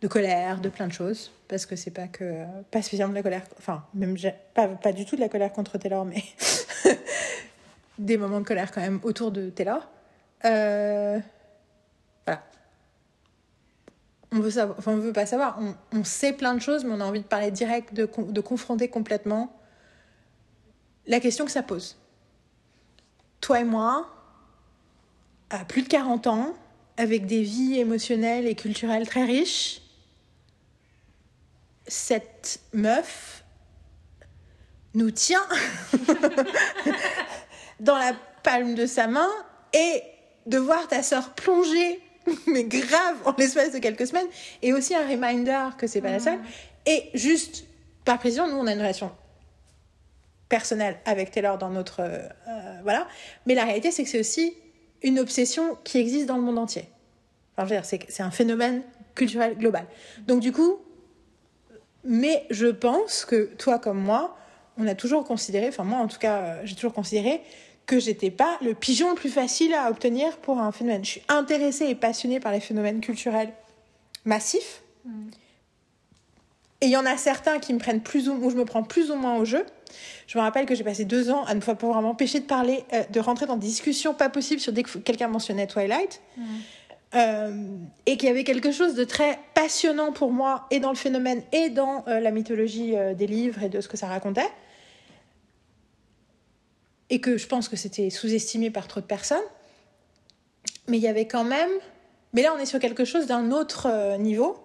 de colère, de plein de choses? Parce que c'est pas que pas spécialement de la colère, enfin même pas, pas du tout de la colère contre Taylor, mais des moments de colère quand même autour de Taylor. Euh. On veut veut pas savoir. On, sait plein de choses, mais on a envie de parler direct, de, de confronter complètement la question que ça pose. Toi et moi, à plus de 40 ans, avec des vies émotionnelles et culturelles très riches, cette meuf nous tient dans la palme de sa main et de voir ta sœur plonger, mais grave, en l'espace de quelques semaines, et aussi un reminder que c'est pas la seule. Et juste, par précision, nous, on a une relation personnelle avec Taylor dans notre. euh, euh, voilà. Mais la réalité, c'est que c'est aussi une obsession qui existe dans le monde entier. Enfin, je veux dire, c'est un phénomène culturel global. Donc, du coup, mais je pense que toi comme moi, on a toujours considéré, enfin moi en tout cas, euh, j'ai toujours considéré que j'étais pas le pigeon le plus facile à obtenir pour un phénomène. Je suis intéressée et passionnée par les phénomènes culturels massifs. Et il y en a certains qui me prennent plus ou où je me prends plus ou moins au jeu. Je me rappelle que j'ai passé deux ans à ne pas pouvoir m'empêcher de parler, euh, de rentrer dans des discussions pas possibles sur dès que quelqu'un mentionnait Twilight. Euh, et qu'il y avait quelque chose de très passionnant pour moi et dans le phénomène et dans euh, la mythologie des livres et de ce que ça racontait. Et que je pense que c'était sous-estimé par trop de personnes. Mais il y avait quand même... Mais là, on est sur quelque chose d'un autre euh, niveau.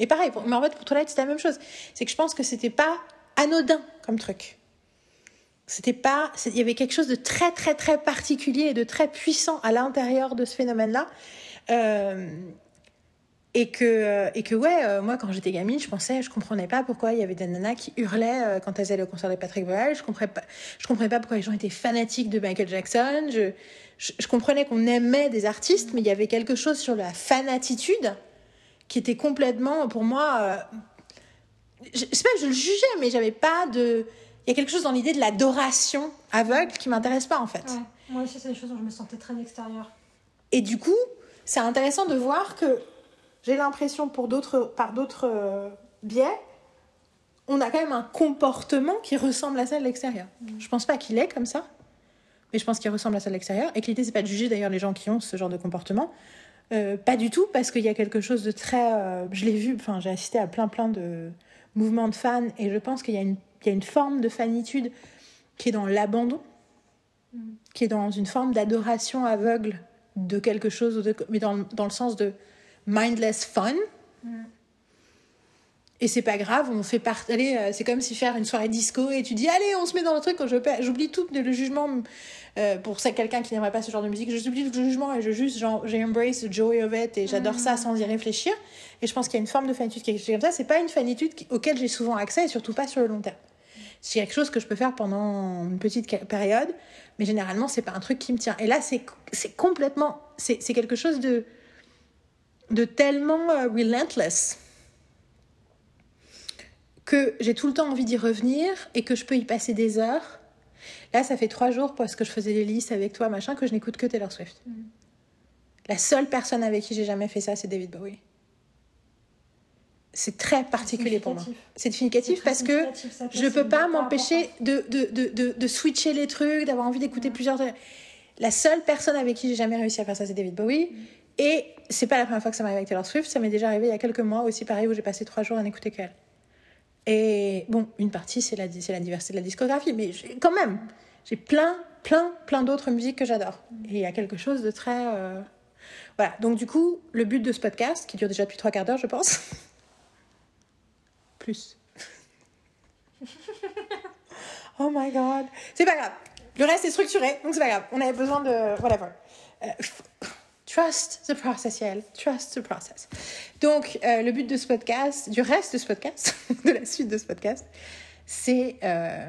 Et pareil, pour... mais en fait, pour Twilight, c'était la même chose. C'est que je pense que c'était pas anodin comme truc. C'était pas, il y avait quelque chose de très très très particulier et de très puissant à l'intérieur de ce phénomène-là. Euh, et que euh, et que ouais, euh, moi quand j'étais gamine, je pensais, je comprenais pas pourquoi il y avait des nanas qui hurlaient euh, quand elles allaient au concert de Patrick Bruel. Je comprenais pas, je comprenais pas pourquoi les gens étaient fanatiques de Michael Jackson. Je je, je comprenais qu'on aimait des artistes, mais il y avait quelque chose sur la fanatitude qui était complètement pour moi. euh, je, c'est pas que je le jugeais, mais j'avais pas de. Il y a quelque chose dans l'idée de l'adoration aveugle qui m'intéresse pas en fait. Ouais. Moi aussi, c'est des choses dont je me sentais très extérieure. Et du coup, c'est intéressant de voir que j'ai l'impression pour d'autres, par d'autres euh, biais, on a quand même un comportement qui ressemble à ça de l'extérieur. Je pense pas qu'il est comme ça, mais je pense qu'il ressemble à ça de l'extérieur. Et que l'idée, c'est pas de juger d'ailleurs les gens qui ont ce genre de comportement. Euh, pas du tout, parce qu'il y a quelque chose de très. euh, je l'ai vu, enfin, j'ai assisté à plein plein de mouvements de fans, et je pense qu'il y, a une- il y a une forme de fanitude qui est dans l'abandon, qui est dans une forme d'adoration aveugle de quelque chose, mais dans le sens de mindless fun. Et c'est pas grave, on fait partie. Allez, euh, c'est comme si faire une soirée disco et tu dis allez, on se met dans le truc. Quand j'oublie tout le jugement euh, pour quelqu'un qui n'aimerait pas ce genre de musique. J'oublie le jugement et je juste genre j'ai embrace joy of it et j'adore ça sans y réfléchir. Et je pense qu'il y a une forme de fanitude qui est comme ça. C'est pas une fanitude auquel j'ai souvent accès et surtout pas sur le long terme. C'est quelque chose que je peux faire pendant une petite période, mais généralement c'est pas un truc qui me tient. Et là c'est c'est complètement c'est quelque chose de de tellement euh, relentless que j'ai tout le temps envie d'y revenir et que je peux y passer des heures. Là, ça fait trois jours parce que je faisais les listes avec toi, machin, que je n'écoute que Taylor Swift. La seule personne avec qui j'ai jamais fait ça, c'est David Bowie. C'est très particulier pour moi. C'est très parce que je c'est peux pas m'empêcher de, de, de, de, de switcher les trucs, d'avoir envie d'écouter plusieurs. La seule personne avec qui j'ai jamais réussi à faire ça, c'est David Bowie. Et c'est pas la première fois que ça m'arrive avec Taylor Swift, ça m'est déjà arrivé il y a quelques mois aussi, pareil, où j'ai passé trois jours à n'écouter qu'elle. Et bon, une partie, c'est la, diversité de la discographie, mais quand même, j'ai plein, plein, plein d'autres musiques que j'adore. Et il y a quelque chose de très. euh, Voilà, donc du coup, le but de ce podcast, qui dure déjà depuis trois quarts d'heure, je pense. Plus. Oh my god. C'est pas grave. Le reste est structuré, donc c'est pas grave. On avait besoin de. Whatever. Euh, trust the process, Yael. Trust the process. Donc, euh, le but de ce podcast, du reste de ce podcast, de la suite de ce podcast, c'est. euh,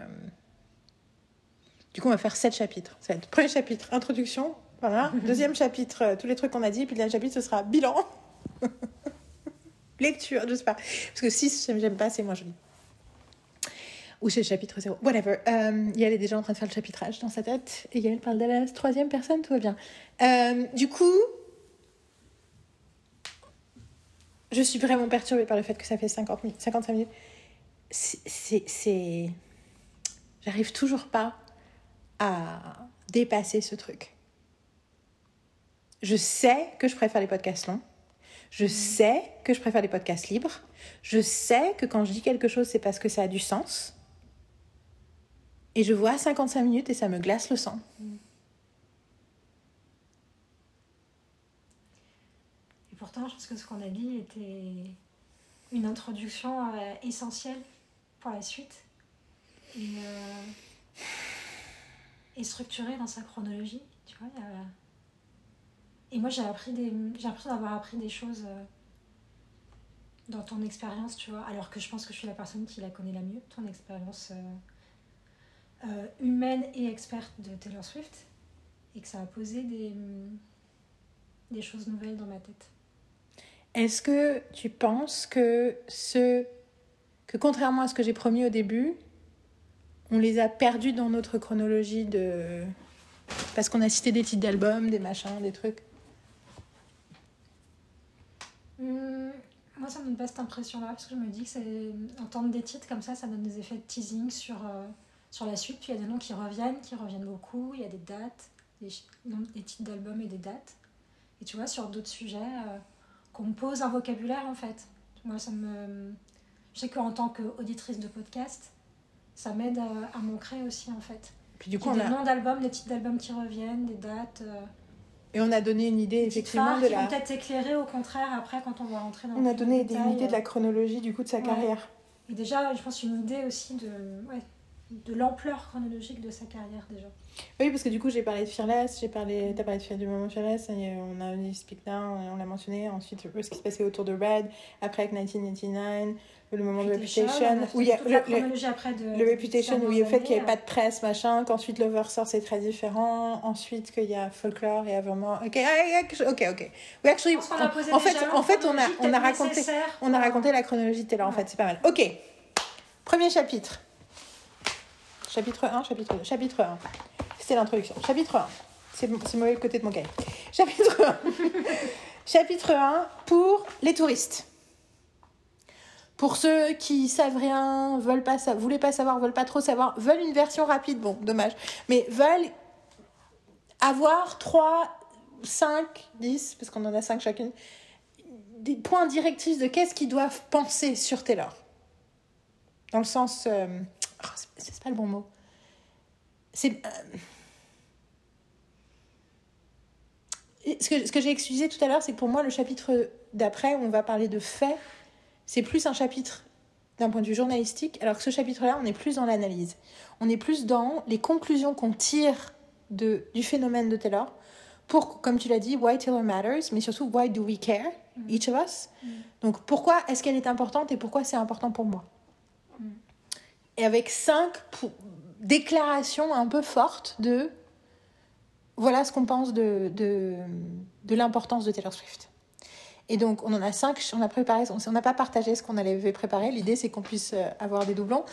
Du coup, on va faire sept chapitres. Ça va être premier chapitre, introduction. Voilà. Deuxième chapitre, euh, tous les trucs qu'on a dit. Puis le dernier chapitre, ce sera bilan. Lecture, je sais pas. Parce que 6, j'aime pas, c'est moins joli. Ou c'est le chapitre 0. Whatever. Euh, Yael est déjà en train de faire le chapitrage dans sa tête. Et Yael parle de la troisième personne, tout va bien. Euh, du coup, je suis vraiment perturbée par le fait que ça fait 50 minutes, 55 minutes. C'est- J'arrive toujours pas à dépasser ce truc. Je sais que je préfère les podcasts longs. Je sais que je préfère les podcasts libres. Je sais que quand je dis quelque chose, c'est parce que ça a du sens. Et je vois 55 minutes et ça me glace le sang. Et pourtant, je pense que ce qu'on a dit était une introduction euh, essentielle pour la suite. Et, euh, structurée dans sa chronologie. Tu vois, Et moi, j'ai appris des... j'ai d'avoir appris des choses euh, dans ton expérience, tu vois. Alors que je pense que je suis la personne qui la connaît la mieux, ton expérience euh, humaine et experte de Taylor Swift. Et que ça a posé des, des choses nouvelles dans ma tête. Est-ce que tu penses que ce que contrairement à ce que j'ai promis au début, on les a perdus dans notre chronologie de parce qu'on a cité des titres d'albums, des machins, des trucs? Hum, moi, ça me donne pas cette impression-là, parce que je me dis que c'est entendre des titres comme ça, ça donne des effets de teasing sur, euh, sur la suite. Puis il y a des noms qui reviennent, qui reviennent beaucoup. Il y a des dates, des, des titres d'albums et des dates. Et tu vois, sur d'autres sujets, euh, qu'on me pose un vocabulaire en fait. Moi, ça me. Je sais qu'en tant qu'auditrice de podcast, ça m'aide à, à m'ancrer aussi en fait. Puis du Il y coup, a on des a noms d'albums, des titres d'albums qui reviennent, des dates. euh, et on a donné une idée effectivement de qui la peut-être éclairer au contraire après quand on va rentrer dans on a donné des- détail, une idée de euh, la chronologie du coup de sa Ouais. carrière. Et déjà, je pense une idée aussi de, ouais, de l'ampleur chronologique de sa carrière déjà. Oui, parce que du coup, j'ai parlé de Fearless, j'ai parlé, t'as parlé de du moment Fearless, et on a eu Speak Now, on l'a mentionné, ensuite ce qui se passait autour de Red, après avec 1989, le moment de Reputation, on a fait où il y a le, le- après de- le Reputation, où il y a le fait qu'il n'y avait années, pas de presse, machin, qu'ensuite l'Oversource c'est très différent, ensuite qu'il y a Folklore et vraiment. Ok, ah, ok, ok. ok. Oui, actually, a posé en fait, en fait, on a, on a raconté, on a raconté la chronologie de Taylor, en fait, c'est pas mal. Ok, premier chapitre. Chapitre 1, chapitre 2. Chapitre 1. C'était l'introduction. Chapitre 1. C'est mauvais le côté de mon cahier. Chapitre 1. chapitre 1 pour les touristes. Pour ceux qui savent rien, veulent pas sa- voulaient pas savoir, veulent pas trop savoir, veulent une version rapide, bon, dommage, mais veulent avoir 3, 5, 10, parce qu'on en a 5 chacune, des points directifs de qu'est-ce qu'ils doivent penser sur Taylor. Dans le sens. euh, c'est- c'est pas le bon mot. C'est. euh, ce que, ce que j'ai excusé tout à l'heure, c'est que pour moi, le chapitre d'après, où on va parler de faits, c'est plus un chapitre d'un point de vue journalistique, alors que ce chapitre-là, on est plus dans l'analyse. On est plus dans les conclusions qu'on tire de, du phénomène de Taylor pour, comme tu l'as dit, why Taylor matters, mais surtout, why do we care, each of us? Donc, pourquoi est-ce qu'elle est importante et pourquoi c'est important pour moi? Et avec cinq déclarations un peu fortes de voilà ce qu'on pense de, de, de l'importance de Taylor Swift. Et donc, on en a cinq, on a préparé, on n'a pas partagé ce qu'on avait préparé. L'idée, c'est qu'on puisse euh, avoir des doublons.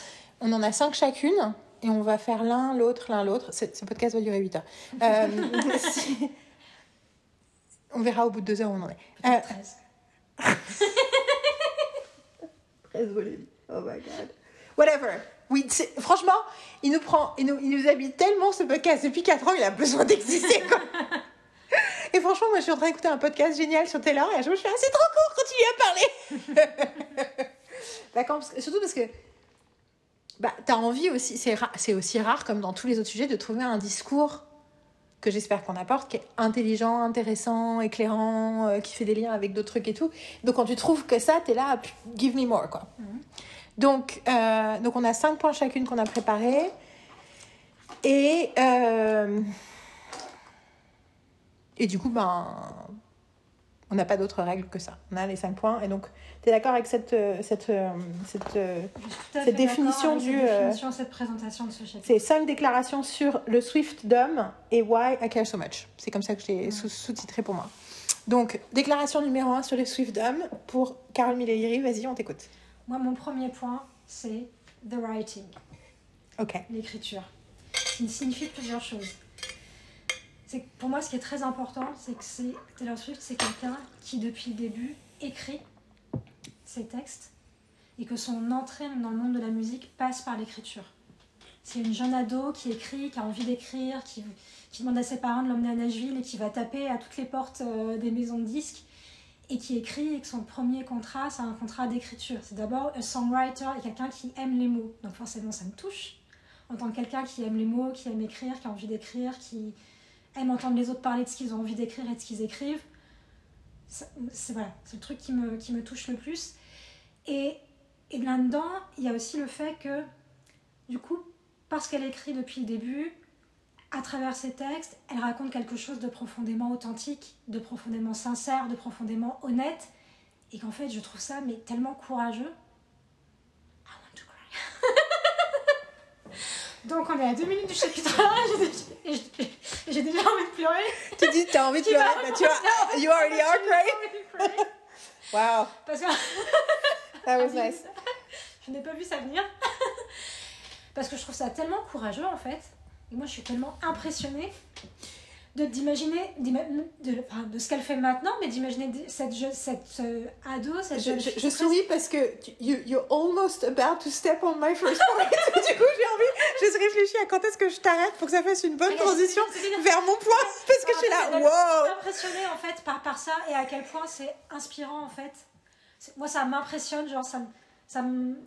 On en a cinq chacune, et on va faire l'un, l'autre, l'un, l'autre. Ce, podcast va durer 8 heures. Euh, si- On verra au bout de deux heures où on en est. Euh, 13 volets. Oh my god. Whatever. Oui, franchement, il nous prend, il nous, il nous habite tellement ce podcast depuis 4 ans, il a besoin d'exister. Et franchement, moi, je suis en train d'écouter un podcast génial sur Taylor et à chaque fois, je fais ah, c'est trop court, continue à parler. D'accord, parce que- surtout parce que bah, t'as envie aussi, c'est ra- aussi rare comme dans tous les autres sujets de trouver un discours que j'espère qu'on apporte, qui est intelligent, intéressant, éclairant, euh, qui fait des liens avec d'autres trucs et tout. Donc quand tu trouves que ça, t'es là, give me more, quoi. Donc, euh, donc on a cinq points chacune qu'on a préparés. Et, euh, et du coup, ben, on n'a pas d'autres règles que ça. On a les cinq points. Et donc, tu es d'accord avec cette, euh, cette, cette, cette définition avec du. Cette euh, présentation de ce chapitre. c'est cinq déclarations sur le Swift d'homme et Why I Care So Much. C'est comme ça que je l'ai sous- sous-titré pour moi. Donc, déclaration numéro un sur le Swift d'homme pour Carole Milleri. Vas-y, on t'écoute. Moi, mon premier point, c'est the writing, Ok. l'écriture. Qui signifie plusieurs choses. C'est pour moi, ce qui est très important, c'est que c'est Taylor Swift, c'est quelqu'un qui, depuis le début, écrit ses textes et que son entrée dans le monde de la musique passe par l'écriture. C'est une jeune ado qui écrit, qui a envie d'écrire, qui, qui demande à ses parents de l'emmener à Nashville et qui va taper à toutes les portes euh, des maisons de disques et qui écrit et que son premier contrat, c'est un contrat d'écriture. C'est d'abord un songwriter et quelqu'un qui aime les mots. Donc forcément, ça me touche. En tant que quelqu'un qui aime les mots, qui aime écrire, qui a envie d'écrire, qui aime entendre les autres parler de ce qu'ils ont envie d'écrire et de ce qu'ils écrivent, c'est voilà, c'est le truc qui me, qui me touche le plus. Et, et là-dedans, il y a aussi le fait que, du coup, parce qu'elle écrit depuis le début, à travers ses textes, elle raconte quelque chose de profondément authentique, de profondément sincère, de profondément honnête, et qu'en fait, je trouve ça mais tellement courageux. I want to cry. Donc, on est à deux minutes du chapitre 1 et j'ai- déjà envie de pleurer. Tu dis, t'as envie de pleurer, bah, tu vois, you already are crying. Wow, Parce que that was nice. je n'ai pas vu ça venir. Parce que je trouve ça tellement courageux en fait. Et moi je suis tellement impressionnée de d'imaginer d'ima- de, de ce qu'elle fait maintenant, mais d'imaginer cette, je- cette euh, ado, cette Je, jeune je, je souris parce que tu- you, you're almost about to step on my first point. du coup, j'ai envie, j'ai réfléchi à quand est-ce que je t'arrête pour que ça fasse une bonne transition vers mon point. Parce que je suis là, wow! impressionnée en fait par, par ça et à quel point c'est inspirant en fait. Moi ça m'impressionne, genre ça, ça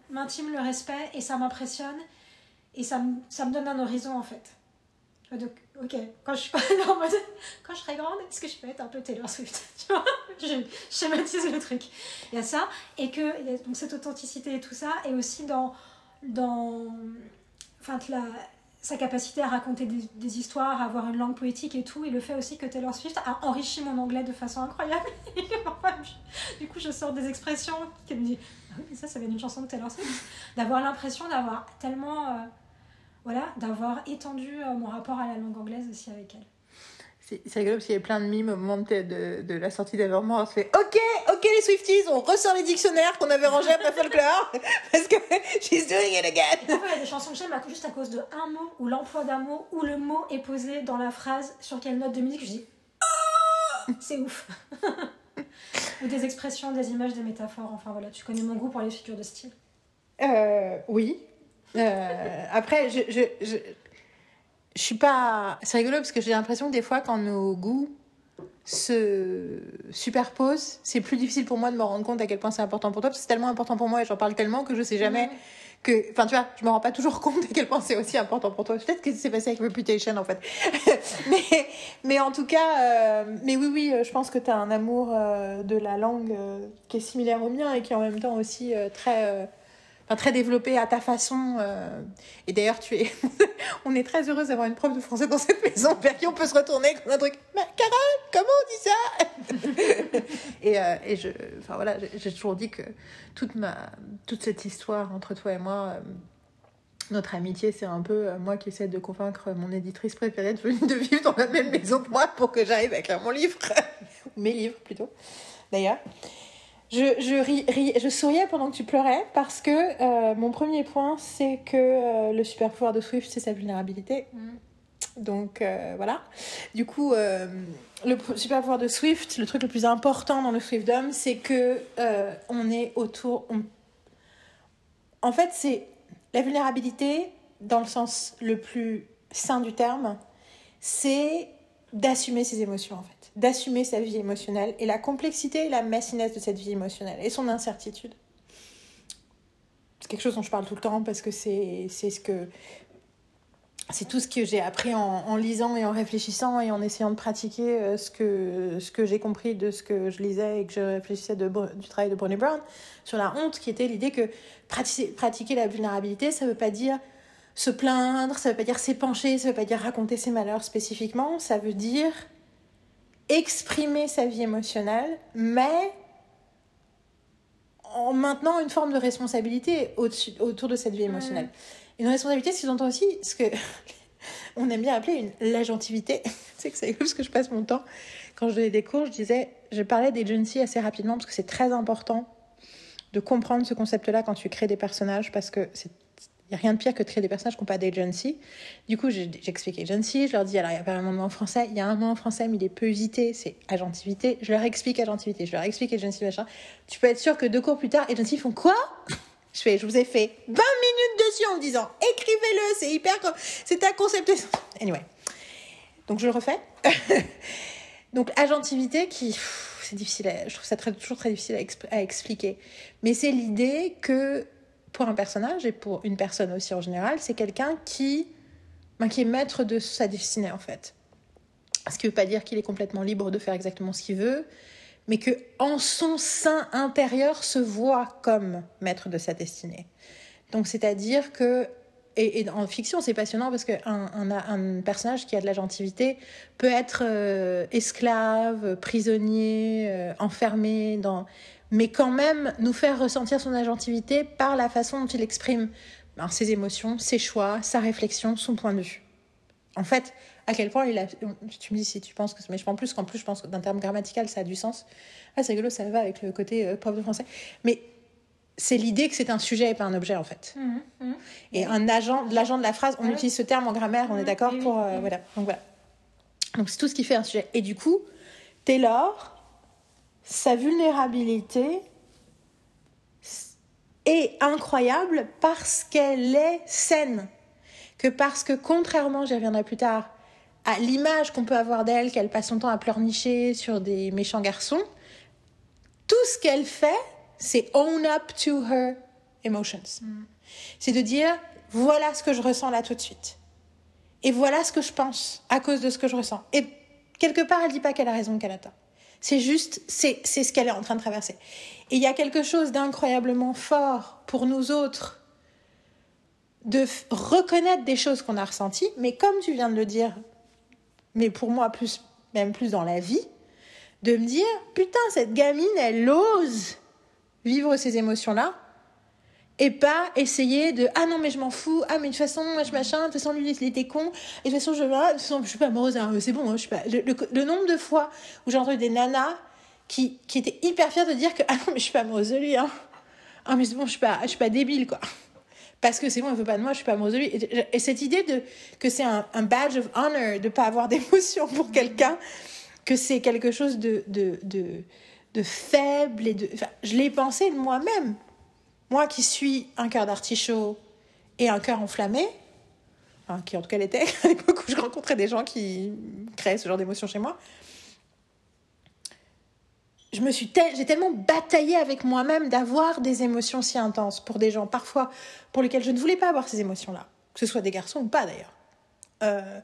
m'intime le respect et ça m'impressionne et ça, me- ça me donne un horizon en fait. Donc, ok, quand je, je serai grande, est-ce que je peux être un peu Taylor Swift vois? Je schématise le truc. Il y a ça, et que y a donc cette authenticité et tout ça, et aussi dans, dans enfin, sa capacité à raconter des, histoires, à avoir une langue poétique et tout, et le fait aussi que Taylor Swift a enrichi mon anglais de façon incroyable. Je- du coup, je sors des expressions qui me disent Ah oui, mais ça, ça vient d'une chanson de Taylor Swift. D'avoir l'impression d'avoir tellement. euh, voilà, d'avoir étendu euh, mon rapport à la langue anglaise aussi avec elle. C'est c'est rigolo parce qu'il y a plein de mimes au moment de, de, de la sortie d'Evermore. On se fait OK, OK les Swifties, on ressort les dictionnaires qu'on avait rangés après folklore parce que she's doing it again. Parfois, il y a des chansons que j'aime juste à cause de un mot ou l'emploi d'un mot ou le mot est posé dans la phrase sur quelle note de musique je dis Ah c'est ouf. ou des expressions, des images, des métaphores. Enfin voilà, tu connais mon goût pour les figures de style. Euh, oui. Euh, après, je, je, je, je suis pas. C'est rigolo parce que j'ai l'impression que des fois, quand nos goûts se superposent, c'est plus difficile pour moi de me rendre compte à quel point c'est important pour toi parce que c'est tellement important pour moi et j'en parle tellement que je sais jamais que. Enfin, tu vois, je me rends pas toujours compte à quel point c'est aussi important pour toi. Peut-être que c'est passé avec Reputation en fait. mais, mais en tout cas, euh, mais oui, oui, euh, je pense que tu as un amour euh, de la langue qui est similaire au mien et qui est en même temps aussi très. Très développé à ta façon. euh, Et d'ailleurs, tu es. on est très heureuse d'avoir une prof de français dans cette maison vers qui on peut se retourner comme un truc. Mais Carole, comment on dit ça? Et, euh, et je. Enfin voilà, j'ai- toujours dit que toute, ma... toute cette histoire entre toi et moi. euh, Notre amitié, c'est un peu moi qui essaie de convaincre mon éditrice préférée de, de vivre dans la même maison que moi pour que j'arrive à écrire mon livre. Mes livres plutôt, d'ailleurs. Je, je, ris, ris- je souriais pendant que tu pleurais parce que euh, mon premier point, c'est que euh, le super pouvoir de Swift, c'est sa vulnérabilité. Donc euh, voilà. Du coup, euh, le super pouvoir de Swift, le truc le plus important dans le Swiftdom, c'est que euh, on est autour. on- En fait, c'est la vulnérabilité dans le sens le plus sain du terme, c'est d'assumer ses émotions en fait, d'assumer sa vie émotionnelle et la complexité et la messiness de cette vie émotionnelle et son incertitude. C'est quelque chose dont je parle tout le temps parce que c'est ce que c'est tout ce que j'ai appris en, lisant et en réfléchissant et en essayant de pratiquer euh, ce que, ce que j'ai compris de ce que je lisais et que je réfléchissais de, du travail de Brené Brown sur la honte, qui était l'idée que pratiquer, pratiquer la vulnérabilité, ça ne veut pas dire se plaindre, ça veut pas dire s'épancher, ça veut pas dire raconter ses malheurs spécifiquement, ça veut dire exprimer sa vie émotionnelle, mais en maintenant une forme de responsabilité autour de cette vie émotionnelle. Une responsabilité, ce qui j'entends aussi, ce que on aime bien appeler une l'agentivité. c'est que c'est parce que je passe mon temps quand je donnais des cours, je disais, je parlais d'agency assez rapidement parce que c'est très important de comprendre ce concept-là quand tu crées des personnages parce que c'est n'y a rien de pire que de créer des personnages qui n'ont pas d'agency. Du coup, j'explique agency, je leur dis, alors il n'y a pas un mot en français, il y a un mot en français, mais il est peu usité, c'est agentivité. Je leur explique agentivité, je leur explique agency, machin. Tu peux être sûr que deux cours plus tard, agency font quoi? Je fais, je vous ai fait 20 minutes dessus en me disant, écrivez-le, c'est hyper, c'est un concept. Anyway. Donc je le refais. Donc agentivité qui, c'est difficile, à- je trouve ça très- toujours très difficile à expliquer. Mais c'est l'idée que pour un personnage et pour une personne aussi en général, c'est quelqu'un qui, ben, qui est maître de sa destinée en fait. Ce qui ne veut pas dire qu'il est complètement libre de faire exactement ce qu'il veut, mais que en son sein intérieur se voit comme maître de sa destinée. Donc c'est-à-dire que et, en fiction, c'est passionnant parce qu'un un, un personnage qui a de la gentilité peut être euh, esclave, prisonnier, euh, enfermé, mais quand même nous faire ressentir son agentivité par la façon dont il exprime ben, ses émotions, ses choix, sa réflexion, son point de vue. En fait, à quel point il a. Tu me dis si tu penses que. Mais je pense plus qu'en plus, je pense que d'un terme grammatical, ça a du sens. Ah, c'est rigolo, ça va avec le côté euh, prof de français. Mais c'est l'idée que c'est un sujet et pas un objet, en fait. Et un agent, l'agent de la phrase, on utilise ce terme en grammaire, on est d'accord pour. euh, voilà. Donc voilà. Donc c'est tout ce qui fait un sujet. Et du coup, Taylor, sa vulnérabilité est incroyable parce qu'elle est saine. Que parce que contrairement, j'y reviendrai plus tard, à l'image qu'on peut avoir d'elle, qu'elle passe son temps à pleurnicher sur des méchants garçons, tout ce qu'elle fait, c'est own up to her emotions. C'est de dire, voilà ce que je ressens là tout de suite. Et voilà ce que je pense à cause de ce que je ressens. Et quelque part, elle dit pas qu'elle a raison qu'elle a tort. C'est juste, c'est ce qu'elle est en train de traverser. Et il y a quelque chose d'incroyablement fort pour nous autres de reconnaître des choses qu'on a ressenties, mais comme tu viens de le dire, mais pour moi plus, même plus dans la vie, de me dire, putain, cette gamine, elle ose vivre ces émotions-là, et pas essayer de ah non mais je m'en fous ah mais de toute façon moi je machin de toute façon lui il était con et de toute façon je, de toute façon, je suis pas amoureuse hein, c'est bon hein, je suis pas le, nombre de fois où j'ai entendu des nanas qui, qui étaient hyper fières de dire que ah non mais je suis pas amoureuse de lui hein. ah mais c'est bon je suis pas je suis pas débile quoi parce que c'est bon il veut pas de moi je suis pas amoureuse de lui et, et cette idée de que c'est un, badge of honor de pas avoir d'émotion pour quelqu'un que c'est quelque chose de, de de faible et de je l'ai pensé de moi-même moi qui suis un cœur d'artichaut et un cœur enflammé, enfin, qui en tout cas l'était je rencontrais des gens qui créaient ce genre d'émotions chez moi, je me suis j'ai tellement bataillé avec moi-même d'avoir des émotions si intenses pour des gens parfois pour lesquels je ne voulais pas avoir ces émotions-là, que ce soit des garçons ou pas d'ailleurs, Euh,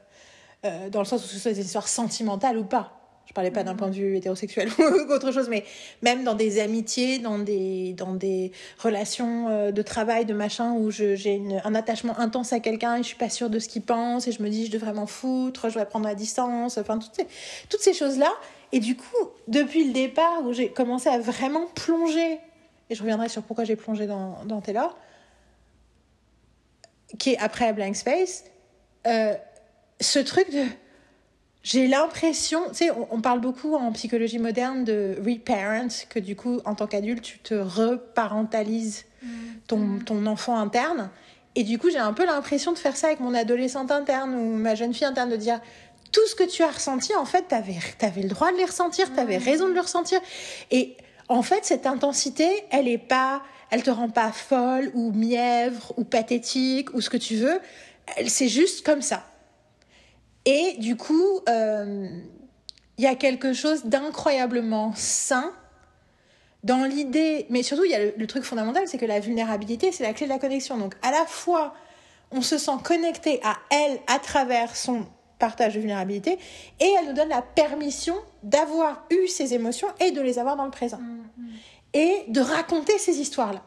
euh, dans le sens où ce soit des histoires sentimentales ou pas. Je parlais pas d'un point de vue hétérosexuel ou autre chose, mais même dans des amitiés, dans des, dans des relations euh, de travail, de machin, où j'ai un attachement intense à quelqu'un et je suis pas sûre de ce qu'il pense et je me dis je devrais m'en foutre, je devrais prendre la distance, enfin toutes ces, toutes ces choses-là. Et du coup, depuis le départ où j'ai commencé à vraiment plonger, et je reviendrai sur pourquoi j'ai plongé dans, dans Taylor, qui est après Blank Space, euh, ce truc de j'ai l'impression, tu sais, on, on parle beaucoup en psychologie moderne de reparent, que du coup, en tant qu'adulte, tu te reparentalises ton, ton enfant interne. Et du coup, j'ai un peu l'impression de faire ça avec mon adolescente interne ou ma jeune fille interne, de dire tout ce que tu as ressenti, en fait, tu avais, le droit de les ressentir, tu avais raison de le ressentir. Et en fait, cette intensité, elle est pas, elle te rend pas folle ou mièvre ou pathétique ou ce que tu veux. Elle- C'est juste comme ça. Et du coup, euh, il y a quelque chose d'incroyablement sain dans l'idée, mais surtout il y a le, le truc fondamental, c'est que la vulnérabilité, c'est la clé de la connexion. Donc à la fois, on se sent connecté à elle à travers son partage de vulnérabilité, et elle nous donne la permission d'avoir eu ces émotions et de les avoir dans le présent. Et de raconter ces histoires-là.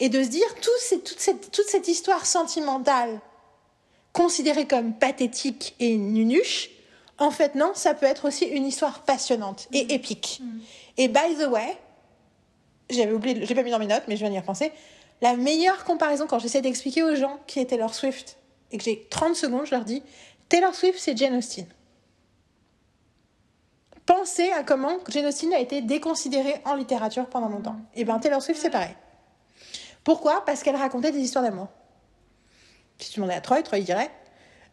Et de se dire, tout ces- toute, cette, toute cette histoire sentimentale, considérée comme pathétique et nunuche, en fait, non, ça peut être aussi une histoire passionnante et épique. Et by the way, j'avais oublié, l'ai pas mis dans mes notes, mais je viens d'y repenser. La meilleure comparaison quand j'essaie d'expliquer aux gens qui est Taylor Swift et que j'ai 30 secondes, je leur dis Taylor Swift, c'est Jane Austen. Pensez à comment Jane Austen a été déconsidérée en littérature pendant longtemps. Et bien Taylor Swift, c'est pareil. Pourquoi? Parce qu'elle racontait des histoires d'amour. Si tu demandais à Troy, Troy dirait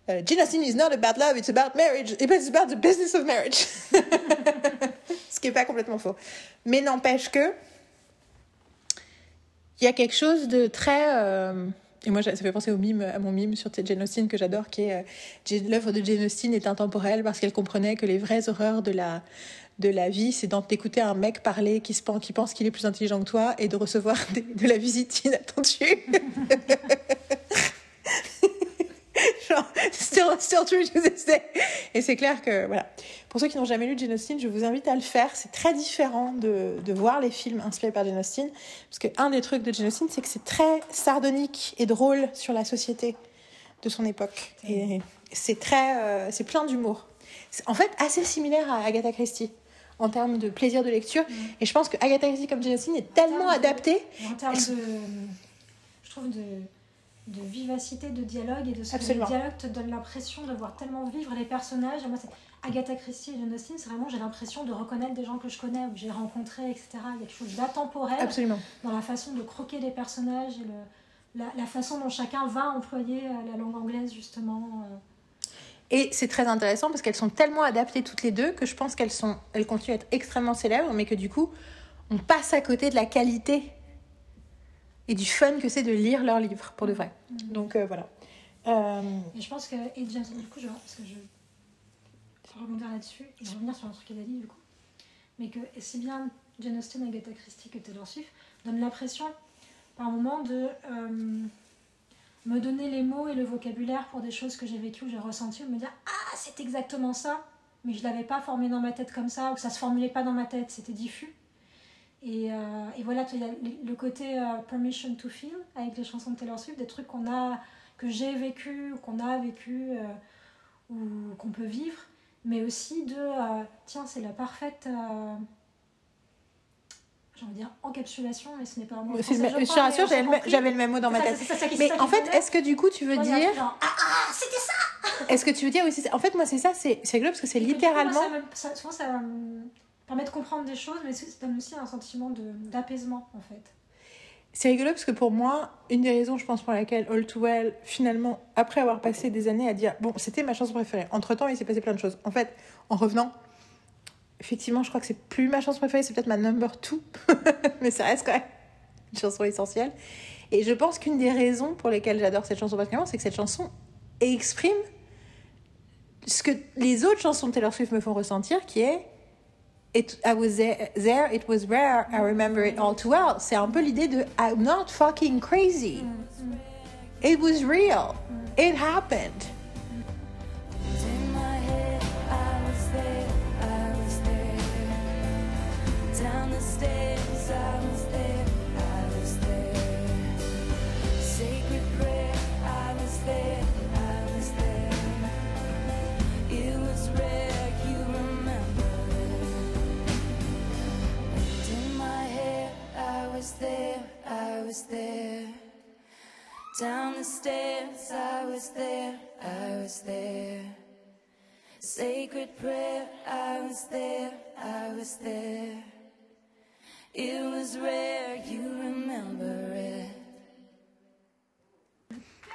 euh, Austen is not about love, it's about marriage, it's about the business of marriage. Ce qui n'est pas complètement faux. Mais n'empêche que il y a quelque chose de très euh, et moi ça fait penser au mime à mon mime sur Austen que j'adore qui est euh, l'œuvre de Austen est intemporelle parce qu'elle comprenait que les vraies horreurs de la de la vie c'est d'écouter un mec parler qui se pense qui pense qu'il est plus intelligent que toi et de recevoir de la visite inattendue Genre, still, still true to this day. Et c'est clair que, voilà. Pour ceux qui n'ont jamais lu Jane Austen, je vous invite à le faire. C'est très différent de, de voir les films inspirés par Jane Austen. Parce que un des trucs de Jane Austen, c'est que c'est très sardonique et drôle sur la société de son époque. Et c'est très, euh, c'est plein d'humour. C'est en fait assez similaire à Agatha Christie en termes de plaisir de lecture. Et je pense que Agatha Christie comme Jane Austen est tellement adaptée. En termes de. Je trouve de de vivacité de dialogue et de ce que les dialogues te donnent l'impression de voir tellement vivre les personnages. Moi, c'est Agatha Christie et Jane Austen, c'est vraiment, j'ai l'impression de reconnaître des gens que je connais ou que j'ai rencontrés, etc. Il y a quelque chose Absolument. dans la façon de croquer les personnages et le, la, la façon dont chacun va employer euh, la langue anglaise, justement. euh. Et c'est très intéressant parce qu'elles sont tellement adaptées toutes les deux que je pense qu'elles sont, elles continuent à être extrêmement célèbres, mais que du coup, on passe à côté de la qualité et du fun que c'est de lire leurs livres pour de vrai. Donc euh, voilà. Euh, Et je pense que. Et James, du coup, je, parce que je. Je vais rebondir là-dessus et revenir sur un truc qu'elle a dit, du coup. Mais que si bien Jane Austen, Agatha Christie que Taylor Swift donnent l'impression, par moment, de euh, me donner les mots et le vocabulaire pour des choses que j'ai vécues ou j'ai ressenties, ou me dire Ah, c'est exactement ça, mais je l'avais pas formé dans ma tête comme ça, ou que ça se formulait pas dans ma tête, c'était diffus. Et, euh, et voilà, il y a le- côté euh, Permission to Feel avec les chansons de Taylor Swift, des trucs qu'on a, que j'ai vécu, ou qu'on a vécu, euh, ou qu'on peut vivre, mais aussi de euh, tiens, c'est la parfaite. euh, j'ai envie de dire encapsulation, mais ce n'est pas un mot. français, je crois, mais rassure, j'avais le, même- mot dans ma ça, tête. ça, ça qui- Mais ça en fait, est-ce que du coup, tu veux dire. genre, ah, ah, c'était ça Est-ce que tu veux dire aussi. ça En fait, moi, c'est ça, c'est rigolo parce que c'est du coup, moi, littéralement. ça ça- souvent, ça permet de comprendre des choses, mais ça donne aussi un sentiment d'apaisement, en fait. C'est rigolo parce que pour moi, une des raisons, je pense, pour laquelle All Too Well, finalement, après avoir passé des années à dire, bon, c'était ma chanson préférée. Entre temps, il s'est passé plein de choses. En fait, en revenant, effectivement, je crois que c'est plus ma chanson préférée, c'est peut-être ma number two, mais ça reste quand même une chanson essentielle. Et je pense qu'une des raisons pour lesquelles j'adore cette chanson particulièrement, c'est que cette chanson exprime ce que les autres chansons de Taylor Swift me font ressentir, qui est It, I was there, there, it was rare, I remember it all too well. C'est un peu l'idée de I'm not fucking crazy. Mm. It was real. It happened. Was there. Down the stairs, I was there, I was there. Sacred prayer, I was there, I was there. It was rare, you remember it.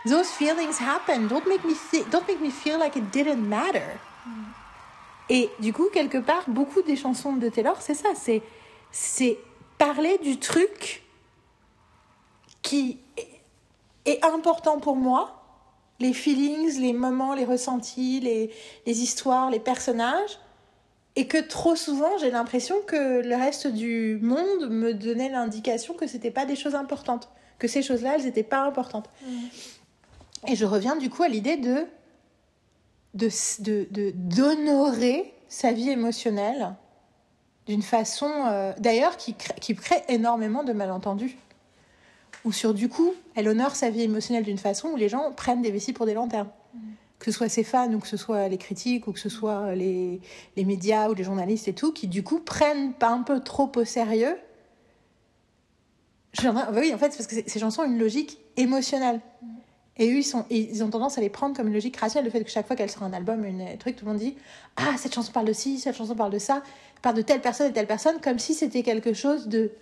Those feelings happen. Don't make me don't make me feel like it didn't matter. Et du coup, quelque part, beaucoup des chansons de Taylor, c'est ça. C'est c'est parler du truc qui est- important pour moi. Les feelings, les moments, les ressentis, les, les histoires, les personnages. Et que trop souvent, j'ai l'impression que le reste du monde me donnait l'indication que c'était pas des choses importantes. Que ces choses-là, elles n'étaient pas importantes. Et je reviens du coup à l'idée de de de- de- d'honorer sa vie émotionnelle d'une façon, euh, d'ailleurs, qui crée, qui crée énormément de malentendus. Ou sur du coup, elle honore sa vie émotionnelle d'une façon où les gens prennent des vessies pour des lanternes. Que ce soit ses fans ou que ce soit les critiques ou que ce soit les, les médias ou les journalistes et tout, qui du coup prennent pas un peu trop au sérieux. Train- bah oui, en fait, c'est parce que ces- chansons ont une logique émotionnelle. Et eux, ils, sont, ils ont tendance à les prendre comme une logique rationnelle. Le fait que chaque fois qu'elle sort un album, une truc, tout le monde dit Ah, cette chanson parle de ci, cette chanson parle de ça, parle de telle personne et telle personne, comme si c'était quelque chose de.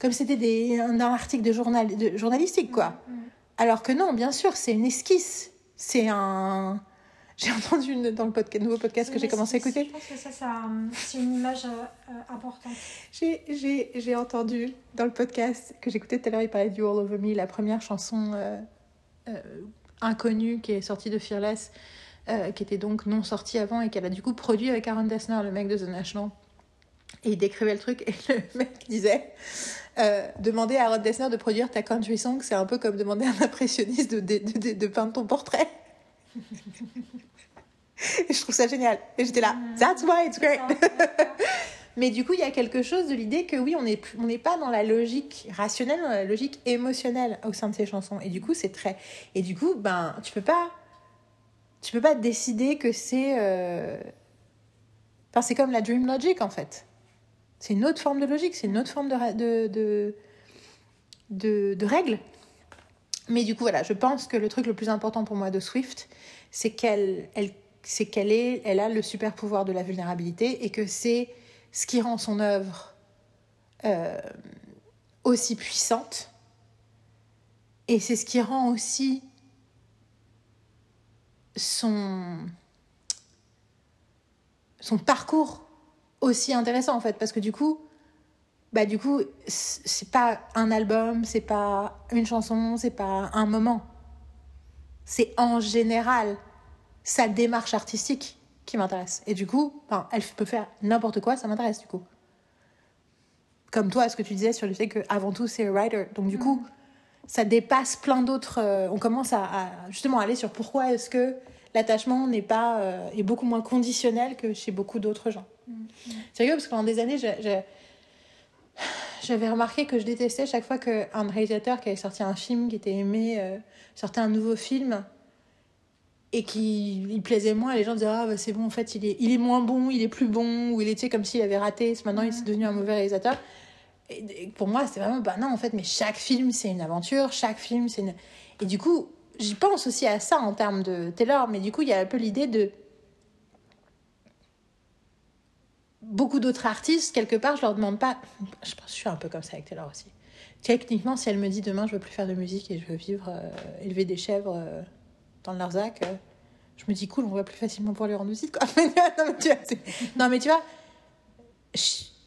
Comme c'était un, article de, journal, de journalistique, quoi. Alors que non, bien sûr, c'est une esquisse. C'est un. J'ai entendu une- dans le podcast, nouveau podcast que j'ai commencé à écouter. Je pense que ça, ça, c'est une image euh, importante. J'ai- entendu dans le podcast que j'écoutais tout à l'heure, il parlait du All Over Me, la première chanson euh, euh, inconnue qui est sortie de Fearless, qui était donc non sortie avant et qu'elle a du coup produit avec Aaron Dessner, le mec de The National. Et il décrivait le truc et le mec disait euh, Demander à Aaron Dessner de produire ta country song, c'est un peu comme demander à un impressionniste de, de, de- de peindre ton portrait. Et je trouve ça génial. Et j'étais là, that's why it's great. Mais du coup, il y a quelque chose de l'idée que oui, on n'est plus- on n'est pas dans la logique rationnelle, dans la logique émotionnelle au sein de ces chansons. Et du coup, c'est très. Et du coup, ben, tu peux pas. Tu peux pas décider que c'est. euh, Enfin, c'est comme la dream logic en fait. C'est une autre forme de logique, c'est une autre forme de, de, de, de, de règles. Mais du coup, voilà, je pense que le truc le plus important pour moi de Swift, c'est qu'elle elle, c'est qu'elle est, elle a le super pouvoir de la vulnérabilité et que c'est ce qui rend son œuvre euh, aussi puissante. Et c'est ce qui rend aussi son, son parcours aussi intéressant en fait parce que du coup bah du coup c'est pas un album c'est pas une chanson c'est pas un moment. C'est en général sa démarche artistique qui m'intéresse. Et du coup ben, elle peut faire n'importe quoi ça m'intéresse du coup. Comme toi ce que tu disais sur le fait que avant tout c'est writer. Donc du coup ça dépasse plein d'autres euh, on commence à, à, justement aller sur pourquoi est-ce que l'attachement n'est pas euh, est beaucoup moins conditionnel que chez beaucoup d'autres gens c'est rigolo parce que pendant des années, j'avais remarqué que je détestais chaque fois qu'un réalisateur qui avait sorti un film qui était aimé euh, sortait un nouveau film et qui il plaisait moins. Les gens disaient Ah, bah, c'est bon, en fait, il est, il est moins bon, il est plus bon, ou il était comme s'il avait raté. Maintenant, il est devenu un mauvais réalisateur. Et, et pour moi, c'est vraiment Bah non, en fait, mais chaque film, c'est une aventure, chaque film, c'est une. Et du coup, j'y pense aussi à ça en termes de Taylor, mais du coup, il y a un peu l'idée de. Beaucoup d'autres artistes, quelque part, je leur demande pas. Je pense que je suis un peu comme ça avec Taylor aussi. Techniquement, si elle me dit demain, je veux plus faire de musique et je veux vivre, euh, élever des chèvres euh, dans le Larzac, euh, je me dis cool, on va plus facilement pouvoir lui rendre visite, quoi. non, mais tu vois, non, mais tu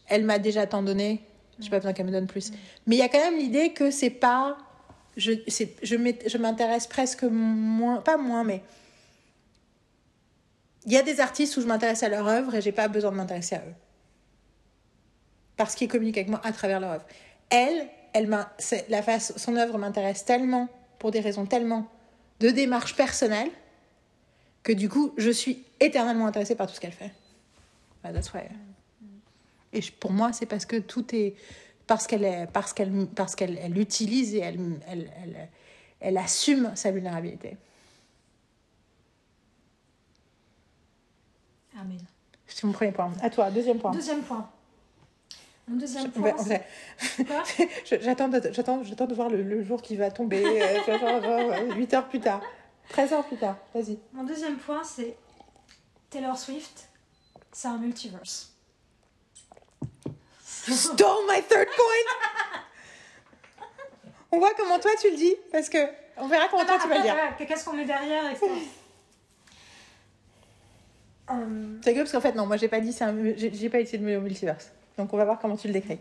elle m'a déjà tant donné, j'ai pas besoin qu'elle me donne plus. Mais il y a quand même l'idée que c'est pas. Je, je m'intéresse presque moins, pas moins, mais il y a des artistes où je m'intéresse à leur œuvre et j'ai pas besoin de m'intéresser à eux. Parce qu'ils communiquent avec moi à travers leur œuvre. Elle, elle la face, son œuvre m'intéresse tellement, pour des raisons tellement de démarche personnelle, que du coup, je suis éternellement intéressée par tout ce qu'elle fait. Bah, that's. Et pour moi, c'est parce que tout est. Parce qu'elle est, parce qu'elle, parce elle utilise et elle, elle, elle, elle assume sa vulnérabilité. Amen. C'est mon premier point. À toi, deuxième point. Deuxième point. Mon deuxième point. J'attends de, j'attends, j'attends de voir le, le jour qui va tomber, euh, tu vois, genre, genre, 8 heures plus tard, 13 heures plus tard, vas-y. Mon deuxième point, c'est Taylor Swift, c'est un multiverse. Stole my third point On voit comment toi tu le dis, parce que on verra comment toi tu vas le dire. Qu'est-ce qu'on met derrière etc. Euh, C'est rigolo parce qu'en fait, non, moi j'ai pas dit, c'est un- j'ai pas utilisé le mot multiverse. Donc on va voir comment tu le décris.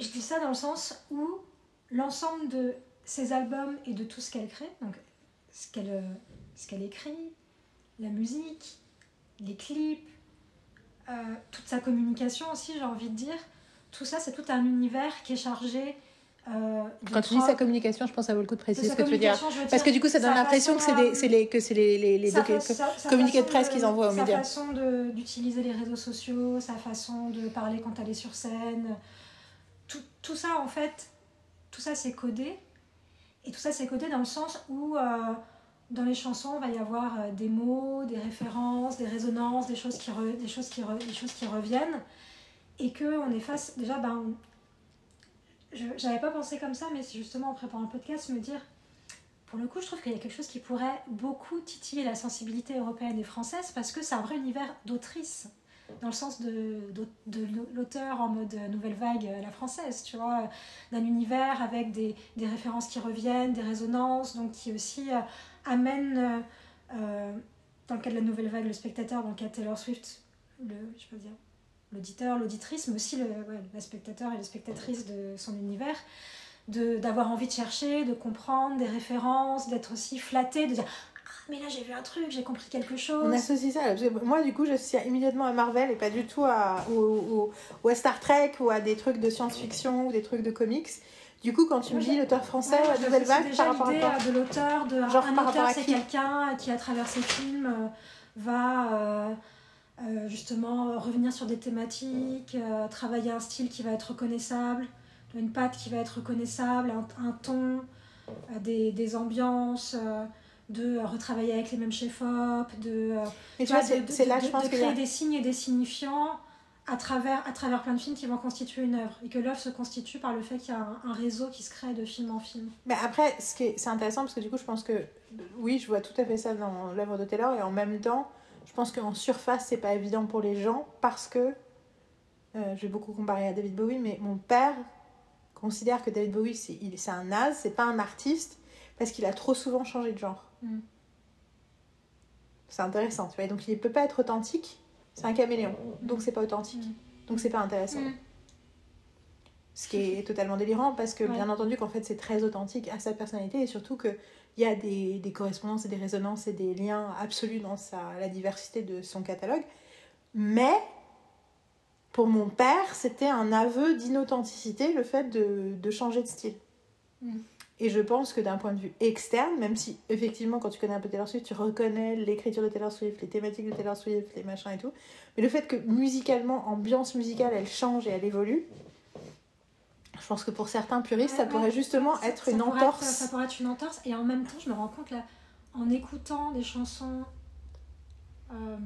Je dis ça dans le sens où l'ensemble de ses albums et de tout ce qu'elle crée, donc ce qu'elle euh, ce qu'elle écrit, la musique, les clips, euh, toute sa communication aussi, j'ai envie de dire, tout ça, c'est tout un univers qui est chargé. Euh, Quand tu dis sa communication, je pense que ça vaut le coup de préciser sa ce que tu veux dire. Parce que du coup, ça donne sa l'impression que c'est façon, des, c'est les, que c'est les, les, les sa docu- fa- sa- sa communiqués de façon presse qu'ils envoient aux sa médias. façon de- d'utiliser les réseaux sociaux, sa façon de parler quand elle est sur scène, tout, tout ça en fait, tout ça c'est codé. Et tout ça c'est codé dans le sens où euh, dans les chansons, il va y avoir euh, des mots, des références, des résonances, des choses qui, re- des choses qui, re- des choses qui reviennent. Et qu'on est face. Déjà, ben, j'avais pas pensé comme ça, mais c'est justement en préparant un podcast, me dire. Pour le coup, je trouve qu'il y a quelque chose qui pourrait beaucoup titiller la sensibilité européenne et française parce que c'est un vrai univers d'autrice, dans le sens de, l'auteur en mode nouvelle vague à la française, tu vois, d'un univers avec des, références qui reviennent, des résonances, donc qui aussi euh, amènent, euh, euh, dans le cas de la nouvelle vague, le spectateur, dans le cas de Taylor Swift, le, je peux dire, l'auditeur, l'auditrice, mais aussi le, ouais, la spectateur et la spectatrice de son univers, d'avoir envie de chercher, de comprendre des références, d'être aussi flatté, de dire Ah, mais là j'ai vu un truc, j'ai compris quelque chose. On associe ça. moi, du coup, j'associe immédiatement à Marvel et pas du tout à, au- ou à Star Trek ou à des trucs de science-fiction ou des trucs de comics. Du coup, quand tu me dis l'auteur français, Ouais, je nouvelle vague, déjà par rapport à euh, de l'auteur, de Genre un auteur, c'est quelqu'un qui à travers ses films euh, va euh, euh, justement revenir sur des thématiques, euh, travailler un style qui va être reconnaissable, une patte qui va être reconnaissable, un, un ton, euh, des, des ambiances. euh, de euh, retravailler avec les mêmes chefs-op, de, euh, de- a- créer des signes et des signifiants à travers, à travers plein de films qui vont constituer une œuvre. Et que l'œuvre se constitue par le fait qu'il y a un, un réseau qui se crée de film en film. Mais après, ce qui est- c'est intéressant parce que du coup, je pense que oui, je vois tout à fait ça dans l'œuvre de Taylor et en même temps, je pense qu'en surface, c'est pas évident pour les gens parce que euh, je vais beaucoup comparer à David Bowie, mais mon père considère que David Bowie, c'est il- c'est un naze, c'est pas un artiste parce qu'il a trop souvent changé de genre. Mm. C'est intéressant, tu vois. Donc, il peut pas être authentique, c'est un caméléon, donc c'est pas authentique, donc c'est pas intéressant. Mm. Ce qui est totalement délirant parce que Ouais. bien entendu qu'en fait c'est très authentique à sa personnalité et surtout qu'il y a des, des correspondances et des résonances et des liens absolus dans sa, la diversité de son catalogue. Mais pour mon père, c'était un aveu d'inauthenticité le fait de, de changer de style. Mm. Et je pense que d'un point de vue externe, même si effectivement quand tu connais un peu Taylor Swift, tu reconnais l'écriture de Taylor Swift, les thématiques de Taylor Swift, les machins et tout, mais le fait que musicalement, ambiance musicale, elle change et elle évolue, je pense que pour certains puristes, ça Ouais, pourrait justement Ça- être ça une pourrait entorse. ça pourrait être une entorse. Et en même temps, je me rends compte là, en écoutant des chansons, euh,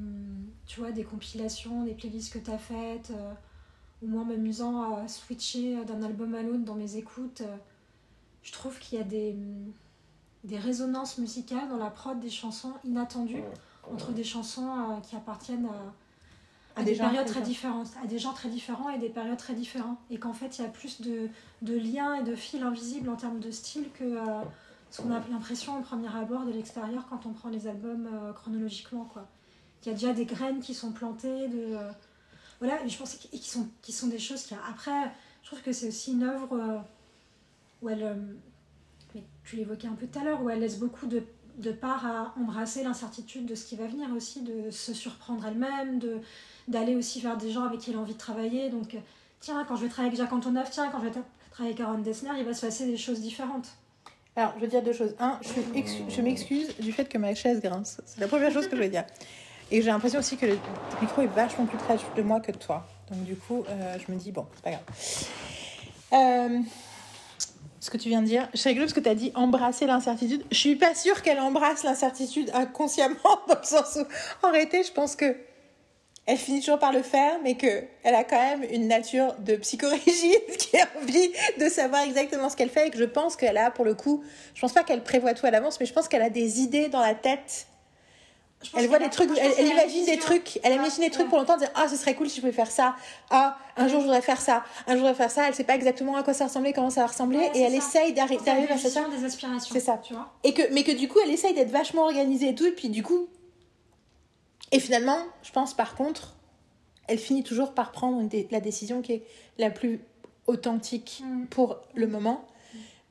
tu vois, des compilations, des playlists que tu as faites, euh, ou moi m'amusant à switcher d'un album à l'autre dans mes écoutes, euh, je trouve qu'il y a des, des résonances musicales dans la prod des chansons inattendues entre des chansons euh, qui appartiennent à, À à des périodes très différentes, à des gens très différents et des périodes très différentes. Et qu'en fait, il y a plus de, de liens et de fils invisibles en termes de style que euh, ce qu'on a l'impression au premier abord de l'extérieur quand on prend les albums euh, chronologiquement. Quoi. Il y a déjà des graines qui sont plantées, de, euh, voilà, et je pense sont, qui sont des choses qui, après, je trouve que c'est aussi une œuvre où elle, mais tu l'évoquais un peu tout à l'heure, où elle laisse beaucoup de, de part à embrasser l'incertitude de ce qui va venir aussi, de se surprendre elle-même, de d'aller aussi vers des gens avec qui elle a envie de travailler. Donc, tiens, quand je vais travailler avec Jacques Antonoff, tiens, quand je vais tra- travailler avec Aaron Dessner, il va se passer des choses différentes. Alors, je veux dire deux choses. Un, excu- je m'excuse du fait que ma chaise grince. C'est la première chose que je veux dire. Et j'ai l'impression aussi que le micro est vachement plus près de moi que de toi. Donc, du coup, euh, je me dis, bon, c'est pas grave. Euh, ce que tu viens de dire, je rigolo parce que tu as dit embrasser l'incertitude. Je suis pas sûre qu'elle embrasse l'incertitude inconsciemment, dans le sens où, en réalité, je pense que elle finit toujours par le faire, mais que elle a quand même une nature de psychorigide qui a envie de savoir exactement ce qu'elle fait et que je pense qu'elle a, pour le coup, je pense pas qu'elle prévoit tout à l'avance, mais je pense qu'elle a des idées dans la tête. Elle voit des trucs, elle, elle imagine des trucs, elle imagine des trucs pour longtemps, dire ah ce serait cool si je pouvais faire ça, ah un jour je voudrais faire ça, un jour je voudrais faire ça, elle sait pas exactement à quoi ça ressemblait, comment ça va ressembler, Ouais, et elle ça. essaye d'arriver à ça. visions, des aspirations. C'est ça. Tu vois Et que, mais que du coup, elle essaye d'être vachement organisée et tout. Et puis du coup. Et finalement, je pense par contre, elle finit toujours par prendre la décision qui est la plus authentique pour le moment.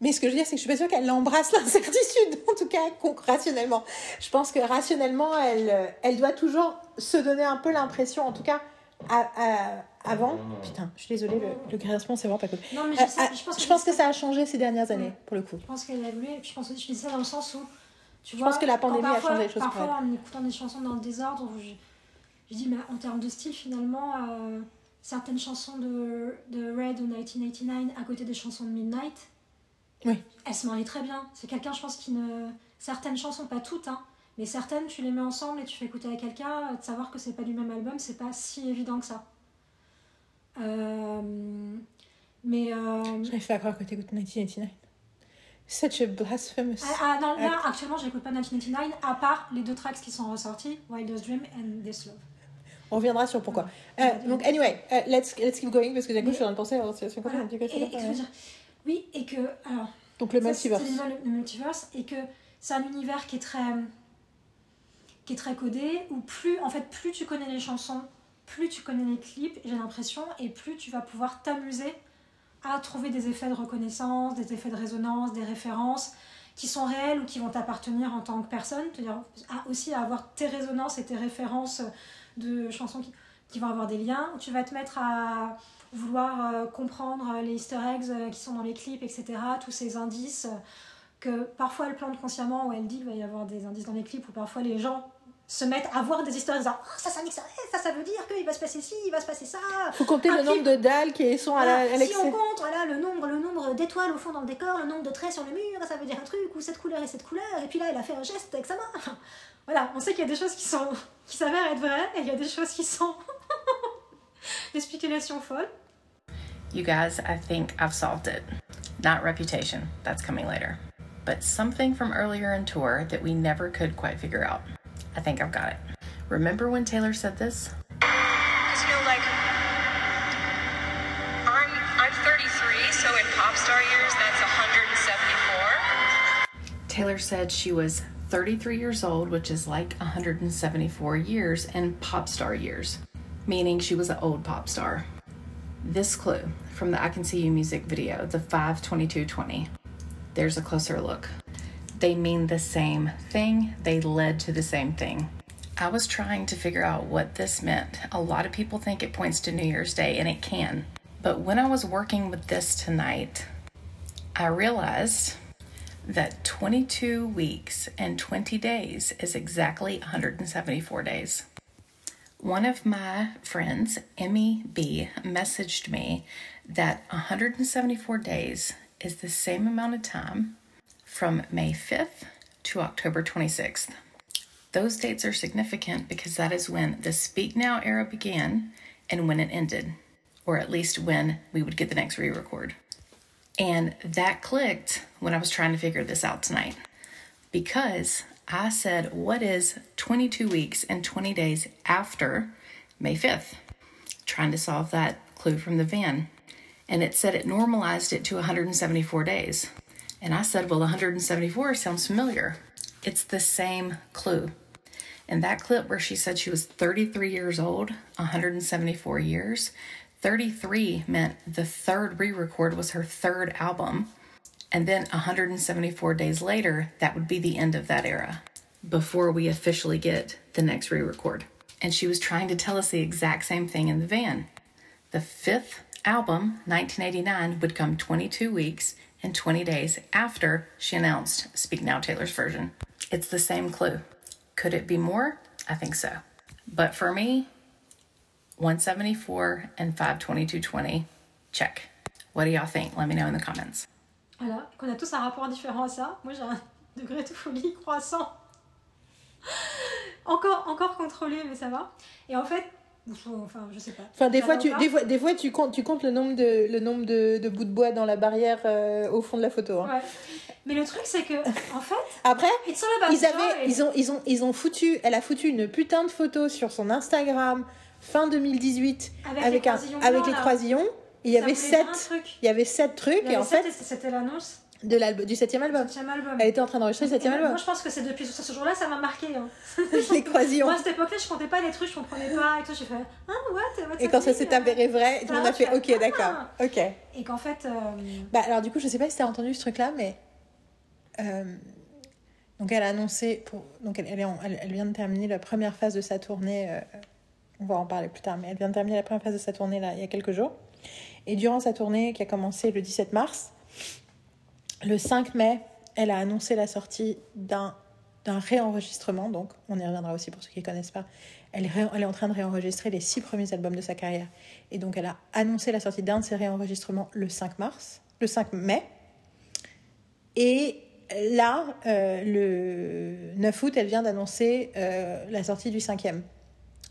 Mais ce que je veux dire, c'est que je suis pas sûre qu'elle embrasse l'incertitude, en tout cas rationnellement. Je pense que rationnellement, elle, euh, elle doit toujours se donner un peu l'impression, en tout cas à- à- avant. Putain, je suis désolée, le, le grincement, c'est vraiment pas cool. Non, mais Euh, je sais- ah, je pense que je pense c'est que ça a changé ces dernières années, Ouais. pour le coup. Je pense qu'elle a évolué, et puis je pense aussi, je dis ça dans le sens où, tu Je vois, pense que la pandémie a changé les choses pour Parfois, en écoutant des chansons dans le désordre, je, je dis, mais en termes de style, finalement, euh, certaines chansons de, de Red ou 1989 à côté des chansons de Midnight, Oui. Elle se marie très bien. C'est quelqu'un, je pense, qui ne. Certaines chansons, pas toutes, hein, mais certaines, tu les mets ensemble et tu fais écouter à quelqu'un, de savoir que c'est pas du même album, c'est pas si évident que ça. Euh, Mais. euh, J'arrive pas à croire que t'écoutes 1989. Such a blasphemous. Ah, ah, non, là, actuellement, j'écoute pas 1989, à part les deux tracks qui sont ressortis, Wildest Dream and This Love. On reviendra sur pourquoi. Euh, donc, anyway, euh, let's, let's keep going parce que d'un coup, je suis en train de penser à la situation peu, Et, et oui, et que. Alors, Donc, le ça, multiverse. le, multiverse, et que c'est un univers qui est très. qui est très codé, où plus, en fait, plus tu connais les chansons, plus tu connais les clips, j'ai l'impression, et plus tu vas pouvoir t'amuser à trouver des effets de reconnaissance, des effets de résonance, des références qui sont réels ou qui vont t'appartenir en tant que personne, c'est-à-dire à- aussi à avoir tes résonances et tes références de chansons qui, qui vont avoir des liens. Tu vas te mettre à vouloir euh, comprendre les easter eggs euh, qui sont dans les clips, etc., tous ces indices euh, que parfois elle plante consciemment ou elle dit qu'il va y avoir des indices dans les clips, ou parfois les gens se mettent à voir des histoires en disant Ah, ça, ça, ça, ça, ça veut dire qu'il va se passer ci, il va se passer ça. Faut compter Un le nombre de dalles qui sont à la- voilà, à si l'excès. on compte voilà, le nombre, le nombre d'étoiles au fond dans le décor, le nombre de traits sur le mur, ça veut dire un truc, ou cette couleur et cette couleur, et puis là elle a fait un geste avec sa main. Enfin, voilà, on sait qu'il y a des choses qui sont qui s'avèrent être vraies, et il y a des choses qui sont des spéculations folles. You guys, I think I've solved it. Not reputation, that's coming later. But something from earlier in tour that we never could quite figure out. I think I've got it. Remember when Taylor said this? You know, like, I'm I'm 33, so in pop star years, that's 174. Taylor said she was 33 years old, which is like 174 years in pop star years, meaning she was an old pop star. This clue from the I Can See You music video, the 52220. There's a closer look. They mean the same thing, they led to the same thing. I was trying to figure out what this meant. A lot of people think it points to New Year's Day, and it can. But when I was working with this tonight, I realized that 22 weeks and 20 days is exactly 174 days. One of my friends, Emmy B, messaged me that 174 days is the same amount of time from May 5th to October 26th. Those dates are significant because that is when the Speak Now era began and when it ended, or at least when we would get the next re record. And that clicked when I was trying to figure this out tonight because I said, What is 22 weeks and 20 days after May 5th? Trying to solve that clue from the van. And it said it normalized it to 174 days. And I said, Well, 174 sounds familiar. It's the same clue. In that clip where she said she was 33 years old, 174 years, 33 meant the third re record was her third album. And then 174 days later, that would be the end of that era before we officially get the next re record. And she was trying to tell us the exact same thing in the van. The fifth album, 1989, would come 22 weeks and 20 days after she announced Speak Now Taylor's version. It's the same clue. Could it be more? I think so. But for me, 174 and 52220, check. What do y'all think? Let me know in the comments. Voilà, qu'on a tous un rapport différent à ça. Moi, j'ai un degré de folie croissant. encore, encore contrôlé, mais ça va. Et en fait, enfin, je sais pas. Enfin, des fois, tu, des fois, des fois, tu comptes, tu comptes le nombre de, le nombre de, de bouts de bois dans la barrière euh, au fond de la photo. hein. Ouais. Mais le truc, c'est que, en fait, Après, ils avaient, ils ont, ils ont, ils ont foutu, elle a foutu une putain de photo sur son Instagram fin 2018 Avec avec, les un, croisillons avec blancs, les croisillons. Il y avait sept, il y avait sept trucs Il y et en sept, fait c'était l'annonce de l'album, du septième album. septième album. Elle était en train d'enregistrer le septième album. Moi, je pense que c'est depuis ce jour-là, ça m'a marqué. hein. les croisillons. Moi, à cette époque-là, je comptais pas les trucs, je comprenais pas. Et toi, j'ai fait Ah, what, Et quand ça s'est avéré vrai, tout le monde a fait ok, d'accord, ok. Et qu'en fait, euh, Bah, alors du coup, je sais pas si tu as entendu ce truc-là, mais euh, donc elle a annoncé, pour, donc elle, elle, est en- elle vient de terminer la première phase de sa tournée. euh, on va en parler plus tard, mais elle vient de terminer la première phase de sa tournée là il y a quelques jours. Et durant sa tournée qui a commencé le 17 mars, le 5 mai, elle a annoncé la sortie d'un d'un réenregistrement. Donc, on y reviendra aussi pour ceux qui ne connaissent pas. Elle elle est en train de réenregistrer les six premiers albums de sa carrière. Et donc, elle a annoncé la sortie d'un de ces réenregistrements le 5 mars, le 5 mai. Et là, euh, le 9 août, elle vient d'annoncer euh, la sortie du cinquième,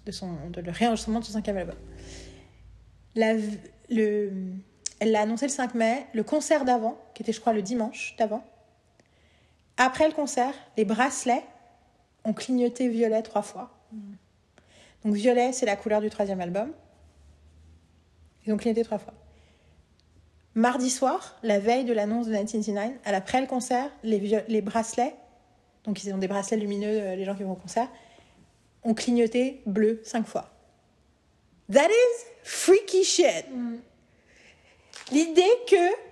de, son, de le réenregistrement de son cinquième album. La, le, elle l'a annoncé le 5 mai, le concert d'avant, qui était je crois le dimanche d'avant. Après le concert, les bracelets ont clignoté violet trois fois. Donc violet, c'est la couleur du troisième album. Ils ont clignoté trois fois. Mardi soir, la veille de l'annonce de 1999, à l'après le concert, les, les bracelets, donc ils ont des bracelets lumineux, euh, les gens qui vont au concert, ont clignoté bleu cinq fois. That is freaky shit. L'idée que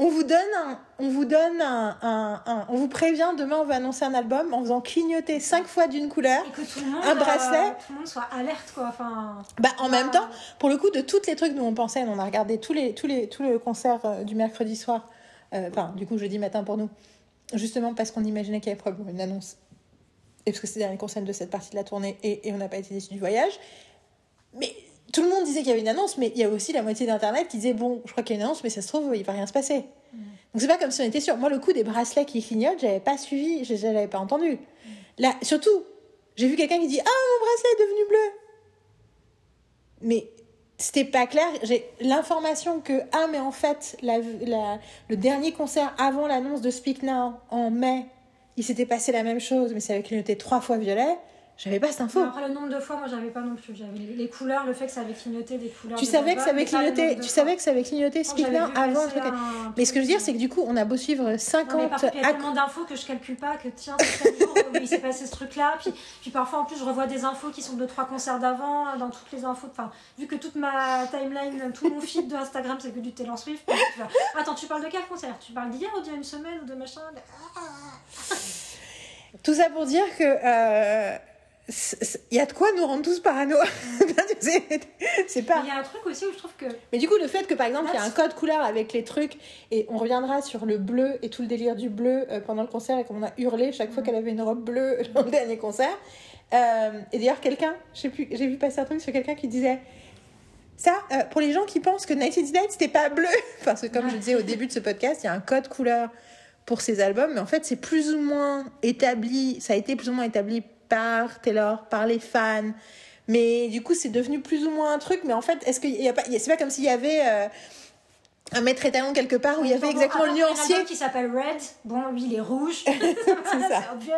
on vous donne un, on vous donne un, un- un- on vous prévient demain on va annoncer un album en faisant clignoter cinq fois d'une couleur Et que tout le monde, un bracelet. euh, tout le monde soit alerte, quoi. Enfin, Bah, en même temps, pour le coup, de toutes les trucs dont on pensait, on a regardé tous les, tous les, tous les concerts euh, du mercredi soir, euh, enfin, du coup, jeudi matin pour nous, justement parce qu'on imaginait qu'il y avait probablement une annonce, et parce que c'était le dernier concert de cette partie de la tournée, et, et on n'a pas été déçus du voyage. Mais tout le monde disait qu'il y avait une annonce, mais il y a aussi la moitié d'Internet qui disait, bon, je crois qu'il y a une annonce, mais ça se trouve, il va rien se passer. Donc c'est pas comme si on était sûr. Moi, le coup des bracelets qui clignotent, j'avais pas suivi, je je l'avais pas entendu. Là, surtout, j'ai vu quelqu'un qui dit, ah, mon bracelet est devenu bleu mais c'était pas clair. J'ai l'information que, ah, mais en fait, la, la- le dernier concert avant l'annonce de Speak Now en mai, il s'était passé la même chose, mais ça avait clignoté trois fois violet. J'avais pas cette info. après le nombre de fois, moi j'avais pas non plus. J'avais les, couleurs, le fait que ça avait clignoté des couleurs. Tu savais que ça avait clignoté, tu fois. savais que ça avait clignoté avant passer truc. un Mais ce que je veux dire, c'est que du coup, on a beau suivre Non, mais 50 par contre, il y a tellement d'infos que je calcule pas que tiens, jour il s'est passé ce truc-là. Puis, puis parfois, en plus, je revois des infos qui sont de trois concerts d'avant, dans toutes les infos. Enfin, vu que toute ma timeline, tout mon feed de Instagram, c'est que du Taylor Swift. puis tu vas, Attends, tu parles de quel concert? Tu parles d'hier ou d'il y a une semaine ou de machin? Tout ça pour dire que euh, il y a de quoi nous rendre tous parano. C'est- pas. Il y a un truc aussi où je trouve que. Mais du coup, le fait que par exemple, il y a un code couleur avec les trucs, et on reviendra sur le bleu et tout le délire du bleu euh, pendant le concert, et qu'on a hurlé chaque fois qu'elle avait une robe bleue dans le dernier concert. Euh, et d'ailleurs, quelqu'un, j'ai vu passer un truc sur quelqu'un qui disait. Ça, euh, pour les gens qui pensent que 1989 c'était pas bleu, parce que comme je disais au début de ce podcast, il y a un code couleur pour ces albums, mais en fait c'est plus ou moins établi, ça a été plus ou moins établi par Taylor, par les fans, mais du coup c'est devenu plus ou moins un truc, mais en fait est-ce qu'il y a pas, c'est pas comme s'il y avait euh, un maître étalon quelque part où il y avait exactement le nuancier. qui s'appelle Red. Bon, lui, il est rouge. ça. obvious.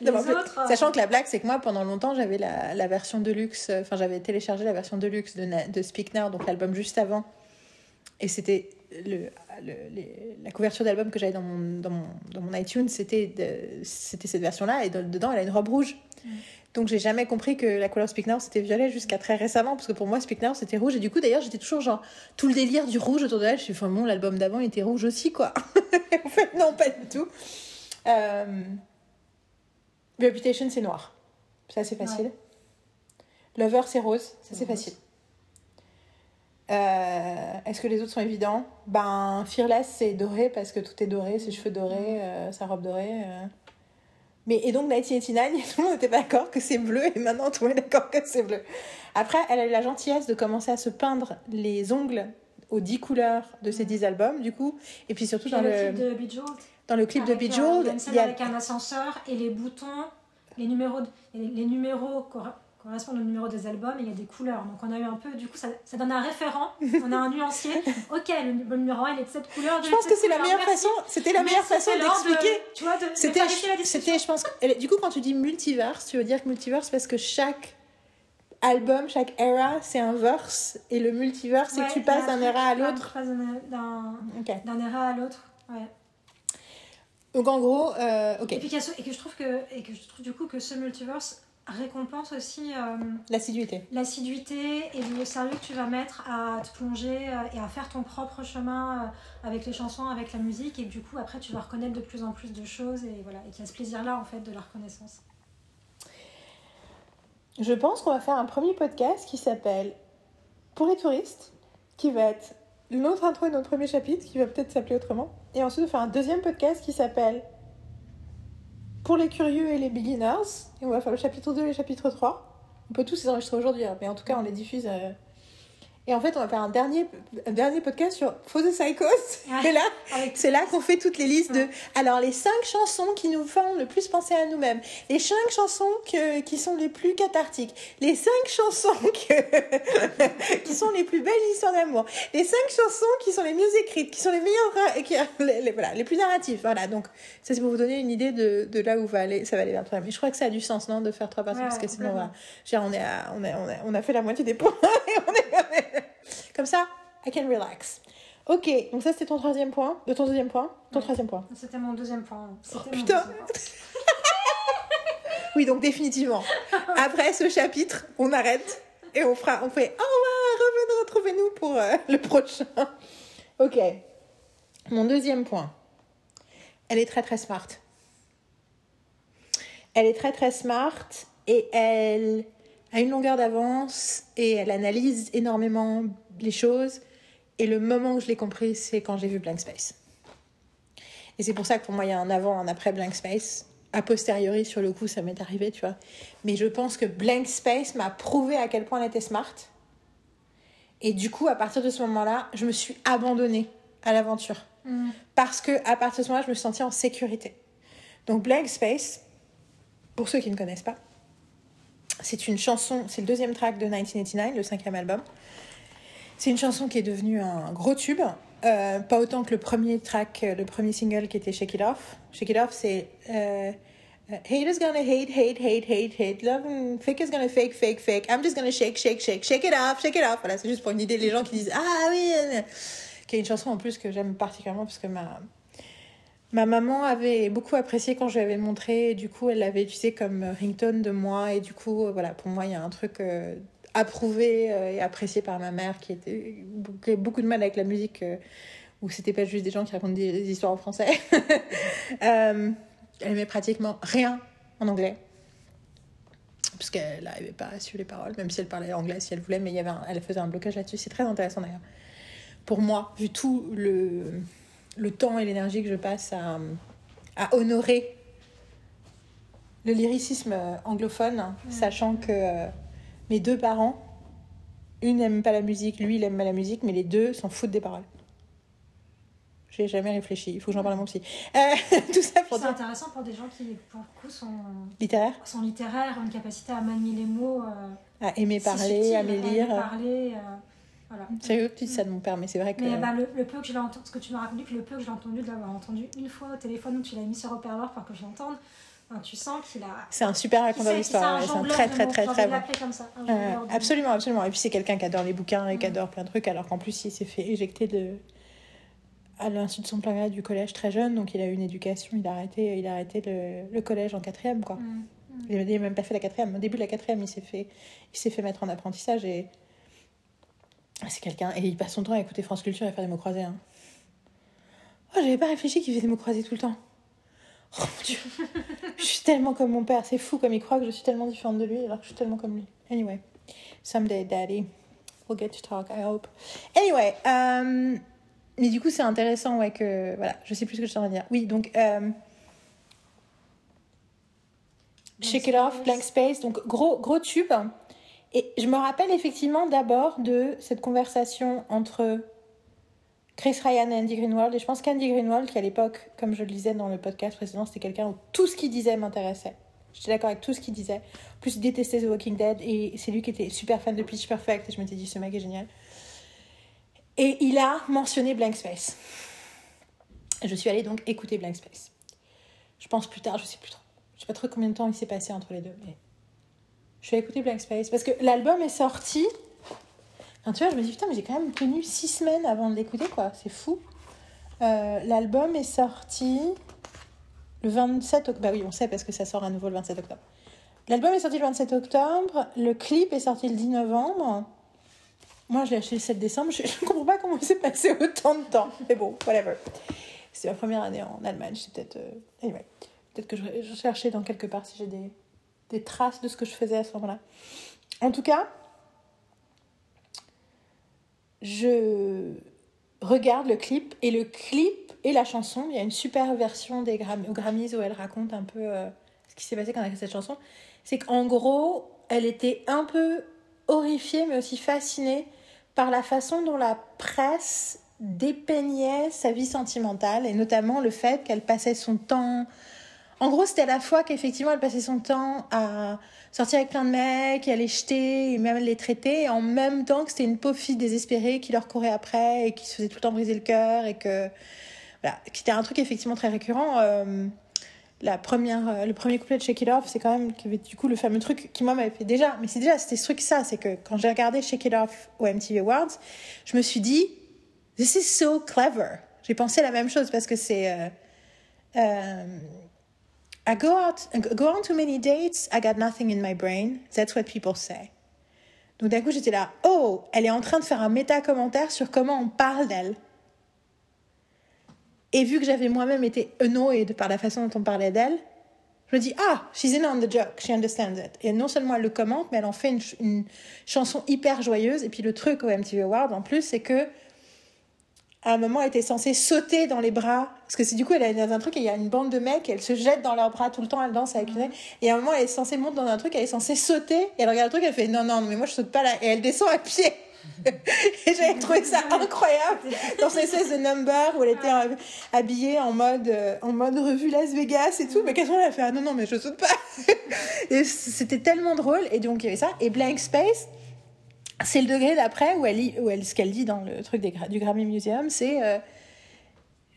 Les Non, autres. euh, Sachant que la blague, c'est que moi, pendant longtemps, j'avais la, la version deluxe, euh, enfin, j'avais téléchargé la version de, Na- de Speak Now, donc l'album juste avant. Et c'était le, le- les- la couverture d'album que j'avais dans mon, dans, mon, dans mon iTunes, c'était c'était cette version-là, et dans- dedans, elle a une robe rouge. Donc, j'ai jamais compris que la couleur Speak Now c'était violet jusqu'à très récemment, parce que pour moi, Speak Now c'était rouge. Et du coup, d'ailleurs, j'étais toujours genre tout le délire du rouge autour de elle. Je suis enfin, bon, l'album d'avant était rouge aussi, quoi. en fait, non, pas du tout. Euh, Reputation, c'est noir. Ça, c'est facile. Lover, c'est rose. Ça, c'est facile. Euh, Est-ce que les autres sont évidents? Ben, Fearless, c'est doré parce que tout est doré, ses cheveux dorés, euh, sa robe dorée. euh. Mais, et donc, 1989, tout le monde n'était pas d'accord que c'est bleu et maintenant tout le monde est d'accord que c'est bleu. Après, elle a eu la gentillesse de commencer à se peindre les ongles aux 10 couleurs de ses 10 albums, du coup. Et puis surtout Puis dans le le, clip de dans le clip de Avec, euh, Bejeweled, il y a avec un ascenseur et les boutons, les numéros, de- les, numéros correspondent au numéro des albums et il y a des couleurs. Donc on a eu un peu, du coup, ça, ça donne un référent, on a un nuancier. Ok, le, le numéro 1 il est de cette couleur. Je pense que c'est la meilleure façon, c'était la meilleure façon d'expliquer. Tu vois, de, de C'était, c'était, je pense, du coup, quand tu dis multiverse, tu veux dire que multiverse parce que chaque album, chaque era, c'est un verse, et le multiverse, c'est que tu passes d'un era à l'autre. tu passes d'un- era à l'autre. Ouais. Donc en gros, euh, ok. Et puis et que je trouve que et que je trouve du coup que ce multiverse récompense aussi euh, L'assiduité. l'assiduité et le sérieux que tu vas mettre à te plonger euh, et à faire ton propre chemin euh, avec les chansons, avec la musique et que du coup après tu vas reconnaître de plus en plus de choses et voilà et qu'il y a ce plaisir là en fait de la reconnaissance. Je pense qu'on va faire un premier podcast qui s'appelle Pour les touristes, qui va être notre intro et notre premier chapitre, qui va peut-être s'appeler autrement. Et ensuite, on va faire un deuxième podcast qui s'appelle Pour les curieux et les beginners. Et on va faire le chapitre 2 et le chapitre 3. On peut tous les enregistrer aujourd'hui, hein, mais en tout cas, on les diffuse. euh, Et en fait, on va faire un dernier, un dernier podcast sur For the Psychos. Et là, c'est là qu'on fait toutes les listes de. Alors, les cinq chansons qui nous font le plus penser à nous-mêmes. Les cinq chansons que, qui sont les plus cathartiques. Les cinq chansons que, qui sont les plus belles histoires d'amour. Les cinq chansons qui sont les mieux écrites, qui sont les meilleures. Qui, les, les- voilà, les plus narratifs. Voilà. Donc, ça, c'est pour vous donner une idée de, de là où va aller, ça va aller vers toi. Mais je crois que ça a du sens, non, de faire trois parties, Ouais, parce que sinon, voilà. Genre, on, est à- on, a, on, a, on a fait la moitié des points. et on est- on est- Comme ça, I can relax. Ok, donc ça c'était ton troisième point. De ton deuxième point Ton troisième point. C'était mon deuxième point. Mon putain. deuxième point. Oui, donc définitivement. Après ce chapitre, on arrête et on fera, on fait au revoir, revenez, retrouvez-nous pour euh, le prochain. Ok. Mon deuxième point. Elle est très très smart. Elle est très très smart et elle a une longueur d'avance et elle analyse énormément les choses. Et le moment où je l'ai compris, c'est quand j'ai vu Blank Space. Et c'est pour ça que pour moi, il y a un avant, un après Blank Space. A posteriori, sur le coup, ça m'est arrivé, tu vois. Mais je pense que Blank Space m'a prouvé à quel point elle était smart. Et du coup, à partir de ce moment-là, je me suis abandonnée à l'aventure. Mm. Parce que à partir de ce moment-là, je me sentais en sécurité. Donc Blank Space, pour ceux qui ne connaissent pas, c'est une chanson, c'est le deuxième track de 1989, le cinquième album. C'est une chanson qui est devenue un gros tube. Euh, pas autant que le premier track, le premier single qui était Shake It Off. Shake It Off, c'est euh, euh, Haters gonna hate, hate, hate, hate, hate. Love fake is gonna fake, fake, fake. I'm just gonna shake, shake, shake. Shake it off, shake it off. Voilà, c'est juste pour une idée. Les gens qui disent Ah oui, euh, qui est une chanson en plus que j'aime particulièrement parce que ma, ma maman avait beaucoup apprécié quand je lui avais montré. Du coup, elle l'avait utilisé comme ringtone de moi. Et du coup, euh, voilà, pour moi, il y a un truc euh, approuvé euh, et apprécié par ma mère qui, était, avait beaucoup de mal avec la musique. euh, où c'était pas juste des gens qui racontent des, histoires en français. Elle aimait pratiquement rien en anglais. Parce qu'elle n'arrivait pas à suivre les paroles, même si elle parlait anglais si elle voulait, mais il y avait elle faisait un blocage là-dessus. C'est très intéressant d'ailleurs. Pour moi, vu tout le, le temps et l'énergie que je passe à, à honorer le lyricisme euh, anglophone, sachant que euh, mes deux parents, une n'aime pas la musique, lui il aime pas la musique, mais les deux s'en foutent des paroles. J'ai jamais réfléchi, il faut que j'en parle à mon psy. Euh, tout ça pour C'est dire intéressant pour des gens qui, pour le coup, sont, littéraire, sont littéraires, ont une capacité à manier les mots. euh, à aimer parler, à me lire. parler, euh, voilà. C'est eux que tu dis ça de mon père, mais c'est vrai que. Mais bah, le, le peu que je l'ai entendu, ce que tu m'as raconté, le peu que je l'ai entendu, de l'avoir entendu une fois au téléphone où tu l'as mis sur haut-parleur pour que je l'entende, tu sens qu'il a. C'est un super raconteur d'histoire, c'est un très très très très bon. comme ça, un Euh, absolument, absolument. Et puis c'est quelqu'un qui adore les bouquins et qui adore plein de trucs, alors qu'en plus il s'est fait éjecter de à l'insu de son plein gré du collège très jeune, donc il a eu une éducation, il a arrêté, il a arrêté le, le collège en quatrième, quoi. Mm. Il n'a même pas fait la quatrième. Au début de la quatrième, il s'est fait, il s'est fait mettre en apprentissage et c'est quelqu'un et il passe son temps à écouter France Culture et à faire des mots croisés. Hein. Oh, j'avais pas réfléchi qu'il faisait des mots croisés tout le temps. Oh mon dieu, je suis tellement comme mon père. C'est fou comme il croit que je suis tellement différente de lui alors que je suis tellement comme lui. Anyway, someday, daddy, we'll get to talk. I hope. Anyway, euh, mais du coup c'est intéressant ouais que voilà, je sais plus ce que je suis en train de dire. Oui, donc. euh, Shake It Off, Blank Space, donc gros, gros tube. Et je me rappelle effectivement d'abord de cette conversation entre Chris Ryan et Andy Greenwald. Et je pense qu'Andy Greenwald, qui à l'époque, comme je le disais dans le podcast précédent, c'était quelqu'un où tout ce qu'il disait m'intéressait. J'étais d'accord avec tout ce qu'il disait. En plus, il détestait The Walking Dead et c'est lui qui était super fan de Pitch Perfect. Et je m'étais dit, ce mec est génial. Et il a mentionné Blank Space. Je suis allée donc écouter Blank Space. Je pense plus tard, je sais plus trop. Je sais pas trop combien de temps il s'est passé entre les deux, je allée écouter Blank Space parce que l'album est sorti. Enfin, tu vois, je me dis putain, mais j'ai quand même tenu six semaines avant de l'écouter, quoi. C'est fou. Euh, l'album est sorti le 27 octobre. Bah oui, on sait parce que ça sort à nouveau le 27 octobre. L'album est sorti le 27 octobre. Le clip est sorti le 10 novembre. Moi, je l'ai acheté le 7 décembre. Je ne comprends pas comment il s'est passé autant de temps. Mais bon, whatever. C'est ma première année en Allemagne. C'est peut-être. euh, Anyway. Peut-être que je, je cherchais dans quelque part si j'ai des, des traces de ce que je faisais à ce moment-là. En tout cas, je regarde le clip et le clip et la chanson. Il y a une super version des Grammys où elle raconte un peu euh, ce qui s'est passé quand elle a fait cette chanson. C'est qu'en gros, elle était un peu horrifiée mais aussi fascinée par la façon dont la presse dépeignait sa vie sentimentale et notamment le fait qu'elle passait son temps. En gros, c'était à la fois qu'effectivement elle passait son temps à sortir avec plein de mecs, à les jeter et même les traiter, en même temps que c'était une pauvre fille désespérée qui leur courait après et qui se faisait tout le temps briser le cœur et que voilà, qui un truc effectivement très récurrent. Euh, la première, euh, le premier couplet de Shake It Off, c'est quand même du coup le fameux truc qui moi m'avait fait déjà, mais c'est déjà c'était ce truc ça, c'est que quand j'ai regardé Shake It Off au MTV Awards, je me suis dit This is so clever. J'ai pensé la même chose parce que c'est euh, I go out, go on too many dates, I got nothing in my brain. That's what people say. Donc d'un coup j'étais là, oh, elle est en train de faire un méta commentaire sur comment on parle d'elle. Et vu que j'avais moi-même été annoyed par la façon dont on parlait d'elle, je me dis ah, she's in on the joke, she understands it. Et non seulement elle le commente, mais elle en fait une, une chanson hyper joyeuse. Et puis le truc au MTV Award en plus, c'est que à un moment, elle était censée sauter dans les bras. Parce que c'est du coup, elle est dans un truc et il y a une bande de mecs, elle se jette dans leurs bras tout le temps, elle danse avec une. Et à un moment, elle est censée monter dans un truc, elle est censée sauter, et elle regarde le truc, elle fait non, non, mais moi je saute pas là. Et elle descend à pied. et j'avais trouvé ça incroyable dans cette espèce de number où elle était habillée en mode, euh, en mode revue Las Vegas et tout. Mais qu'est-ce qu'elle a fait? Ah non, non, mais je saute pas. et c'était tellement drôle. Et donc, il y avait ça. Et Blank Space, c'est le degré d'après où elle, où elle, ce qu'elle dit dans le truc du Grammy Museum, c'est. Euh,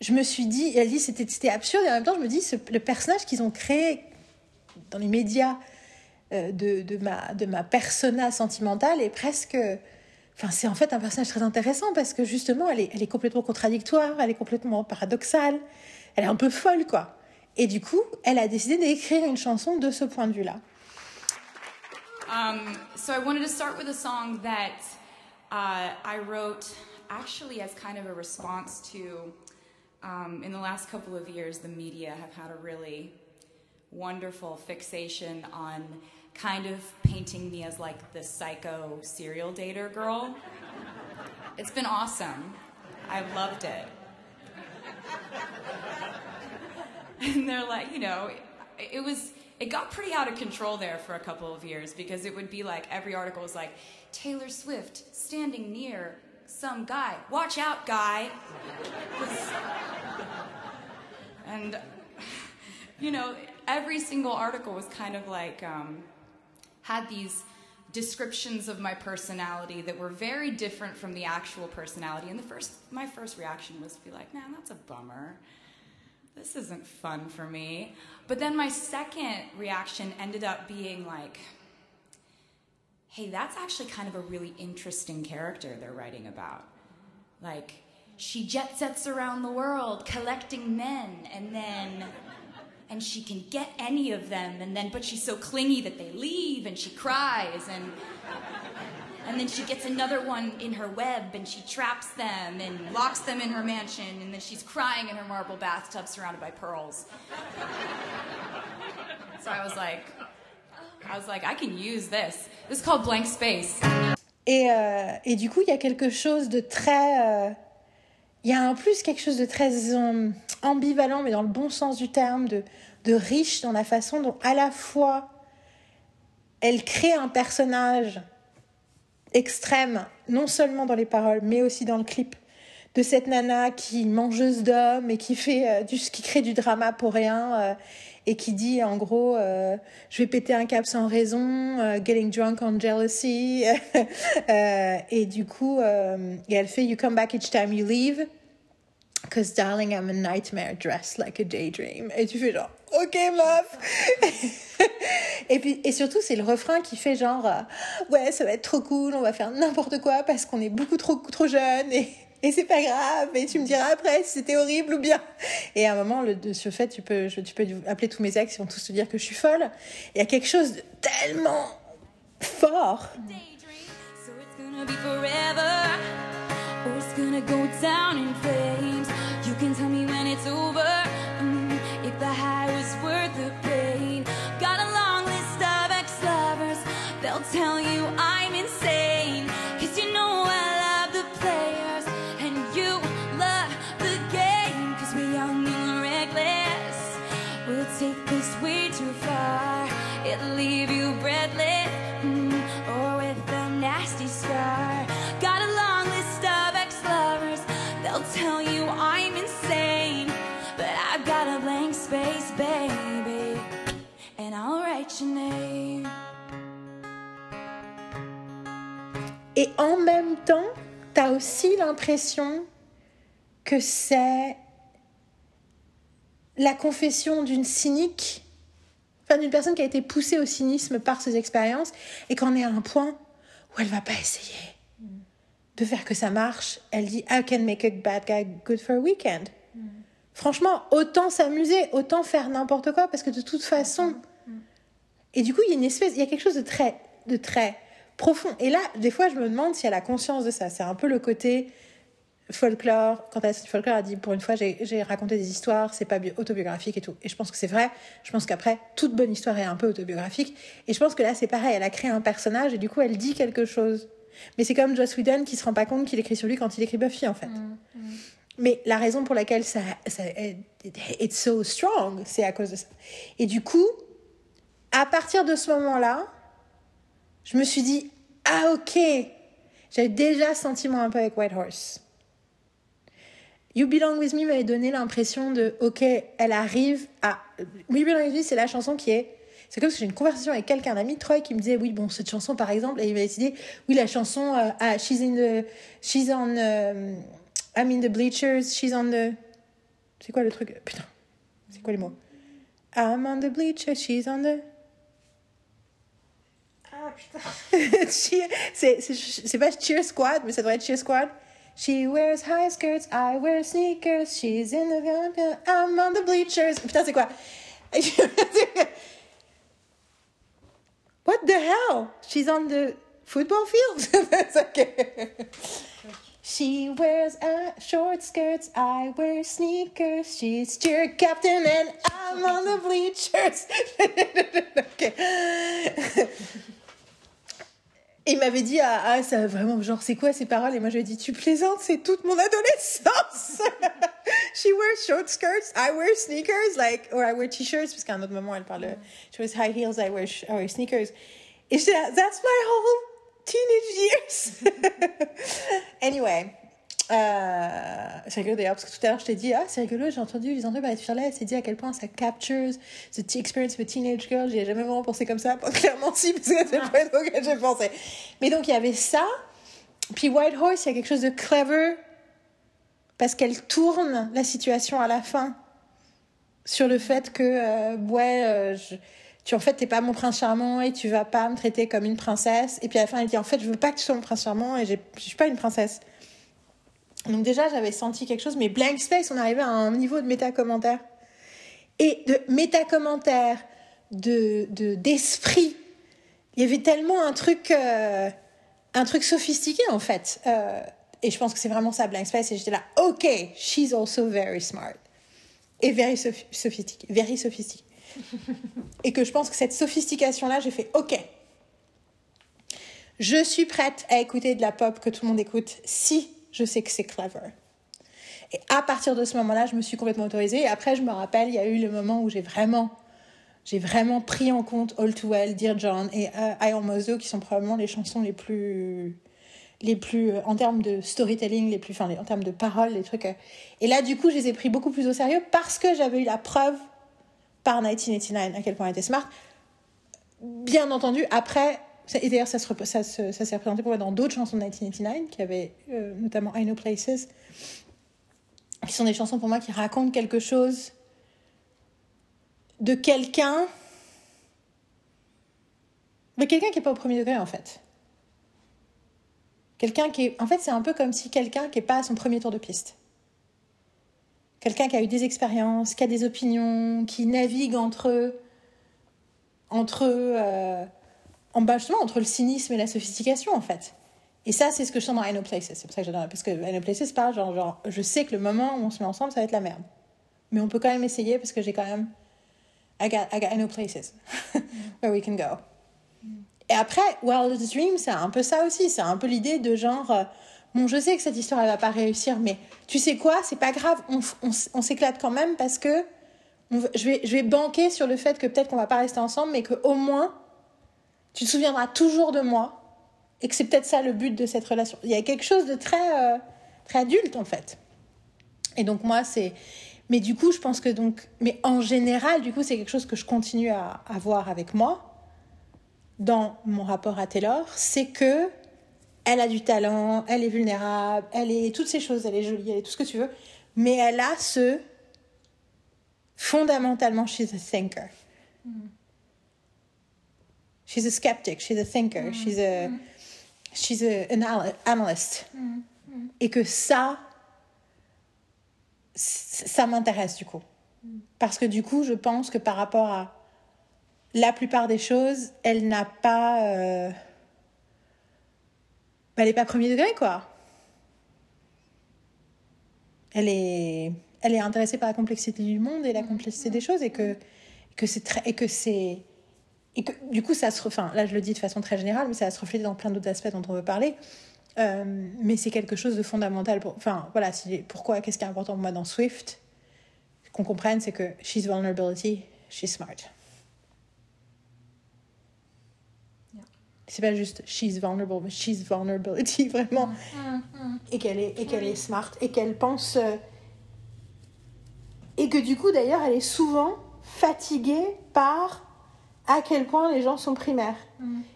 je me suis dit, elle dit c'était, c'était absurde, et en même temps, je me dis, ce, le personnage qu'ils ont créé dans les médias euh, de, de, ma, de ma persona sentimentale est presque. Enfin, c'est en fait un personnage très intéressant parce que justement, elle est, elle est complètement contradictoire, elle est complètement paradoxale, elle est un peu folle, quoi. Et du coup, elle a décidé d'écrire une chanson de ce point de vue-là. Um, so I wanted to start with a song that uh, I wrote actually as kind of a response to, um, in the last couple of years, the media have had a really wonderful fixation on kind of painting me as like the psycho serial dater girl. It's been awesome. I've loved it. And they're like, you know, it was it got pretty out of control there for a couple of years because it would be like every article was like Taylor Swift standing near some guy. Watch out, guy. and you know, every single article was kind of like um, had these descriptions of my personality that were very different from the actual personality. And the first, my first reaction was to be like, "Man, that's a bummer." This isn't fun for me. But then my second reaction ended up being like, hey, that's actually kind of a really interesting character they're writing about. Like, she jet sets around the world collecting men, and then. And she can get any of them, and then, but she's so clingy that they leave, and she cries, and and then she gets another one in her web and she traps them and locks them in her mansion and then she's crying in her marble bathtub surrounded by pearls. so I was like, I was like, I can use this. This is called blank space. Et, euh, et du coup, il y a quelque chose de très. Euh, il y a en plus quelque chose de très um, ambivalent, mais dans le bon sens du terme, de, de riche dans la façon dont, à la fois, elle crée un personnage extrême, non seulement dans les paroles, mais aussi dans le clip de cette nana qui mangeuse d'hommes et qui fait euh, du, qui crée du drama pour rien euh, et qui dit en gros euh, je vais péter un cap sans raison, getting drunk on jealousy et du coup et elle fait you come back each time you leave Cause darling, I'm a nightmare dressed like a daydream. Et tu fais genre, ok meuf. et puis, et surtout, c'est le refrain qui fait genre, euh, ouais, ça va être trop cool, on va faire n'importe quoi parce qu'on est beaucoup trop, trop jeunes et, et c'est pas grave. Et tu me diras après si c'était horrible ou bien. Et à un moment, le, de ce fait, tu peux, je, tu peux appeler tous mes ex, ils vont tous te dire que je suis folle. Il y a quelque chose de tellement fort. Gonna go down in flames. You can tell me when it's over, mm, if the high was worth the pain. Got a long list of ex-lovers, they'll tell you Et en même temps, t'as aussi l'impression que c'est la confession d'une cynique, enfin d'une personne qui a été poussée au cynisme par ses expériences et qu'en est à un point où elle va pas essayer de faire que ça marche. Elle dit I can make a bad guy good for a weekend. Franchement, autant s'amuser, autant faire n'importe quoi parce que de toute façon. Et du coup, il y a une espèce, il y a quelque chose de très, de très profond. Et là, des fois, je me demande si elle a conscience de ça. C'est un peu le côté folklore. Quand elle folklore, a dit pour une fois, j'ai raconté des histoires, c'est pas autobiographique et tout. Et je pense que c'est vrai. Je pense qu'après, toute bonne histoire est un peu autobiographique. Et je pense que là, c'est pareil. Elle a créé un personnage et du coup, elle dit quelque chose. Mais c'est comme Joss Whedon qui se rend pas compte qu'il écrit sur lui quand il écrit Buffy, en fait. Mm, Mais la raison pour laquelle ça, ça it's so strong, c'est à cause de ça. Et du coup, à partir de ce moment-là, je me suis dit, ah ok, j'avais déjà senti moi un peu avec White Horse. You Belong With Me m'avait donné l'impression de, ok, elle arrive à... We Belong With Me, c'est la chanson qui est... C'est comme si j'ai une conversation avec quelqu'un d'ami, Troy, qui me disait, oui, bon, cette chanson, par exemple, et il m'a décidé, oui, la chanson, euh, ah, she's in the... She's on... Uh, I'm in the bleachers, she's on the... C'est quoi le truc? Putain, c'est quoi les mots? I'm on the bleachers, she's on the... Ah putain. c'est pas Cheer Squad, mais ça devrait être Cheer Squad. She wears high skirts, I wear sneakers, she's in the... I'm on the bleachers. Putain, c'est quoi What the hell? She's on the football field? That's okay. She wears uh, short skirts, I wear sneakers. She's cheer captain and I'm on the bleachers. okay. il m'avait dit, ah, ah, ça vraiment, genre, c'est quoi ces paroles? Et moi, je lui ai dit, tu plaisantes, c'est toute mon adolescence. She wears short skirts, I wear sneakers, like, or I wear t-shirts, parce qu'à un autre moment, elle parle, she wears high heels, I wear, I wear sneakers. Et j'étais that's my whole teenage years. anyway. Euh, c'est rigolo d'ailleurs, parce que tout à l'heure je t'ai dit, ah c'est rigolo, j'ai entendu les parler de elle s'est dit à quel point ça captures the experience of a teenage girl, j'y ai jamais vraiment pensé comme ça, clairement si, parce que c'est le point auquel j'ai pensé. Mais donc il y avait ça, puis White Horse, il y a quelque chose de clever, parce qu'elle tourne la situation à la fin sur le fait que, euh, ouais, euh, je, tu en fait t'es pas mon prince charmant et tu vas pas me traiter comme une princesse, et puis à la fin elle dit, en fait je veux pas que tu sois mon prince charmant et je suis pas une princesse. Donc déjà, j'avais senti quelque chose, mais Blank Space, on arrivait à un niveau de méta-commentaire. Et de méta-commentaire, de, de, d'esprit. Il y avait tellement un truc, euh, un truc sophistiqué, en fait. Euh, et je pense que c'est vraiment ça, Blank Space. Et j'étais là, OK, she's also very smart. Et very sophistiquée. Very sophistiquée. et que je pense que cette sophistication-là, j'ai fait, OK. Je suis prête à écouter de la pop que tout le monde écoute si je sais que c'est clever. Et à partir de ce moment-là, je me suis complètement autorisée. Après, je me rappelle, il y a eu le moment où j'ai vraiment, j'ai vraiment pris en compte All Too Well, Dear John et uh, I Almost Do, qui sont probablement les chansons les plus, les plus, en termes de storytelling, les plus, enfin, en termes de paroles, les trucs. Euh. Et là, du coup, je les ai pris beaucoup plus au sérieux parce que j'avais eu la preuve par 1989 à quel point elle était smart. Bien entendu, après, et d'ailleurs, ça, ça, ça s'est représenté pour moi dans d'autres chansons de 1989, qui avaient euh, notamment I Know Places, qui sont des chansons pour moi qui racontent quelque chose de quelqu'un. Mais quelqu'un qui n'est pas au premier degré, en fait. Quelqu'un qui est. En fait, c'est un peu comme si quelqu'un qui n'est pas à son premier tour de piste. Quelqu'un qui a eu des expériences, qui a des opinions, qui navigue entre. entre. Euh, en bas justement entre le cynisme et la sophistication en fait. Et ça, c'est ce que je sens dans I Know Places. C'est pour ça que j'adore. Parce que I Know Places parle genre, genre, je sais que le moment où on se met ensemble, ça va être la merde. Mais on peut quand même essayer parce que j'ai quand même. I got, I got I Know Places where we can go. Et après, Wildest Dream, c'est un peu ça aussi. C'est un peu l'idée de genre. Euh, bon, je sais que cette histoire, elle va pas réussir, mais tu sais quoi, c'est pas grave, on, on, on s'éclate quand même parce que je, vais, je vais banquer sur le fait que peut-être qu'on va pas rester ensemble, mais qu'au moins, tu te souviendras toujours de moi et que c'est peut-être ça le but de cette relation. Il y a quelque chose de très, euh, très adulte en fait. Et donc moi, c'est... Mais du coup, je pense que donc... Mais en général, du coup, c'est quelque chose que je continue à avoir avec moi dans mon rapport à Taylor, c'est que elle a du talent, elle est vulnérable, elle est toutes ces choses, elle est jolie, elle est tout ce que tu veux, mais elle a ce fondamentalement she's a thinker. She's a skeptic, she's a thinker, she's a she's a, an al- analyst. Et que ça ça m'intéresse du coup. Parce que du coup, je pense que par rapport à la plupart des choses, elle n'a pas. euh, elle n'est pas premier degré, quoi. Elle est, elle est intéressée par la complexité du monde et la complexité des choses, et que, que c'est très. Et que c'est. Et que du coup, ça se. Enfin, là, je le dis de façon très générale, mais ça va se refléter dans plein d'autres aspects dont on veut parler. Euh, mais c'est quelque chose de fondamental. Pour, enfin, voilà, pourquoi, qu'est-ce qui est important pour moi dans Swift? Qu'on comprenne, c'est que she's vulnerability, she's smart. C'est pas juste she's vulnerable, mais she's vulnerability, vraiment. Et qu'elle est, et qu'elle est smart, et qu'elle pense. euh, Et que du coup, d'ailleurs, elle est souvent fatiguée par à quel point les gens sont primaires.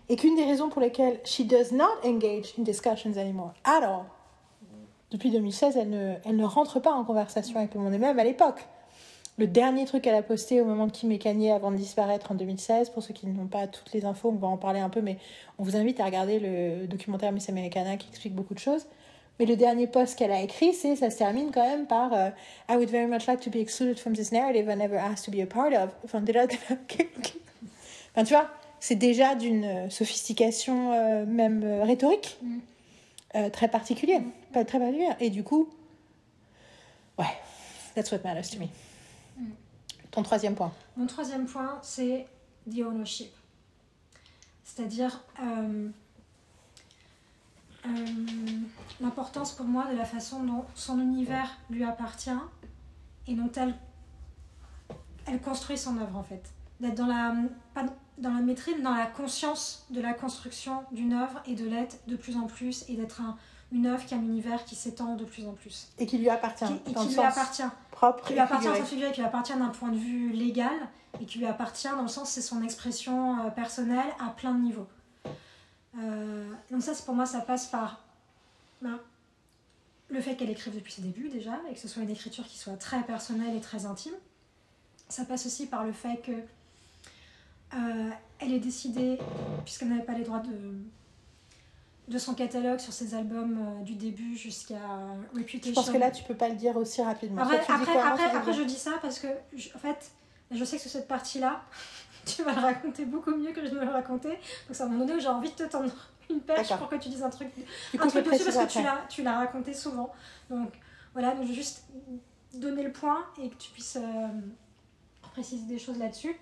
Et qu'une des raisons pour lesquelles she does not engage in discussions anymore at all, depuis 2016, elle ne, elle ne rentre pas en conversation avec le monde, et même à l'époque. Le dernier truc qu'elle a posté au moment de Kim et Kanye avant de disparaître en 2016, pour ceux qui n'ont pas toutes les infos, on va en parler un peu, mais on vous invite à regarder le documentaire Miss Americana qui explique beaucoup de choses. Mais le dernier post qu'elle a écrit, c'est ça se termine quand même par euh, I would very much like to be excluded from this narrative I never asked to be a part of. Enfin, déjà. Enfin, tu vois, c'est déjà d'une euh, sophistication euh, même euh, rhétorique euh, très particulière, pas très particulière. Et du coup, ouais, that's what matters to me. Ton troisième point. Mon troisième point, c'est the ownership. C'est-à-dire l'importance pour moi de la façon dont son univers lui appartient et dont elle, elle construit son œuvre en fait. D'être dans la, pas dans la maîtrise, dans la conscience de la construction d'une œuvre et de l'être de plus en plus et d'être un- une œuvre qui a un univers qui s'étend de plus en plus. Et qui lui appartient. Qui- et dans qui le lui sens appartient. Propre Qui lui appartient en figuré. qui lui appartient d'un point de vue légal et qui lui appartient dans le sens c'est son expression euh, personnelle à plein de niveaux. Euh, donc ça, c'est pour moi, ça passe par ben, le fait qu'elle écrive depuis ses débuts déjà, et que ce soit une écriture qui soit très personnelle et très intime. Ça passe aussi par le fait que euh, elle est décidée, puisqu'elle n'avait pas les droits de, de son catalogue sur ses albums euh, du début jusqu'à Reputation. Je pense que là, tu peux pas le dire aussi rapidement. Après, après, après, tu après, veux je dis ça parce que, je- en fait, je sais que sur cette partie-là, tu vas le raconter beaucoup mieux que je ne le raconter. Donc, c'est à un moment donné où j'ai envie de te tendre une perche D'accord. pour que tu dises un truc, Du un truc dessus parce que tu après. l'as, tu l'as raconté souvent. Donc, voilà, donc je vais juste donner le point et que tu puisses euh, préciser des choses là-dessus.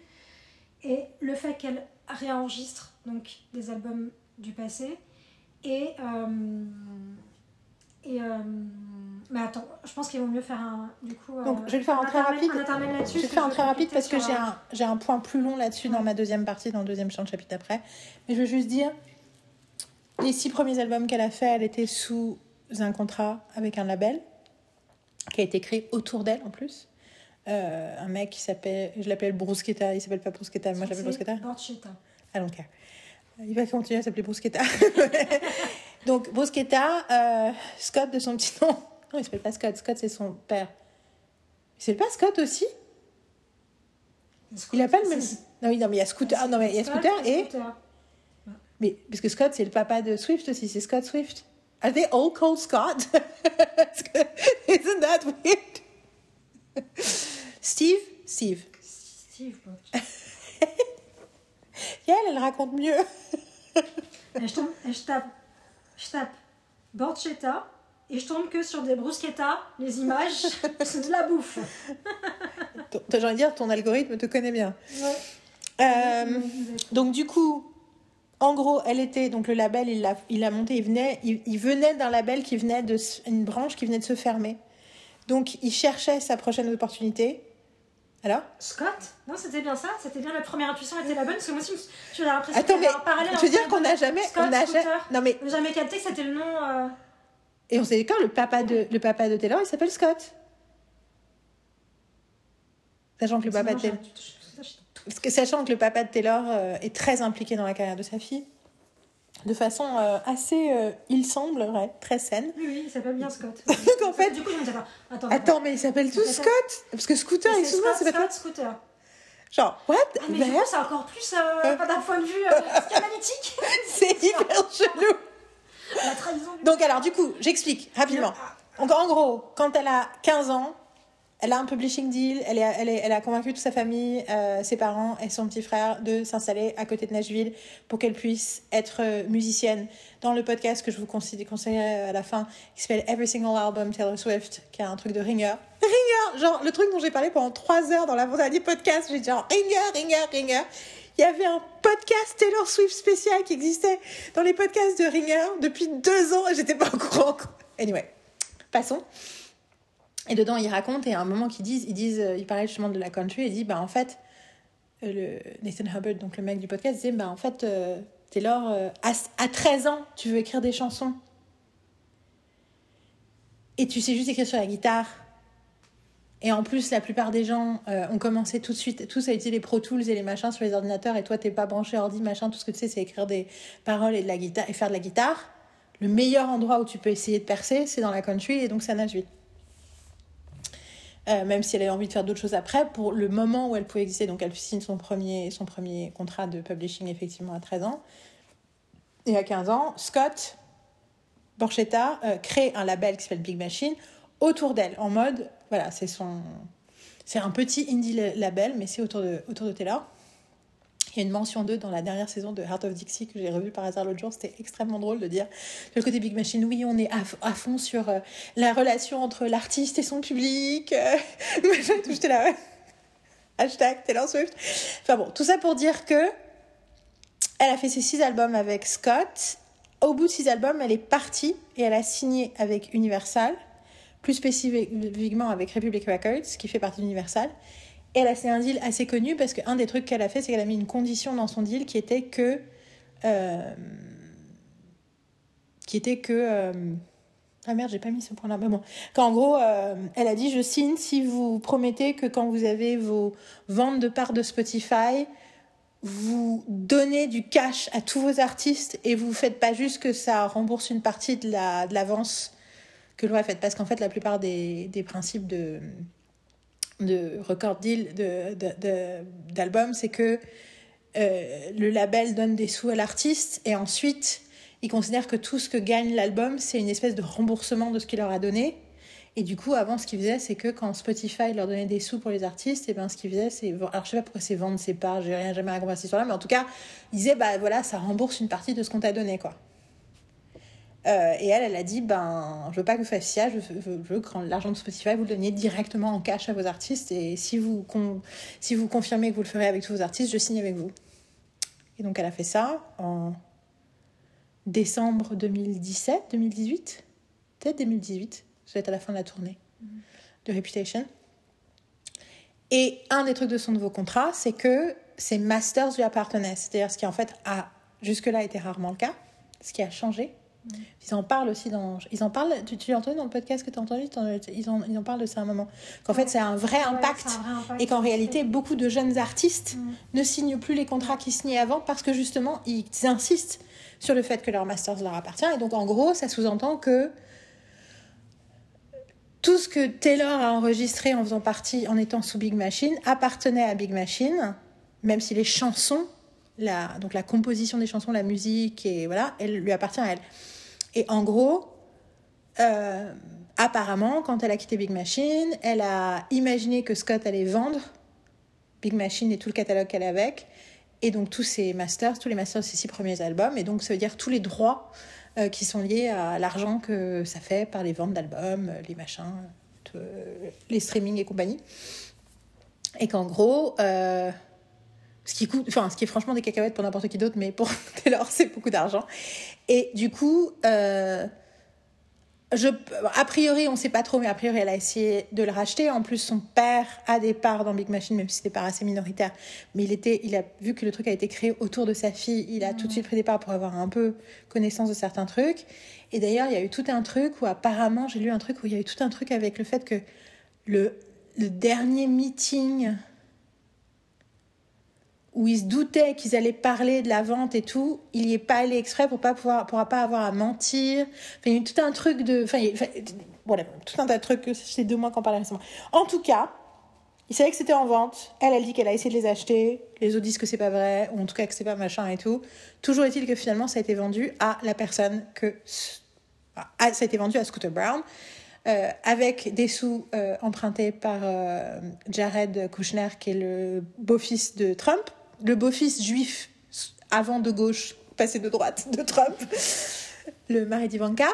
Et le fait qu'elle réenregistre donc des albums du passé et. euh, et euh, mais attends, je pense qu'il vaut mieux faire un. Du coup, euh, Donc, je vais le faire en un très rapide. un Je vais le faire en que très rapide parce que j'ai un, j'ai un point plus long là-dessus dans ma deuxième partie, dans le deuxième champ de chapitre après. Mais je veux juste dire, les six premiers albums qu'elle a fait, elle était sous un contrat avec un label qui a été créé autour d'elle en plus. Euh, un mec qui s'appelle, je l'appelle Bruschetta, il s'appelle pas Bruschetta, moi je l'appelle Bruschetta. Borchetta. I don't care. Il va continuer à s'appeler Bruschetta. Donc, Bruschetta, euh, Scott de son petit nom. Non, il s'appelle pas Scott. Scott, c'est son père. Il s'appelle pas Scott aussi? Il a pas le même. Non, oui, non, mais il y a Scooter. Ah, non, mais il y a Scooter et. Mais parce que Scott, c'est le papa de Swift aussi. C'est Scott Swift. Are they all called Scott? Isn't that weird? Steve? Steve. Steve. Et elle, elle raconte mieux. Et je, tombe, et je tape, je tape Borchetta et je tombe que sur des bruschettas. Les images, c'est de la bouffe. J'ai envie de dire, ton algorithme te connaît bien. Ouais. Euh, donc du coup, en gros, elle était donc le label, il l'a, il l'a monté, il venait, il, il venait d'un label qui venait de une branche qui venait de se fermer. Donc il cherchait sa prochaine opportunité. Alors Scott Non, c'était bien ça. C'était bien la première intuition était la bonne parce que moi aussi, j'ai l'impression Attends, mais un parallèle je veux dire qu'on n'a jamais, Scott, on n'a jamais, non mais On jamais capté que c'était le nom. euh, et on sait d'accord, le papa de le papa de Taylor, il s'appelle Scott. Sachant que le papa de Taylor, parce que sachant que le papa de Taylor euh, est très impliqué dans la carrière de sa fille, de façon euh, assez, euh, il semblerait, très saine. Oui, oui, il s'appelle bien Scott. Donc en fait, Du coup, je me dis, attends, attends. attends, mais ils s'appellent tous. Scott? Parce que Scooter, C'est et souvent, s'appelle Scott, Scooter. genre, what? Ah, mais c'est encore plus, euh, d'un point de vue psychanalytique. C'est hyper chelou La trahison du Donc alors du coup, j'explique rapidement. Donc en gros, quand elle a 15 ans, elle a un publishing deal, elle, est, elle, est- elle a convaincu toute sa famille, euh, ses parents et son petit frère de s'installer à côté de Nashville pour qu'elle puisse être euh, musicienne. Dans le podcast que je vous conseille, à la fin, qui s'appelle Every Single Album Taylor Swift, qui est un truc de ringer. Ringer Genre le truc dont j'ai parlé pendant 3 heures dans l'avant-dernier podcast, j'ai dit genre ringer, ringer, ringer. Il y avait un podcast Taylor Swift spécial qui existait dans les podcasts de Ringer depuis deux ans et j'étais pas au courant. Anyway, passons. Et dedans, ils racontent, et à un moment qu'ils disent, ils disent, euh, ils parlaient justement de la country, et disent, bah en fait, euh, le Nathan Hubbard, donc le mec du podcast, disait, bah en fait, euh, Taylor, à, à 13 ans, tu veux écrire des chansons. Et tu sais juste écrire sur la guitare. Et en plus, la plupart des gens ont commencé tout de suite, tous à utiliser les Pro Tools et les machins sur les ordinateurs, et toi, t'es pas branché ordi, machin, tout ce que tu sais, c'est écrire des paroles et, de la guitare, et faire de la guitare. Le meilleur endroit où tu peux essayer de percer, c'est dans la country, et donc c'est à Nashville. Euh, même si elle avait envie de faire d'autres choses après, pour le moment où elle pouvait exister, donc elle signe son premier, son premier contrat de publishing effectivement à 13 ans. Et à 15 ans, Scott Borchetta euh, crée un label qui s'appelle Big Machine autour d'elle, en mode, voilà, c'est son... C'est un petit indie la- label, mais c'est autour de, autour de Taylor. Il y a une mention d'eux dans la dernière saison de Heart of Dixie que j'ai revue par hasard l'autre jour. C'était extrêmement drôle de dire le côté Big Machine, oui, on est à, fond sur euh, la relation entre l'artiste et son public. euh, J'étais là, ouais. Hashtag Taylor Swift. Enfin bon, tout ça pour dire que elle a fait ses six albums avec Scott. Au bout de six albums, elle est partie et elle a signé avec Universal, plus spécifiquement avec Republic Records, qui fait partie d'Universal. Et elle a fait un deal assez connu parce qu'un des trucs qu'elle a fait, c'est qu'elle a mis une condition dans son deal qui était que. euh, qui était que. euh, ah merde, j'ai pas mis ce point-là. Mais bon, qu'en gros, euh, elle a dit Je signe si vous promettez que quand vous avez vos ventes de parts de Spotify, vous donnez du cash à tous vos artistes et vous faites pas juste que ça rembourse une partie de l'avance que l'on a faite. Parce qu'en fait, la plupart des, des principes de de record deal de, de, de- c'est que euh, le label donne des sous à l'artiste et ensuite ils considèrent que tout ce que gagne l'album, c'est une espèce de remboursement de ce qu'il leur a donné. Et du coup, avant, ce qu'ils faisaient, c'est que quand Spotify leur donnait des sous pour les artistes, et ben, ce qu'ils faisaient, c'est. Alors, je sais pas pourquoi c'est vendre ses parts, j'ai rien jamais raconté cette histoire-là, mais en tout cas, ils disaient, bah voilà, ça rembourse une partie de ce qu'on t'a donné, quoi. Euh, et elle, elle a dit, ben, je veux pas que vous fassiez ça, je veux, que l'argent de Spotify, vous le donniez directement en cash à vos artistes, et si vous, si vous confirmez que vous le ferez avec tous vos artistes, je signe avec vous. Et donc, elle a fait ça en décembre 2017, 2018, peut-être 2018, ça va être à la fin de la tournée de Reputation. Et un des trucs de son nouveau contrat, c'est que ses masters lui appartenaient. C'est-à-dire ce qui en fait a jusque-là été rarement le cas, ce qui a changé. Ils en parlent aussi dans. Ils en parlent. Tu, tu l'as entendu dans le podcast que tu as entendu t'en- ils en, ils en parlent de ça à un moment. Qu'en fait, c'est un vrai impact. c'est un vrai impact. Et qu'en réalité, beaucoup de jeunes artistes ne signent plus les contrats qu'ils signaient avant parce que justement, ils insistent sur le fait que leur masters leur appartient. Et donc, en gros, ça sous-entend que tout ce que Taylor a enregistré en faisant partie, en étant sous Big Machine, appartenait à Big Machine, même si les chansons, la, donc la composition des chansons, la musique, et voilà, elle lui appartient à elle. Et en gros, euh, apparemment, quand elle a quitté Big Machine, elle a imaginé que Scott allait vendre Big Machine et tout le catalogue qu'elle avait avec, et donc tous ses masters, tous les masters de ses six premiers albums, et donc ça veut dire tous les droits euh, qui sont liés à l'argent que ça fait par les ventes d'albums, euh, les machins, les streamings et compagnie. Et qu'en gros, ce qui coûte, enfin, ce qui est franchement des cacahuètes pour n'importe qui d'autre, mais pour Taylor, c'est beaucoup d'argent. Et du coup, euh, je, a priori, on ne sait pas trop, mais a priori, elle a essayé de le racheter. En plus, son père a des parts dans Big Machine, même si c'est des parts assez minoritaires. Mais il, était, il a vu que le truc a été créé autour de sa fille, il a tout de suite pris des parts pour avoir un peu connaissance de certains trucs. Et d'ailleurs, il y a eu tout un truc où apparemment, j'ai lu un truc où il y a eu tout un truc avec le fait que le, le dernier meeting où il se doutait qu'ils allaient parler de la vente et tout, il y est pas allé exprès pour pas pouvoir, pour pas avoir à mentir. Enfin, il y a eu tout un truc de, enfin, voilà, tout un tas de trucs. C'est deux mois qu'on parlait récemment. En tout cas, il savait que c'était en vente. Elle, elle dit qu'elle a essayé de les acheter. Les autres disent que c'est pas vrai, ou en tout cas que c'est pas machin et tout. Toujours est-il que finalement, ça a été vendu à la personne que, ah, ça a été vendu à Scooter Brown. euh, avec des sous euh, empruntés par euh, Jared Kushner, qui est le beau-fils de Trump, le beau-fils juif avant de gauche, passé de droite de Trump, le mari d'Ivanka.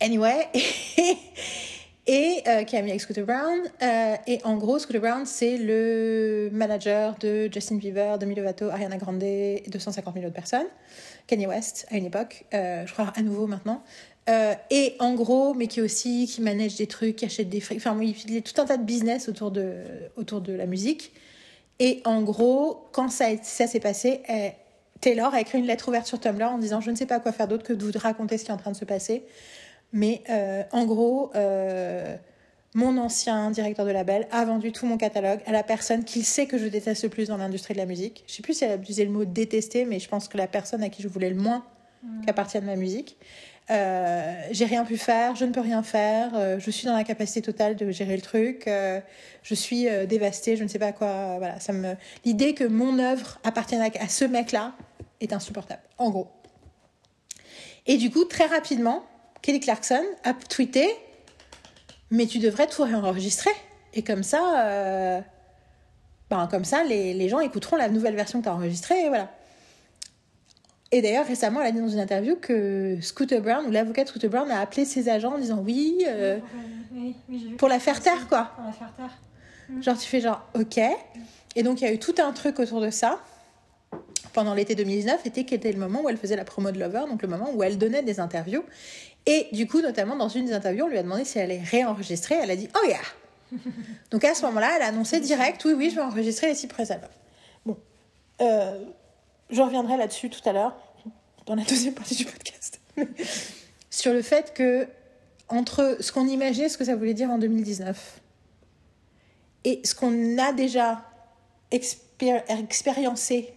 Anyway, et euh, qui a mis avec Scooter Brown. Euh, et en gros, Scooter Brown, c'est le manager de Justin Bieber, Demi Lovato, Ariana Grande et 250 000 autres personnes. Kanye West à une époque, euh, je crois à nouveau maintenant. Et en gros, mais qui aussi qui manage des trucs, qui achète des frics. Enfin, il y a tout un tas de business autour de, autour de la musique. Et en gros, quand ça, s'est passé, euh, Taylor a écrit une lettre ouverte sur Tumblr en disant Je ne sais pas quoi faire d'autre que de vous raconter ce qui est en train de se passer. Mais euh, en gros, euh, mon ancien directeur de label a vendu tout mon catalogue à la personne qu'il sait que je déteste le plus dans l'industrie de la musique. Je sais plus si elle a utilisé le mot détester, mais je pense que la personne à qui je voulais le moins qu'appartienne ma musique. Euh, j'ai rien pu faire, je ne peux rien faire, euh, je suis dans l'incapacité totale de gérer le truc, euh, je suis dévastée, je ne sais pas quoi. Voilà. L'idée que mon œuvre appartienne à, ce mec-là est insupportable. En gros. Et du coup, très rapidement, Kelly Clarkson a tweeté Mais tu devrais tout réenregistrer. Et comme ça, ben, comme ça les, les gens écouteront la nouvelle version que tu as enregistrée. Et voilà. Et d'ailleurs, récemment, elle a dit dans une interview que Scooter Brown, ou l'avocat de Scooter Brown, a appelé ses agents en disant Oui, euh, Oui, oui, pour la faire taire, quoi. Pour la faire taire. Genre, tu fais genre, ok. Et donc, il y a eu tout un truc autour de ça. Pendant l'été 2019, était qui était le moment où elle faisait la promo de Lover, donc le moment où elle donnait des interviews. Et du coup, notamment dans une des interviews, on lui a demandé si elle allait réenregistrer. Elle a dit, oh yeah Donc à ce moment-là, elle a annoncé direct, oui, oui, je vais enregistrer les six premiers albums. Bon, Euh, je reviendrai là-dessus tout à l'heure, dans la deuxième partie du podcast. Sur le fait que, entre ce qu'on imaginait, ce que ça voulait dire en 2019, et ce qu'on a déjà expér- expériencé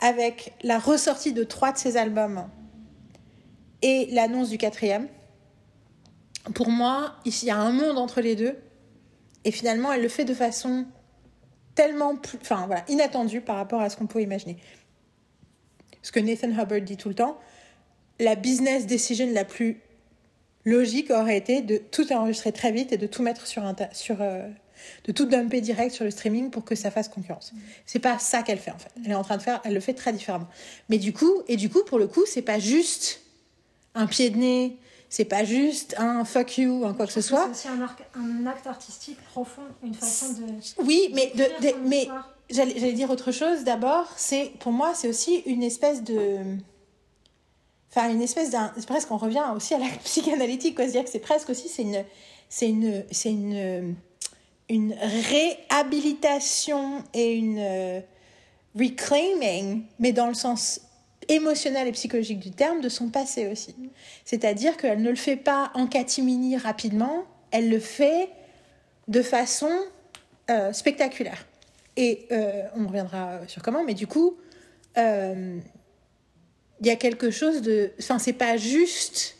avec la ressortie de trois de ses albums et l'annonce du quatrième, pour moi, il y a un monde entre les deux. Et finalement, elle le fait de façon tellement plus, enfin, voilà, inattendue par rapport à ce qu'on pouvait imaginer. Ce que Nathan Hubbard dit tout le temps, la business decision la plus logique aurait été de tout enregistrer très vite et de tout mettre sur un sur euh, de tout dumper direct sur le streaming pour que ça fasse concurrence. C'est pas ça qu'elle fait en fait. Elle est en train de faire, elle le fait très différemment. Mais du coup, et du coup pour le coup, c'est pas juste un pied de nez, c'est pas juste un fuck you, un quoi que ce soit. C'est aussi un, acte artistique profond, une façon de. Oui, mais, de, mais histoire. J'allais dire autre chose. D'abord, c'est pour moi, c'est aussi une espèce de. Enfin, une espèce d'un. C'est presque, on revient aussi à la psychanalytique, quoi. C'est-à-dire que c'est presque aussi, c'est une. C'est une. C'est une. Une réhabilitation et une. euh, reclaiming, mais dans le sens émotionnel et psychologique du terme, de son passé aussi. C'est-à-dire qu'elle ne le fait pas en catimini rapidement, elle le fait de façon euh, spectaculaire. Et euh, on reviendra sur comment, mais du coup, euh, il y a quelque chose de. Enfin, c'est pas juste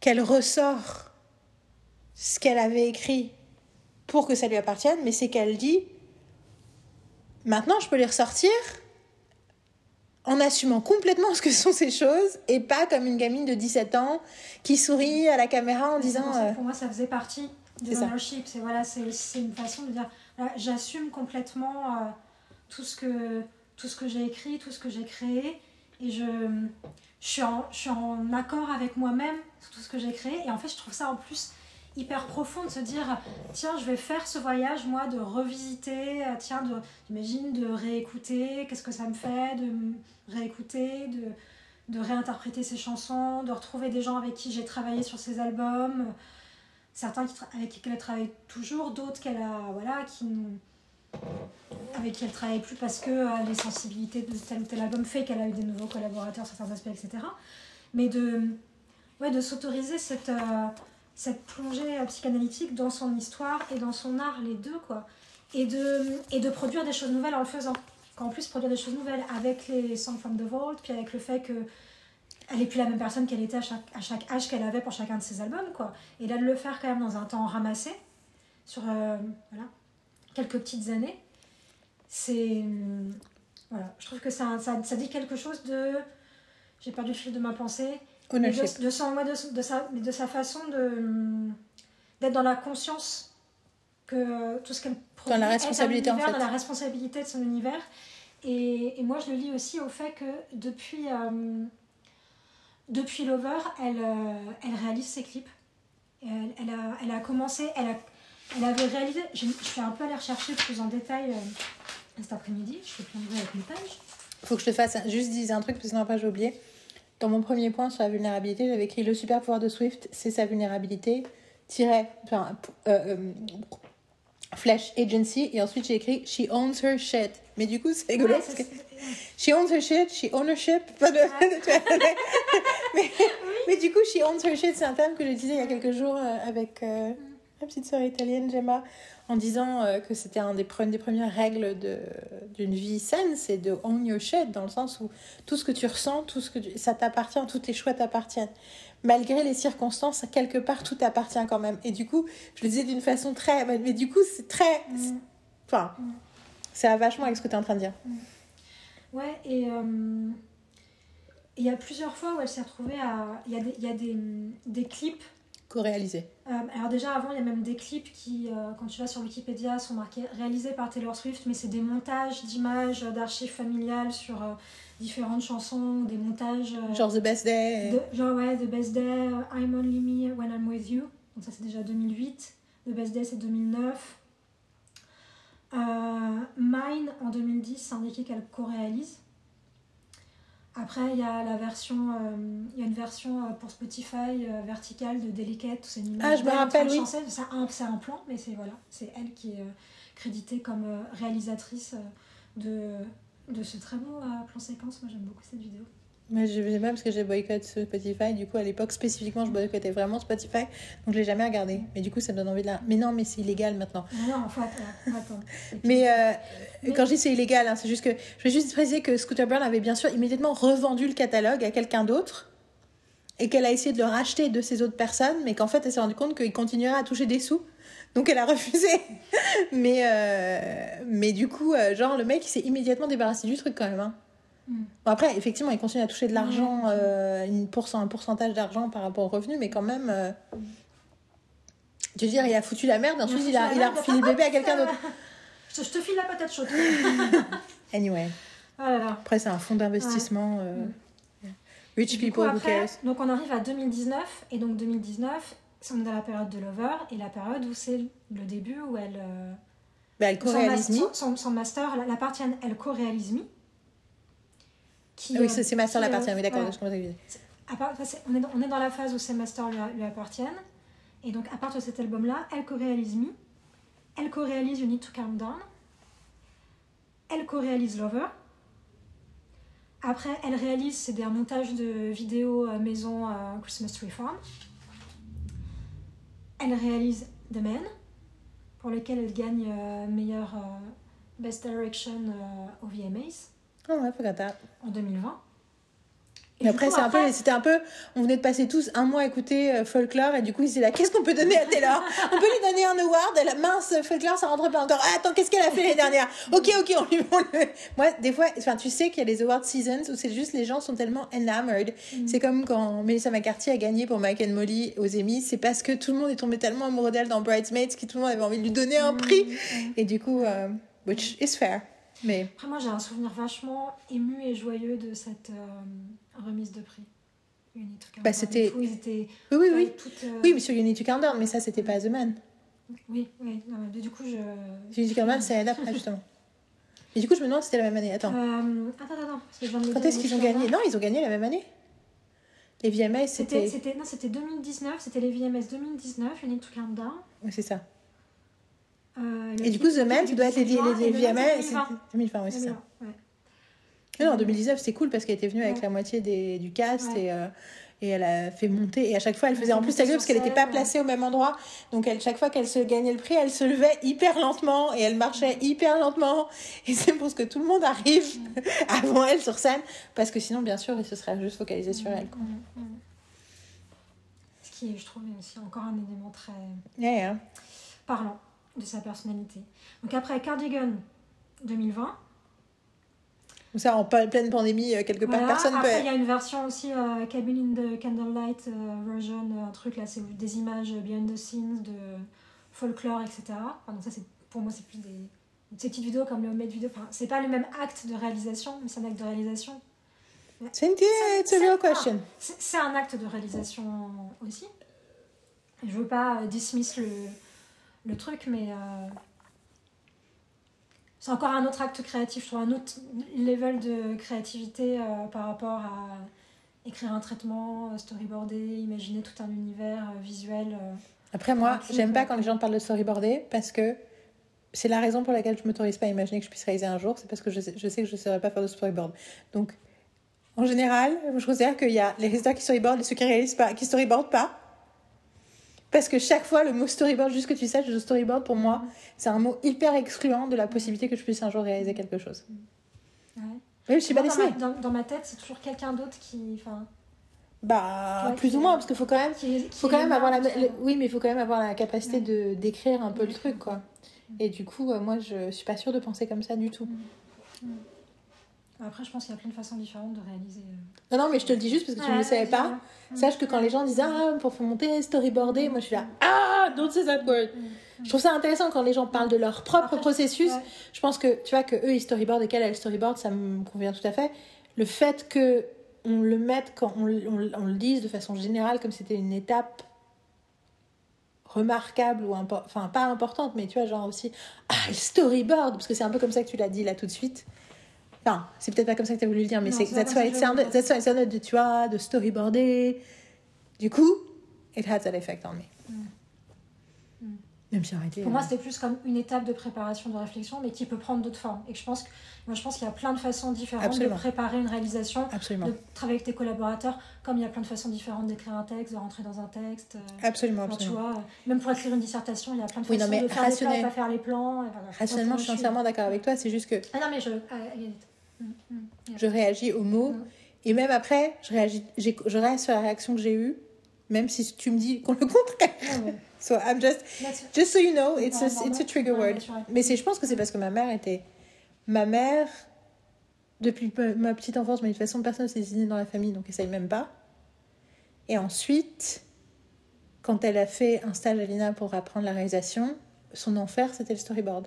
qu'elle ressort ce qu'elle avait écrit pour que ça lui appartienne, mais c'est qu'elle dit maintenant je peux les ressortir en assumant complètement ce que sont ces choses et pas comme une gamine de 17 ans qui sourit à la caméra en disant pour ça que euh, pour moi, ça faisait partie C'est ça. l'ownership. C'est voilà, c'est c'est une façon de dire j'assume complètement euh, tout ce que tout ce que j'ai écrit, tout ce que j'ai créé, et je je suis en je suis en accord avec moi-même sur tout ce que j'ai créé. Et en fait, je trouve ça en plus hyper profond de se dire tiens je vais faire ce voyage moi de revisiter euh, tiens de j'imagine de réécouter qu'est-ce que ça me fait de réécouter de de réinterpréter ces chansons, de retrouver des gens avec qui j'ai travaillé sur ces albums, euh, certains qui avec qui elle travaille toujours, d'autres qu'elle a voilà qui avec qui elle travaille plus parce que euh, les sensibilités de tel ou tel album fait qu'elle a eu des nouveaux collaborateurs certains aspects, etc. Mais de ouais de s'autoriser cette euh, cette plongée euh, psychanalytique dans son histoire et dans son art les deux quoi et de, et de produire des choses nouvelles en le faisant. Qu'en plus, produire des choses nouvelles avec les Songs from the Vault, puis avec le fait que elle n'est plus la même personne qu'elle était à chaque, à chaque âge qu'elle avait pour chacun de ses albums, quoi. Et là, de le faire quand même dans un temps ramassé, sur euh, voilà, quelques petites années, c'est. hum, Voilà, je trouve que ça, ça, ça dit quelque chose de. J'ai perdu le fil de ma pensée. De, de, son, ouais, de, de sa, mais de sa façon de d'être dans la conscience que tout ce qu'elle produit la est un responsabilité, en univers, fait. dans la responsabilité de son univers. Et, et moi, je le lis aussi au fait que depuis, euh, depuis Lover, elle, euh, elle réalise ses clips. Elle, elle a, elle a commencé, elle, a, elle avait réalisé, je, je suis un peu allée rechercher plus en détail euh, cet après-midi, je de bruit avec mes pages. Faut que je te fasse un- juste dire un truc parce que sinon après j'ai oublié. Dans mon premier point sur la vulnérabilité, j'avais écrit le super pouvoir de Swift, c'est sa vulnérabilité, tiret, enfin, euh, euh, Flash Agency, et ensuite j'ai écrit She owns her shit. Mais du coup, c'est rigolo Ouais, parce ça, que She owns her shit, she ownership. Pas de... mais, mais du coup, She owns her shit, c'est un terme que j'utilisais il y a quelques jours euh, avec euh, ma petite sœur italienne, Gemma, en disant euh, que c'était un des, pre- une des premières règles d'une vie saine, c'est de own your shit, dans le sens où tout ce que tu ressens, tout ce que tu- ça t'appartient, tous tes choix t'appartiennent. Malgré les circonstances, quelque part, tout t'appartient quand même. Et du coup, je le disais d'une façon très... Mais, du coup, c'est très... c'est- Enfin, ça va vachement avec ce que tu es en train de dire. Ouais, et euh, il y a plusieurs fois où elle s'est retrouvée à. Il y a des, y a des, des clips. Co-réalisé. Euh, alors, déjà, avant, il y a même des clips qui, euh, quand tu vas sur Wikipédia, sont marqués réalisés par Taylor Swift, mais c'est des montages d'images, d'archives familiales sur euh, différentes chansons, des montages. Genre The Best Day. de- genre, ouais, The Best Day, I'm Only Me When I'm With You. Donc, ça, c'est déjà 2008. The Best Day, c'est 2009. Euh, Mine, en 2010, c'est indiqué qu'elle co-réalise. Après, il y a la version, euh, il y a une version euh, pour Spotify euh, verticale de Delicate, c'est une image Ah, je me rappelle, oui. C'est un, un plan, mais c'est voilà, c'est elle qui est créditée comme réalisatrice de, de ce très beau plan séquence. Moi, j'aime beaucoup cette vidéo. Moi, je sais pas parce que j'ai boycotté Spotify. Du coup, à l'époque, spécifiquement, je boycottais vraiment Spotify. Donc, je l'ai jamais regardé. Mais du coup, ça me donne envie de la. Mais non, mais c'est illégal maintenant. Non, faut attendre. attendre. Mais, euh, quand je dis c'est illégal, hein, c'est juste que je vais juste préciser que Scooter Brown avait bien sûr immédiatement revendu le catalogue à quelqu'un d'autre et qu'elle a essayé de le racheter de ces autres personnes, mais qu'en fait elle s'est rendue compte qu'il continuerait à toucher des sous. Donc elle a refusé. mais, euh, mais du coup, euh, genre le mec il s'est immédiatement débarrassé du truc quand même. hein. Mm. Bon, après, effectivement, il continue à toucher de l'argent, euh, une pourcent- un pourcentage d'argent par rapport au revenu, mais quand même. euh, Je veux dire, il a foutu la merde, ensuite il a, il a refilé le bébé à quelqu'un d'autre. Je te, file la patate chaude. Anyway. Là là. Après, c'est un fonds d'investissement. euh, Rich Et du people coup, après, donc on arrive à 2019, et donc 2019, c'est- on est dans la période de Lover, et la période où c'est le début où elle. euh, Bah, elle co-réalise Me. Son, master la- elle co-réalise Me. Qui, Ah oui, c'est qui, euh, l'appartient, oui, d'accord. ouais. je comprends ce que tu dis. À part- enfin, c'est- on, est dans, on est dans la phase où ces masters lui, lui appartiennent. Et donc, à partir de cet album-là, elle co-réalise Me. Elle co-réalise You Need to Calm Down. Elle co-réalise Lover. Après, elle réalise c'est des montages de vidéos euh, maison euh, Christmas Tree Farm. Elle réalise The Man, pour lequel elle gagne euh, meilleur euh, Best Direction au VMAs Oh ouais, forgot that. en 2020. Et après, coup, c'est un peu, c'était un peu, on venait de passer tous un mois à écouter euh, Folklore et du coup, étaient là, qu'est-ce qu'on peut donner à Taylor? On peut lui donner un award Elle, mince, Folklore, ça rentre pas encore. Ah, attends, qu'est-ce qu'elle a fait l'année dernière Ok, ok, on lui on le... Moi, des fois, enfin, tu sais qu'il y a les award seasons où c'est juste les gens sont tellement enamored. Mm. C'est comme quand Melissa McCarthy a gagné pour Mike and Molly aux Emmys, c'est parce que tout le monde est tombé tellement amoureux d'elle dans Bridesmaids que tout le monde avait envie de lui donner un prix. Et du coup, euh, which is fair. Mais Après, moi, j'ai un souvenir vachement ému et joyeux de cette euh, remise de prix. Bah, c'était- Où ils étaient oui, oui, oui. toutes, euh, Oui, mais sur Down, mais ça, c'était pas The Man. Oui, oui. non, mais du coup, je. Calm Down, c'est d'après, justement. Et du coup, je me demande si c'était la même année. Attends. Euh, attends, attends, parce que je viens de le Quand est-ce qu'ils ont gagné. Non, ils ont gagné la même année. Les VMA, C'était, c'était. c'était, non, c'était 2019, c'était les VMS 2019, You Need to Calm Down. Oui, c'est ça. Euh, Et du coup, The Man, tu dois être Man, VMA. c'est c'est 2020. 2020, oui, c'est ça. 2020, ouais. Non, en 2019, c'était cool parce qu'elle était venue avec Ouais. la moitié des, du cast Ouais. et, euh, Et elle a fait monter. Et à chaque fois, elle faisait en plus sa grue parce qu'elle n'était pas placée au même endroit. Donc, elle, chaque fois qu'elle se gagnait le prix, elle se levait hyper lentement et elle marchait hyper lentement. Et c'est pour ce que tout le monde arrive avant elle sur scène. Parce que sinon, bien sûr, il se serait juste focalisé sur elle. Quoi. Ce qui est, je trouve, aussi encore un élément très Yeah, yeah. parlant de sa personnalité. Donc après Cardigan 2020, Ou ça, en pleine pandémie, euh, quelque part, Voilà. personne Après, il y peut. a une version aussi, euh, Cabin in the Candlelight euh, version, un truc là, c'est des images behind the scenes de folklore, etc. Enfin, donc ça, c'est pour moi, c'est plus des ces petites vidéos comme le homemade vidéo. Enfin, c'est pas le même acte de réalisation, mais c'est un acte de réalisation. Cynthia, it's a real question. C'est c'est un acte de réalisation aussi. Je veux pas dismiss le, le truc, mais euh, c'est encore un autre acte créatif, je trouve, un autre level de créativité euh, par rapport à écrire un traitement, euh, storyboarder, imaginer tout un univers visuel. Après, moi, j'aime pas quand les gens parlent de storyboarder parce que c'est la raison pour laquelle je m'autorise pas à imaginer que je puisse réaliser un jour. C'est parce que je sais, je sais que je ne saurais pas faire de storyboard. Donc, en général, je considère qu'il y a les réalisateurs qui storyboardent et ceux qui réalisent pas, qui storyboardent pas. Parce que chaque fois, le mot storyboard, juste que tu saches, le storyboard pour moi, c'est un mot hyper excluant de la possibilité que je puisse un jour réaliser quelque chose. Ouais. Oui, je suis pas Moi, dans, ma, dessinée. dans, dans ma tête, c'est toujours quelqu'un d'autre qui. Enfin, Bah, Ouais, plus ou moins, parce qu'il faut quand même, qui, qui faut quand même avoir la, le- oui, mais il faut quand même avoir la capacité de d'écrire un peu le truc, quoi. Et du coup, euh, moi, je suis pas sûre de penser comme ça du tout. Après, je pense qu'il y a plein de façons différentes de réaliser. euh. Non, non, mais je te le dis juste parce que tu ne le savais pas. Sache que quand les gens disent ah pour faire monter storyboarder, moi je suis là ah don't say that word. Je trouve ça intéressant quand les gens parlent de leur propre Après, processus. Je pense que tu vois que eux ils storyboardent et qu'elle elle storyboard, ça me convient tout à fait. Le fait que on le mette quand on, on, on le dise de façon générale comme c'était une étape remarquable ou enfin pas importante mais tu vois genre aussi ah elle storyboard parce que c'est un peu comme ça que tu l'as dit là tout de suite enfin c'est peut-être pas comme ça que tu as voulu le dire mais c'est that's why it sounded that's why it sounded tu vois de storyboarder du coup it has that effect on me même si arrêté Pour moi, c'était plus comme une étape de préparation, de réflexion, mais qui peut prendre d'autres formes. Et je pense que, moi, je pense qu'il y a plein de façons différentes Absolument. de préparer une réalisation, Absolument. de travailler avec tes collaborateurs, comme il y a plein de façons différentes d'écrire un texte, de rentrer dans un texte. euh, Absolument, enfin, tu absolument. vois, euh, même pour écrire une dissertation, il y a plein de Oui, non, façons mais de faire des plans, rationnel- pas faire les plans. et voilà, rationnellement je suis entièrement d'accord avec toi c'est juste que Ah non, mais je. ah, Mm, mm, je réagis aux mots. Et même après je réagis je reste sur la réaction que j'ai eue même si tu me dis qu'on le contraire. Ouais, ouais. so I'm just just so you know it's a, it's a trigger word. mais je pense que c'est parce que ma mère était ma mère depuis ma- ma petite enfance mais de toute façon personne ne s'est dessiné dans la famille donc essaye même pas. Et ensuite quand elle a fait un stage à l'INA pour apprendre la réalisation son enfer c'était le storyboard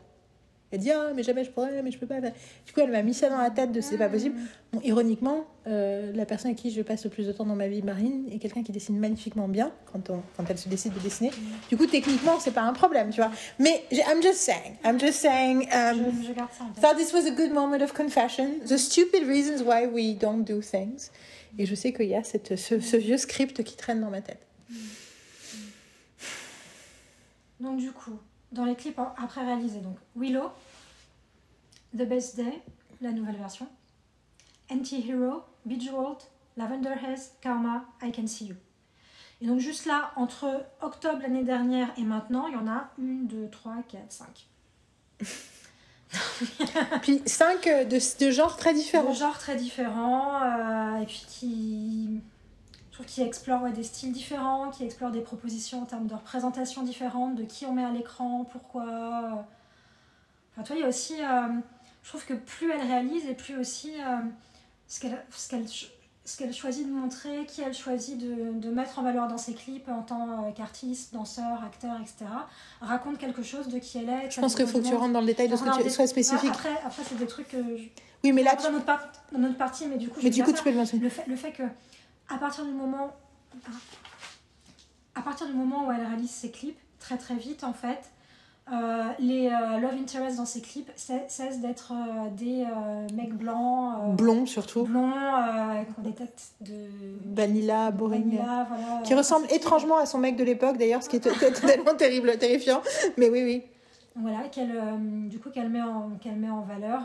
elle dit ah mais jamais je pourrais mais je peux pas. Du coup elle m'a mis ça dans la tête de c'est pas possible. Bon, ironiquement euh, la personne avec qui je passe le plus de temps dans ma vie Marine est quelqu'un qui dessine magnifiquement bien quand, on, quand elle se décide de dessiner. Du coup techniquement c'est pas un problème tu vois. Mais I'm just saying I'm just saying um, Je, je garde ça en tête. thought this was a good moment of confession. The stupid reasons why we don't do things. Et je sais qu'il y a cette, ce, ce vieux script qui traîne dans ma tête. Donc du coup, dans les clips après réalisés, donc Willow, The Best Day, la nouvelle version, Anti-Hero, Bejeweled, Lavender Haze, Karma, I Can See You. Et donc juste là, entre octobre l'année dernière et maintenant, il y en a une, deux, trois, quatre, cinq. puis cinq euh, de, de genres très différents De genres très différents, euh, et puis qui, je trouve qu'ils explorent ouais, des styles différents, qui explorent des propositions en termes de représentation différentes, de qui on met à l'écran, pourquoi. Enfin, toi, il y a aussi, euh, je trouve que plus elle réalise et plus aussi euh, ce qu'elle ce qu'elle ch- ce qu'elle choisit de montrer, qui elle choisit de, de mettre en valeur dans ses clips en tant euh, qu'artiste, danseur, acteur, etc., raconte quelque chose de qui elle est. je pense qu'il faut que tu rentres dans le détail de ce que tu sois spécifique Après, après c'est des trucs que je, oui mais là dans, notre par- dans notre partie, mais du coup, je Mais du coup, tu peux le mentionner. Le fait, le fait que, à partir du moment, à partir du moment où elle réalise ses clips, très très vite en fait, euh, les euh, love interests dans ses clips cesse- cessent d'être euh, des mecs blancs, euh, blond surtout blonds, ont des têtes de Vanilla, boring. vanilla, voilà. qui ressemble étrangement à son mec de l'époque d'ailleurs, ce qui est t- t- tellement terrible, terrifiant. Mais oui, oui. Voilà, qu'elle, du coup, qu'elle met en, qu'elle met en valeur,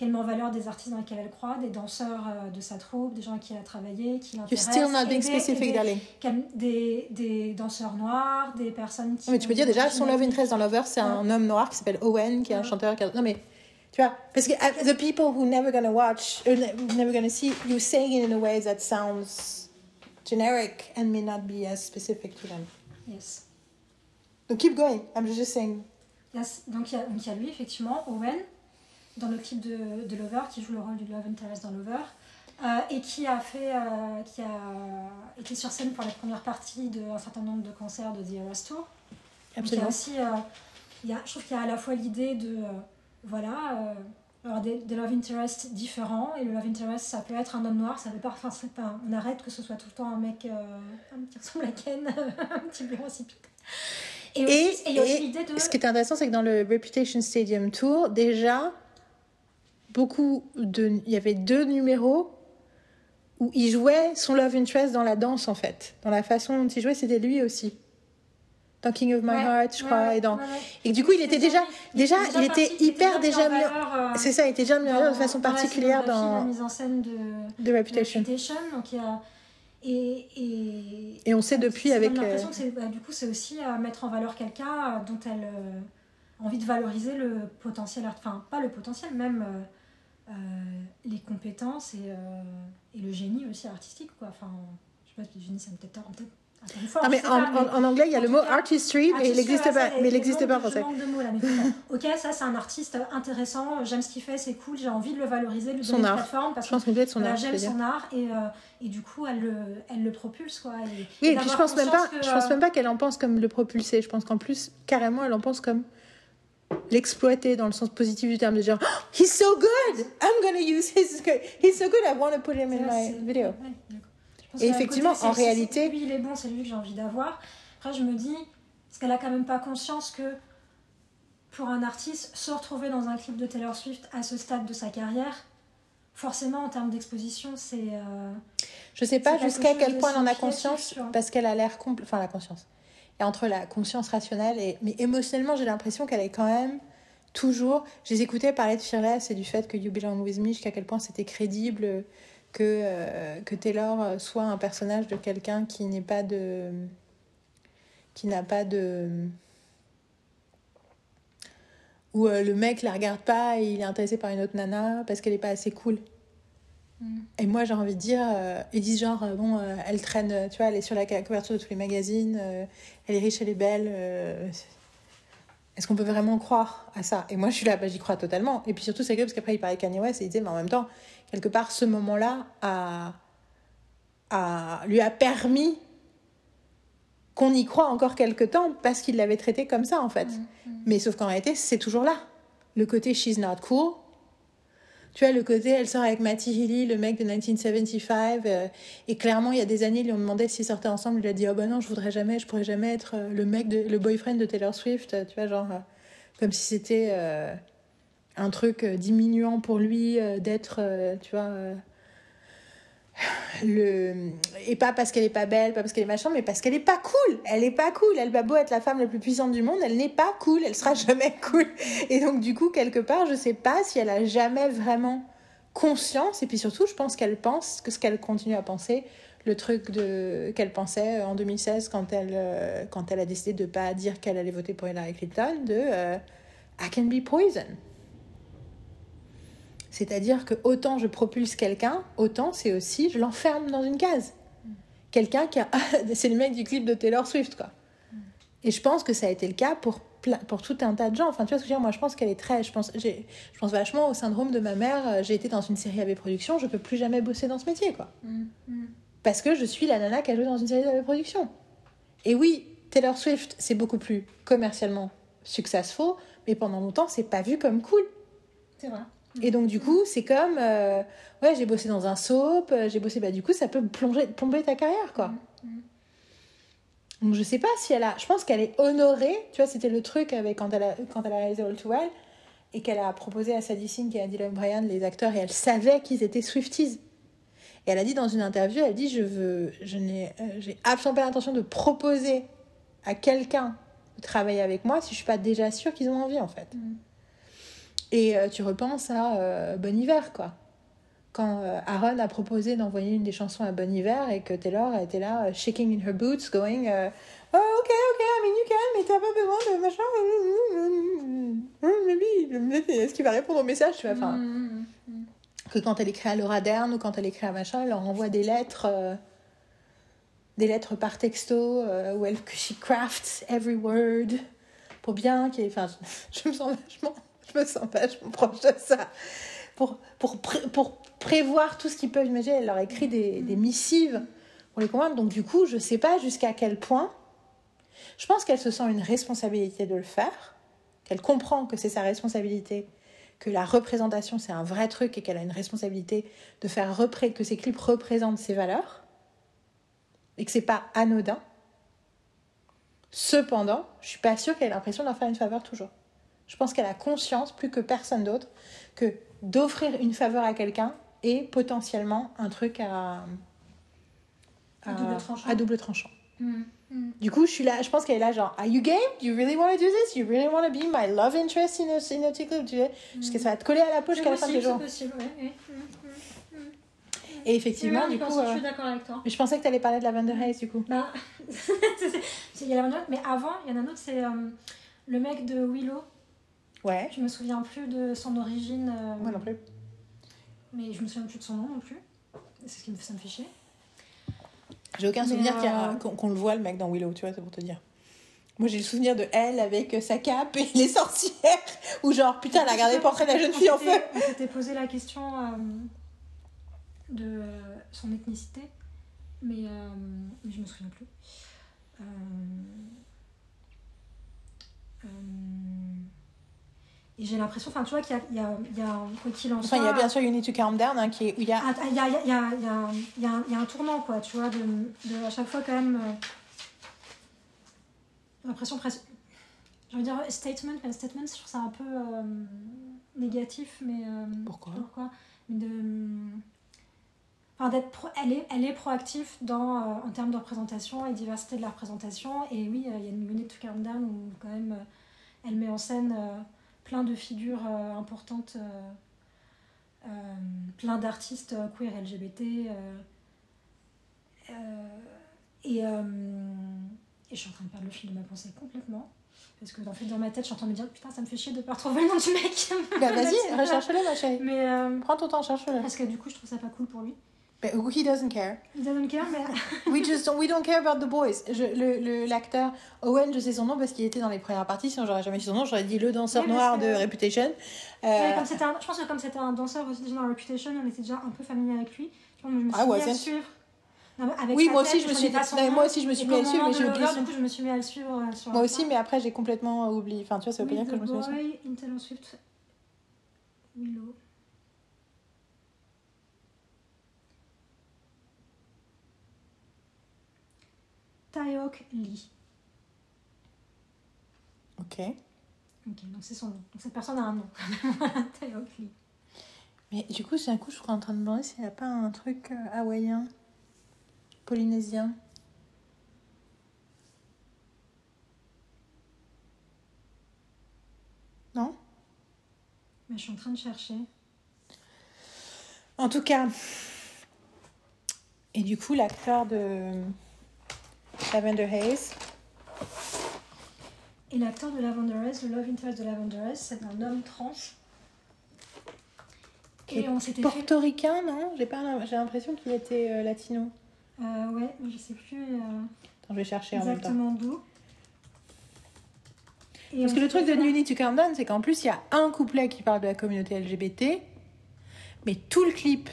qu'elle met en valeur des artistes dans lesquels elle croit, des danseurs euh, de sa troupe, des gens avec qui elle a travaillé, qui You're l'intéressent. still not being des- specific, des- Des, des danseurs noirs, des personnes qui. Non, mais tu peux dire déjà, son love interest dans Lover, c'est un homme noir qui s'appelle Owen, qui est un chanteur. qui a- Non, mais tu vois, parce que uh, the people who never gonna watch, who never gonna see, you saying it in a way that sounds generic and may not be as specific to them. Yes. So keep going. I'm just saying. Yes. Donc il y, a- donc, il y a lui, effectivement, Owen, dans le clip de, de Lover, qui joue le rôle du Love Interest dans Lover, euh, et qui a fait, euh, qui a été sur scène pour la première partie d'un certain nombre de concerts de The Eras Tour. Donc, il y a Absolument. aussi, euh, il y a, je trouve qu'il y a à la fois l'idée de, voilà, alors des, des love interests différents, et le love interest, ça peut être un homme noir, ça veut pas, enfin, c'est pas, on arrête que ce soit tout le temps un mec, un qui ressemble à Ken, un petit blond insipide. Et, aussi- Et, et il y a aussi l'idée de... ce qui est intéressant, c'est que dans le Reputation Stadium Tour, déjà, beaucoup de. Il y avait deux numéros où il jouait son love interest dans la danse, en fait. Dans la façon dont il jouait, c'était lui aussi. Dans King of My Ouais, Heart, je ouais, crois. ouais, et, dans... et du coup, il était déjà. Déjà, il était hyper déjà mis euh, C'est ça, il était déjà mis en de façon particulière dans. la mise en scène de, de Reputation. donc il y a et, et, Et on sait depuis avec, donne l'impression euh, que bah, du coup c'est aussi à mettre en valeur quelqu'un dont elle euh, a envie de valoriser le potentiel enfin pas le potentiel même euh, les compétences et, euh, et le génie aussi artistique quoi enfin je sais pas le génie ça me peut-être mais en, pas, mais en- en anglais, il y a le mot artistry, mais il n'existe pas, mais il n'existe pas en français. de mots, là, mais ok ça c'est un artiste intéressant j'aime ce qu'il fait c'est cool j'ai envie de le valoriser de lui donner une plateforme parce Je pense être son art, j'aime son art et, euh, et du coup elle le, elle le propulse quoi et, Oui, et puis je pense même pas, que, je pense euh, même pas qu'elle en pense comme le propulser. Je pense qu'en plus, carrément, elle en pense comme l'exploiter dans le sens positif du terme, de dire oh, he's so good, I'm gonna use his, he's so good, I want to put him in my video. ouais, Et effectivement, côté, en réalité- Lui, il est bon, c'est lui que j'ai envie d'avoir. Après, je me dis, est-ce qu'elle a quand même pas conscience que pour un artiste, se retrouver dans un clip de Taylor Swift à ce stade de sa carrière, forcément, en termes d'exposition, c'est. euh, Je sais pas jusqu'à quel point elle en a conscience, parce qu'elle a l'air compl- enfin la conscience. Entre la conscience rationnelle et mais émotionnellement, j'ai l'impression qu'elle est quand même toujours. Je les écoutais parler de Fearless et du fait que You Belong With Me, jusqu'à quel point c'était crédible que euh, Taylor euh, soit un personnage de quelqu'un qui n'est pas de qui n'a pas de où euh, le mec la regarde pas et il est intéressé par une autre nana parce qu'elle est pas assez cool. Et moi, j'ai envie de dire, euh, ils disent genre, euh, bon, euh, elle traîne, euh, tu vois, elle est sur la couverture de tous les magazines, euh, elle est riche, elle est belle. Est-ce qu'on peut vraiment croire à ça? Et moi, je suis là, bah, j'y crois totalement. Et puis surtout, c'est que parce qu'après, il parlait Kanye West et il disait, mais en même temps, quelque part, ce moment-là a, a, lui a permis qu'on y croit encore quelque temps parce qu'il l'avait traité comme ça, en fait. Mais sauf qu'en réalité, c'est toujours là. Le côté she's not cool, tu vois, le côté, elle sort avec Matty Healy, le mec de 1975, euh, et clairement, il y a des années, ils lui ont demandé s'ils sortaient ensemble, il a dit, oh ben non, je voudrais jamais, je pourrais jamais être euh, le mec, le boyfriend de Taylor Swift, euh, tu vois, genre, comme si c'était un truc diminuant pour lui d'être, tu vois, le... Et pas parce qu'elle est pas belle, pas parce qu'elle est machin, mais parce qu'elle est pas cool. Elle est pas cool. Elle va beau être la femme la plus puissante du monde, elle n'est pas cool. Elle sera jamais cool. Et donc, du coup, quelque part, je sais pas si elle a jamais vraiment conscience. Et puis surtout, je pense qu'elle pense que ce qu'elle continue à penser, le truc de qu'elle pensait en 2016 quand elle, euh, quand elle a décidé de pas dire qu'elle allait voter pour Hillary Clinton, de euh, I can be poison. C'est-à-dire que autant je propulse quelqu'un, autant c'est aussi je l'enferme dans une case. Quelqu'un qui a. c'est le mec du clip de Taylor Swift, quoi. Et je pense que ça a été le cas pour, plein- pour tout un tas de gens. Enfin, tu vois ce que je veux dire Moi, je pense qu'elle est très. Je pense, je pense vachement au syndrome de ma mère. Euh, J'ai été dans une série AB Productions, je peux plus jamais bosser dans ce métier, quoi. Parce que je suis la nana qui a joué dans une série AB Productions. Et oui, Taylor Swift, c'est beaucoup plus commercialement successful, mais pendant longtemps, c'est pas vu comme cool. C'est vrai. Et donc, du coup, c'est comme, euh, ouais, j'ai bossé dans un soap, euh, j'ai bossé, bah, du coup, ça peut plonger, plomber ta carrière, quoi. Donc, je sais pas si elle a, je pense qu'elle est honorée, tu vois, c'était le truc avec quand elle a, quand elle a réalisé All Too Well, et qu'elle a proposé à Sadie Sink et à Dylan Bryan, les acteurs, et elle savait qu'ils étaient Swifties. Et elle a dit dans une interview, elle dit, je veux, je n'ai, euh, j'ai absolument pas l'intention de proposer à quelqu'un de travailler avec moi si je suis pas déjà sûre qu'ils ont envie, en fait. Et euh, tu repenses à euh, Bon Hiver, quoi. Quand euh, Aaron a proposé d'envoyer une des chansons à Bon Hiver et que Taylor était là, euh, shaking in her boots, going Oh, ok, ok, I mean you can, mais t'as pas besoin de machin. Est-ce qu'il va répondre au message, tu vois Que quand elle écrit à Laura Dern ou quand elle écrit à machin, elle leur envoie des lettres. des lettres par texto euh, où elle she crafts every word pour bien qu'il enfin je, je me sens vachement je me sens vachement proche de ça pour pour pré- pour prévoir tout ce qu'ils peuvent imaginer elle leur écrit des, des missives pour les convaincre donc du coup je sais pas jusqu'à quel point je pense qu'elle se sent une responsabilité de le faire qu'elle comprend que c'est sa responsabilité que la représentation c'est un vrai truc et qu'elle a une responsabilité de faire que ses clips représentent ses valeurs et que c'est pas anodin. Cependant, je suis pas sûre qu'elle ait l'impression d'en faire une faveur toujours. Je pense qu'elle a conscience, plus que personne d'autre, que d'offrir une faveur à quelqu'un est potentiellement un truc à, À double tranchant. à double tranchant. mm, mm. Du coup, je suis là, je pense qu'elle est là genre, are you game? Do you really want to do this? You really want to be my love interest in a, in a tickle? Tu sais, Parce que ça va te coller à la peau jusqu'à la fin des possible, jours. c'est possible, ouais. Mm, mm. Et effectivement, du coup. je suis euh, d'accord avec toi. Mais je pensais que tu allais parler de Lavender Haze, du coup. Bah, il y a la note, mais avant, il y en a un autre, c'est euh, le mec de Willow. Ouais. Je me souviens plus de son origine. euh, Moi non plus. Mais je me souviens plus de son nom non plus. C'est ce qui me, ça me fait chier. J'ai aucun souvenir euh, qu'on le voit, le mec, dans Willow, tu vois, c'est pour te dire. Moi, j'ai le souvenir de elle avec sa cape et les sorcières, ou genre, putain, elle a regardé le portrait de la jeune fille en feu. On s'était posé la question euh, de euh, son ethnicité, mais, mais je me souviens plus. Euh, et j'ai l'impression, enfin, tu vois, qu'il y a, il y a, quoi qu'il en Enfin, soit. il y a bien sûr You Need to Calm Down, hein, qui est, où il y a... Ah, Il y a, il y, a, il y, a, il y, a, il y, un tournant, quoi, tu vois, de, de à chaque fois quand même. euh, j'ai l'impression presque. Je veux dire statement, mais statement, je trouve ça un peu euh, négatif, mais. euh, Pourquoi Pourquoi Mais de. Enfin, d'être pro- elle, est, elle est proactive dans, euh, en termes de représentation et diversité de la représentation. Et oui, euh, il y a une unit to calm down où quand même euh, elle met en scène euh, plein de figures euh, importantes, euh, euh, plein d'artistes queer LGBT. et, et je suis en train de perdre le fil de ma pensée complètement. Parce que en fait, dans ma tête, je suis en train de me dire Putain, ça me fait chier de pas retrouver le nom du mec. Bah, vas-y, recherche-le, ma chérie. Mais Prends ton temps, cherche-le. parce que du coup, je trouve ça pas cool pour lui. But he doesn't care. Il doesn't care, mais. We just don't, we don't care about the boys. Je, le, le, l'acteur Owen, je sais son nom parce qu'il était dans les premières parties. Sinon, j'aurais jamais dit son nom. J'aurais dit le danseur Oui, noir que- de Reputation. Euh, Ouais, comme c'était un- je pense que comme c'était un danseur aussi déjà dans Reputation, on était déjà un peu familier avec lui. Je me suis Ah ouais, mis à le suivre. Non, avec Oui, moi aussi, je me suis- non, moi aussi, je me suis mis à le suivre, mais j'ai oublié Lover, son- Du coup, je me suis mis à le suivre euh, sur Moi aussi, mais après, j'ai complètement oublié. Enfin, tu vois, ça veut pas dire que je me souviens. Boy in Taylor Swift. Willow. Taeyok Lee. Ok. Ok, donc c'est son nom. Donc cette personne a un nom. Taeyok Lee. Mais du coup, d'un coup, je suis en train de me demander s'il n'y a pas un truc euh, hawaïen, polynésien. Non? Mais je suis en train de chercher. En tout cas. Et du coup, l'acteur de Lavender Haze. Et l'acteur de Lavender Haze, le love interest de Lavender Haze, c'est un homme trans. Et on s'était fait... portoricain, non? J'ai pas l'impression qu'il était euh, latino. Euh, ouais, mais je sais plus euh, Attends, je vais chercher en même temps. exactement d'où. Parce que le truc de New Need to Calm Down, c'est qu'en plus, il y a un couplet qui parle de la communauté LGBT, mais tout le clip,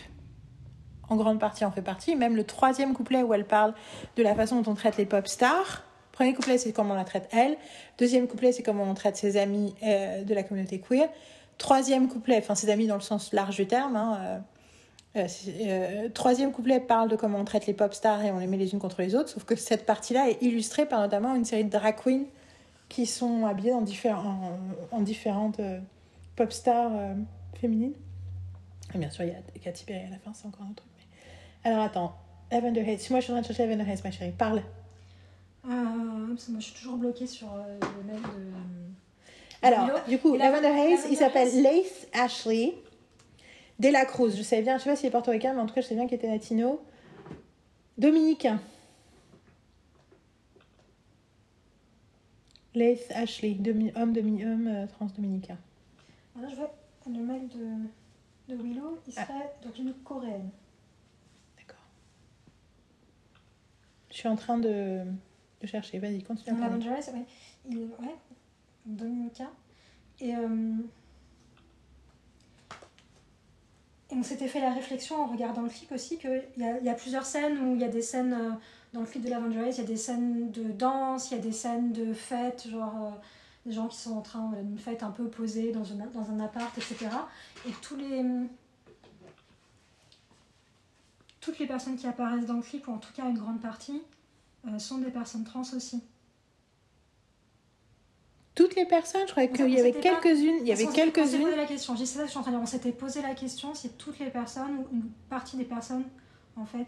en grande partie, en fait partie. Même le troisième couplet où elle parle de la façon dont on traite les pop stars. Premier couplet, c'est comment on la traite elle. Deuxième couplet, c'est comment on traite ses amis euh, de la communauté queer. Troisième couplet, enfin ses amis dans le sens large du terme. hein, euh, euh, troisième couplet parle de comment on traite les pop stars et on les met les unes contre les autres. Sauf que cette partie-là est illustrée par notamment une série de drag queens qui sont habillées en, en, en différentes pop stars féminines. Et bien sûr, il y a Katy Perry à la fin, c'est encore un truc. Alors attends, Lavender Haze. Si moi je suis en train de chercher Lavender Haze, ma chérie, parle. Euh, parce que moi je suis toujours bloquée sur euh, le mec de. Alors, Willow. du coup, Et la- Lavender Haze, Lavender il s'appelle Laith Ashley de la Cruz. Je sais bien, je sais pas s'il est portoricain, mais en tout cas, je sais bien qu'il était latino. Dominicain. Laith Ashley, demi- homme, demi, homme euh, trans-dominicain. Alors là, je vois le mail de, de Willow, il serait donc une coréenne. Je suis en train de, de chercher. Vas-y, continue. Lavender Haze, ouais. Il, ouais, dominicain. Et, euh, et on s'était fait la réflexion en regardant le clip aussi qu'il y a, il y a plusieurs scènes où il y a des scènes euh, dans le clip de Lavender Haze, il y a des scènes de danse, il y a des scènes de fête, genre euh, des gens qui sont en train d'une fête un peu posée dans, une, dans un appart, etc. Et tous les, toutes les personnes qui apparaissent dans le clip, ou en tout cas une grande partie, euh, sont des personnes trans aussi. Toutes les personnes, je croyais qu'il y avait quelques-unes. Il y avait quelques-unes. posé la question, je dis ça, je suis en train de dire, on s'était posé la question si toutes les personnes, ou une partie des personnes, en fait.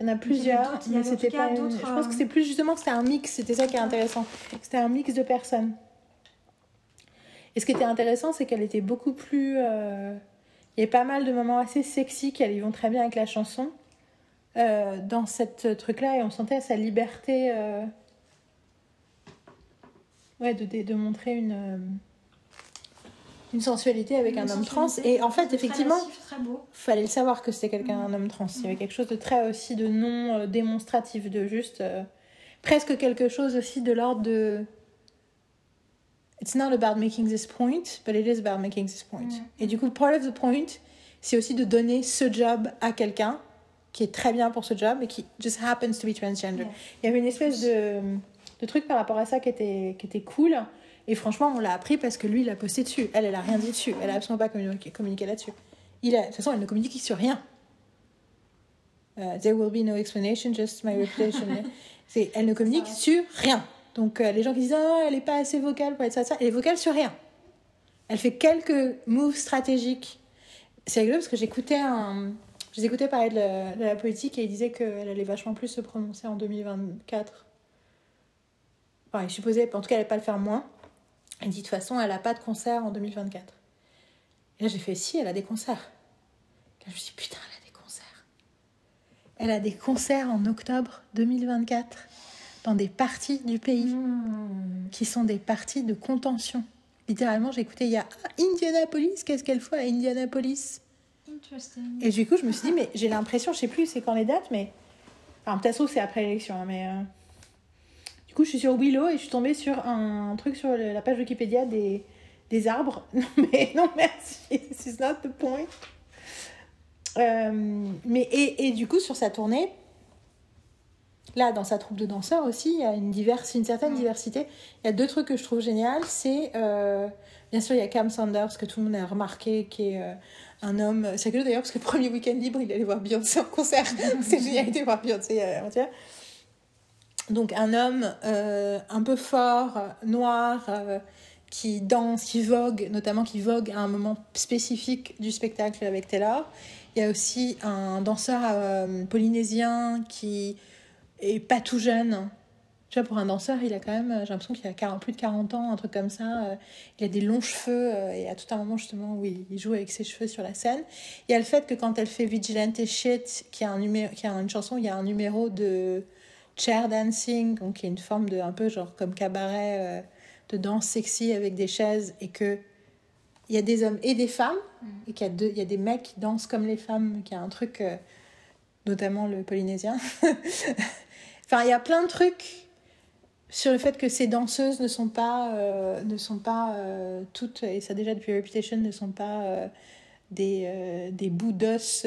Il y en a plusieurs, il y mais c'était pas. une- d'autres, Je pense euh, que c'est plus justement que c'était un mix. C'était ça qui est intéressant. C'était un mix de personnes. Et ce qui était intéressant, c'est qu'elle était beaucoup plus. euh, Il y avait pas mal de moments assez sexy qui vont très bien avec la chanson. euh, dans cette truc-là, et on sentait sa liberté. euh, Ouais, de, de, de montrer une. euh, Une sensualité avec un homme trans. Et en fait, effectivement, beau. fallait le savoir que c'était quelqu'un, un homme trans. Il y avait quelque chose de très aussi de non euh, démonstratif, de juste euh, presque quelque chose aussi de l'ordre de It's not about making this point, but it is about making this point. Et du coup, part of the point, c'est aussi de donner ce job à quelqu'un qui est très bien pour ce job et qui just happens to be transgender. Il y avait une espèce de, de truc par rapport à ça qui était, qui était cool. Et franchement, on l'a appris parce que lui, il a posté dessus. Elle, elle a rien dit dessus. Elle a absolument pas communiqué, communiqué là-dessus. Il a, de toute façon, elle ne communique sur rien. Euh, there will be no explanation, just my reputation. Elle ne communique sur rien. Donc euh, les gens qui disent ah, elle n'est pas assez vocale pour être ça, ça, elle est vocale sur rien. Elle fait quelques moves stratégiques. C'est rigolo parce que j'écoutais un, je les écoutais parler de la, politique et ils disaient qu'elle allait vachement plus se prononcer en 2024. Enfin, il supposait, en tout cas, elle n'allait pas le faire moins. Elle dit de toute façon, elle n'a pas de concert en 2024. Et là, j'ai fait si, elle a des concerts. Et je me suis dit putain, elle a des concerts. Elle a des concerts en octobre 2024 dans des parties du pays qui sont des parties de contention. Littéralement, j'ai écouté, il y a ah, Indianapolis, qu'est-ce qu'elle fait à Indianapolis? Interesting. Et du coup, je me suis dit, mais j'ai l'impression, je sais plus c'est quand les dates, mais. Alors, peut-être que c'est après l'élection, hein, mais. euh, Du coup, je suis sur Willow et je suis tombée sur un truc sur le- la page Wikipédia des, des arbres. Non, mais non, merci, this is not the point. Euh, mais, et, et du coup, sur sa tournée, là, dans sa troupe de danseurs aussi, il y a une, diverse, une certaine diversité. Il y a deux trucs que je trouve génial. C'est, euh, bien sûr, il y a Cam Sanders, que tout le monde a remarqué, qui est euh, un homme. C'est rigolo d'ailleurs, parce que le premier week-end libre, il allait voir Beyoncé en concert. C'est génial, il était voir Beyoncé euh, avant-hier. Donc, un homme euh, un peu fort, euh, noir, euh, qui danse, qui vogue, notamment qui vogue à un moment spécifique du spectacle avec Taylor. Il y a aussi un danseur euh, polynésien qui est pas tout jeune. Tu vois, pour un danseur, il a quand même, j'ai l'impression qu'il a 40 plus de 40 ans, un truc comme ça. Euh, Il a des longs cheveux euh, et à tout un moment, justement, où il joue avec ses cheveux sur la scène. Il y a le fait que quand elle fait Vigilante Shit, qui a, un numéro, qui a une chanson, il y a un numéro de chair dancing, donc qui est une forme de un peu genre comme cabaret euh, de danse sexy avec des chaises et que il y a des hommes et des femmes et qu'il y a deux il y a des mecs qui dansent comme les femmes qu'il y a un truc euh, notamment le polynésien enfin il y a plein de trucs sur le fait que ces danseuses ne sont pas euh, ne sont pas euh, toutes et ça déjà depuis Reputation ne sont pas euh, des, des bouts d'os,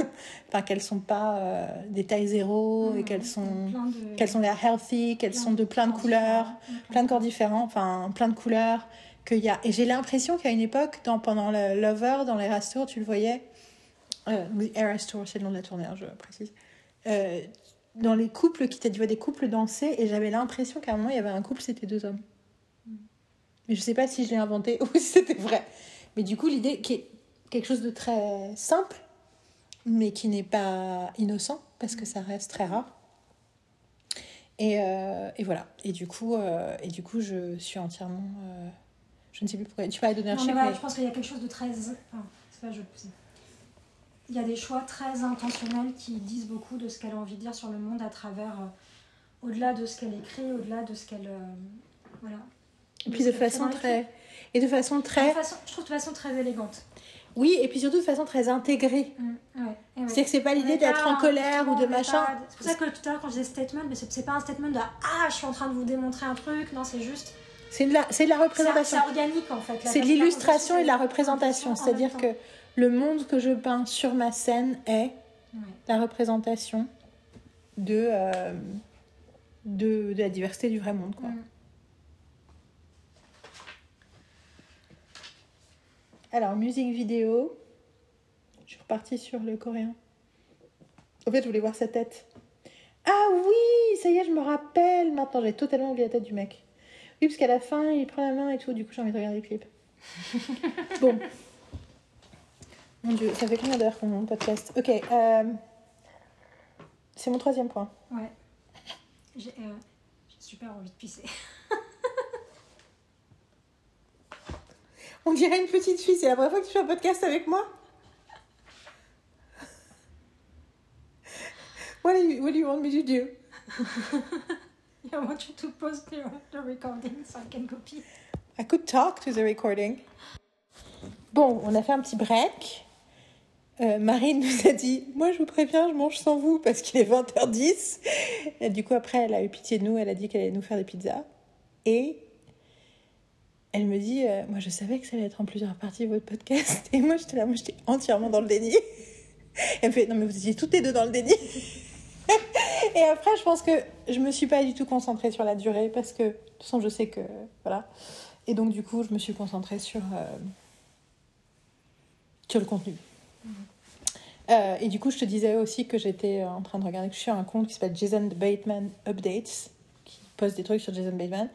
enfin qu'elles sont pas des tailles zéro et qu'elles sont de- qu'elles sont l'air healthy, qu'elles sont de plein de couleurs, plein de corps différents, enfin plein de couleurs. Qu'il y a... Et j'ai l'impression qu'à une époque, dans, pendant le Lover, dans les Tour, tu le voyais, euh, Eras Tour, c'est le nom de la tournée, hein, je précise. Dans les couples qui tu vois des couples danser et j'avais l'impression qu'à un moment il y avait un couple c'était deux hommes mais je sais pas si je l'ai inventé ou si c'était vrai mais du coup l'idée qui est quelque chose de très simple mais qui n'est pas innocent parce que ça reste très rare et, euh, et voilà et du coup euh, et du coup je suis entièrement euh, Je ne sais plus pourquoi. Tu parlais Non, d'ownership. mais voilà, mais- je pense qu'il y a quelque chose de très. Enfin, c'est pas je. Il y a des choix très intentionnels qui disent beaucoup de ce qu'elle a envie de dire sur le monde à travers. euh, au-delà de ce qu'elle écrit, au-delà de ce qu'elle. euh, voilà. Et puis de façon très. Et de façon très. De façon, je trouve de façon très élégante. Oui, et puis surtout de façon très intégrée. Mm, ouais, ouais. C'est que c'est pas l'idée d'être en colère ou de machin. pas- C'est pour ça que tout à l'heure, quand je disais statement, mais c'est pas un statement de Ah, je suis en train de vous démontrer un truc. Non, c'est juste. C'est de la, de la représentation. c'est organique en fait. C'est de l'illustration et de la représentation. en C'est-à-dire que le monde que je peins sur ma scène est Ouais. la représentation de, euh, de, de la diversité du vrai monde. Quoi. Mm. Alors, musique vidéo. Je suis repartie sur le coréen. En fait, je voulais voir sa tête. Ah oui, ça y est, je me rappelle maintenant. J'ai totalement oublié la tête du mec. Oui, parce qu'à la fin, il prend la main et tout. Du coup, j'ai envie de regarder le clip. bon. Mon dieu, ça fait combien d'heures qu'on podcast? Ok. euh, C'est mon troisième point. Ouais. J'ai euh, super envie de pisser. On dirait une petite fille. C'est la première fois que tu fais un podcast avec moi? What do you, what do you want me to do? I want you to post the, the recording so I can copy. I could talk to the recording. Bon, on a fait un petit break. Euh, Marine nous a dit Moi, je vous préviens, je mange sans vous parce qu'il est 20h10. Et du coup, après, elle a eu pitié de nous. Elle a dit qu'elle allait nous faire des pizzas. Et elle me dit euh, Moi, je savais que ça allait être en plusieurs parties votre podcast. Et moi, j'étais là, moi, j'étais entièrement dans le déni. Elle me fait Non, mais vous étiez toutes les deux dans le déni. Et après, je pense que je me suis pas du tout concentrée sur la durée parce que, de toute façon, je sais que. Voilà. Et donc, du coup, je me suis concentrée sur, euh, sur le contenu. Euh, et du coup, je te disais aussi que j'étais en train de regarder, que je suis un compte qui s'appelle Jason Bateman Updates, qui poste des trucs sur Jason Bateman.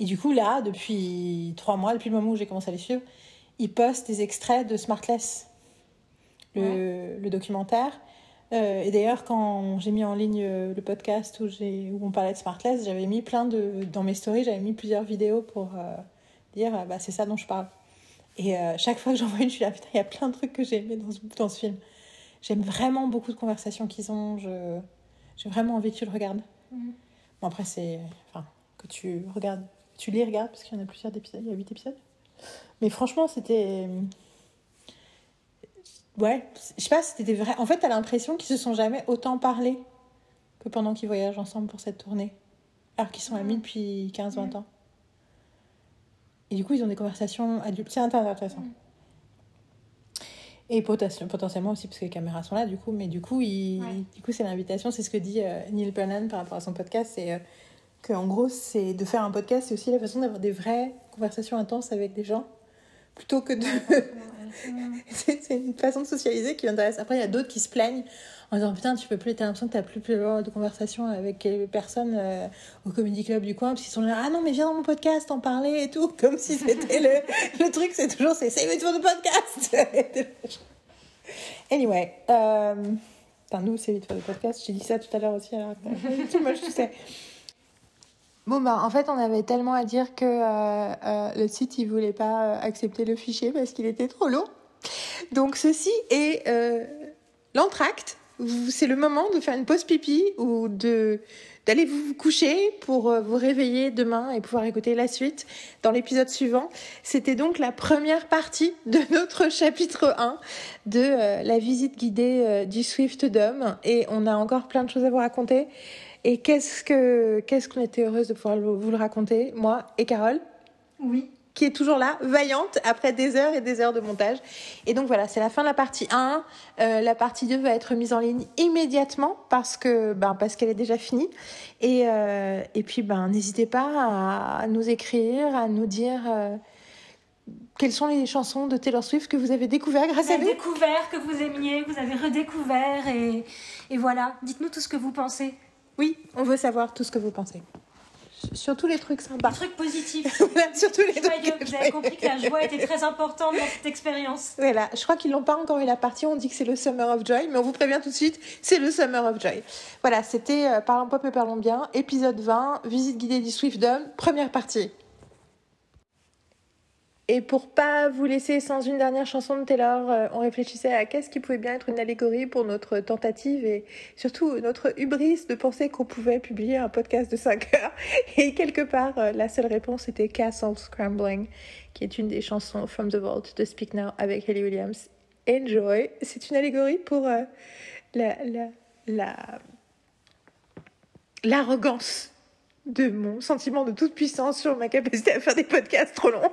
Et du coup, là, depuis trois mois, depuis le moment où j'ai commencé à les suivre, il poste des extraits de Smartless, le, le documentaire. Euh, et d'ailleurs, quand j'ai mis en ligne euh, le podcast où, où on parlait de Smartless, j'avais mis plein de. Dans mes stories, j'avais mis plusieurs vidéos pour euh, dire bah, c'est ça dont je parle. Et euh, chaque fois que j'en vois une, je suis là, putain, il y a plein de trucs que j'ai aimé dans ce, dans ce film. J'aime vraiment beaucoup de conversations qu'ils ont. Je, j'ai vraiment envie que tu le regardes. Mhm. Bon, après, c'est. Enfin, que tu regardes. Tu les regardes, parce qu'il y en a plusieurs épisodes. Il y a 8 épisodes. Mais franchement, c'était. Ouais, je sais pas, c'était vrai. En fait, t'as l'impression qu'ils se sont jamais autant parlé que pendant qu'ils voyagent ensemble pour cette tournée. Alors qu'ils sont amis depuis 15-20 ans. Et du coup, ils ont des conversations adultes. C'est intéressant. Et poten- potentiellement aussi parce que les caméras sont là, du coup. Mais du coup, il... du coup c'est l'invitation. C'est ce que dit euh, Neil Brennan par rapport à son podcast. C'est euh, qu'en gros, c'est de faire un podcast, c'est aussi la façon d'avoir des vraies conversations intenses avec des gens. Plutôt que de. c'est une façon de socialiser qui m'intéresse. Après, il y a d'autres qui se plaignent en disant Putain, tu peux plus, t'as l'impression que t'as plus, plus de conversation avec les personnes euh, au comedy club du coin, parce qu'ils sont là Ah non, mais viens dans mon podcast en parler et tout, comme si c'était le, le truc, c'est toujours c'est Save it for the podcast Anyway, euh, enfin, nous, c'est vite for the podcast. J'ai dit ça tout à l'heure aussi, alors que moi, je sais. Bon, bah, en fait, on avait tellement à dire que euh, euh, le site, il voulait pas euh, accepter le fichier parce qu'il était trop long. Donc, ceci est euh, l'entracte. C'est le moment de faire une pause pipi ou de d'aller vous coucher pour vous réveiller demain et pouvoir écouter la suite dans l'épisode suivant. C'était donc la première partie de notre chapitre 1 de la visite guidée du Swift Dome et on a encore plein de choses à vous raconter. Et qu'est-ce que qu'est-ce qu'on était heureuse de pouvoir vous le raconter, moi et Carole? Oui. Qui est toujours là, vaillante, après des heures et des heures de montage. Et donc voilà, c'est la fin de la partie 1. Euh, la partie 2 va être mise en ligne immédiatement parce que ben, parce qu'elle est déjà finie. Et, euh, et puis ben n'hésitez pas à, à nous écrire, à nous dire euh, quelles sont les chansons de Taylor Swift que vous avez découvert grâce Vous à avez nous. découvert, que vous aimiez, que vous avez redécouvert et, et voilà. Dites-nous tout ce que vous pensez. Oui, on veut savoir tout ce que vous pensez. Sur tous les trucs sympas. Des trucs positifs. Surtout les trucs Vous avez compris que la joie était très importante dans cette expérience. Voilà, je crois qu'ils l'ont pas encore eu la partie. On dit que c'est le Summer of Joy, mais on vous prévient tout de suite, c'est le Summer of Joy. Voilà, c'était euh, Parlons Pop et Parlons Bien, épisode 20, visite guidée du Swift Dome, première partie. Et pour pas vous laisser sans une dernière chanson de Taylor, euh, on réfléchissait à qu'est-ce qui pouvait bien être une allégorie pour notre tentative et surtout notre hubris de penser qu'on pouvait publier un podcast de 5 heures. Et quelque part, euh, la seule réponse était Castle Scrambling, qui est une des chansons From the Vault de Speak Now avec Haley Williams. Enjoy. C'est une allégorie pour euh, la, la, la, l'arrogance de mon sentiment de toute puissance sur ma capacité à faire des podcasts trop longs.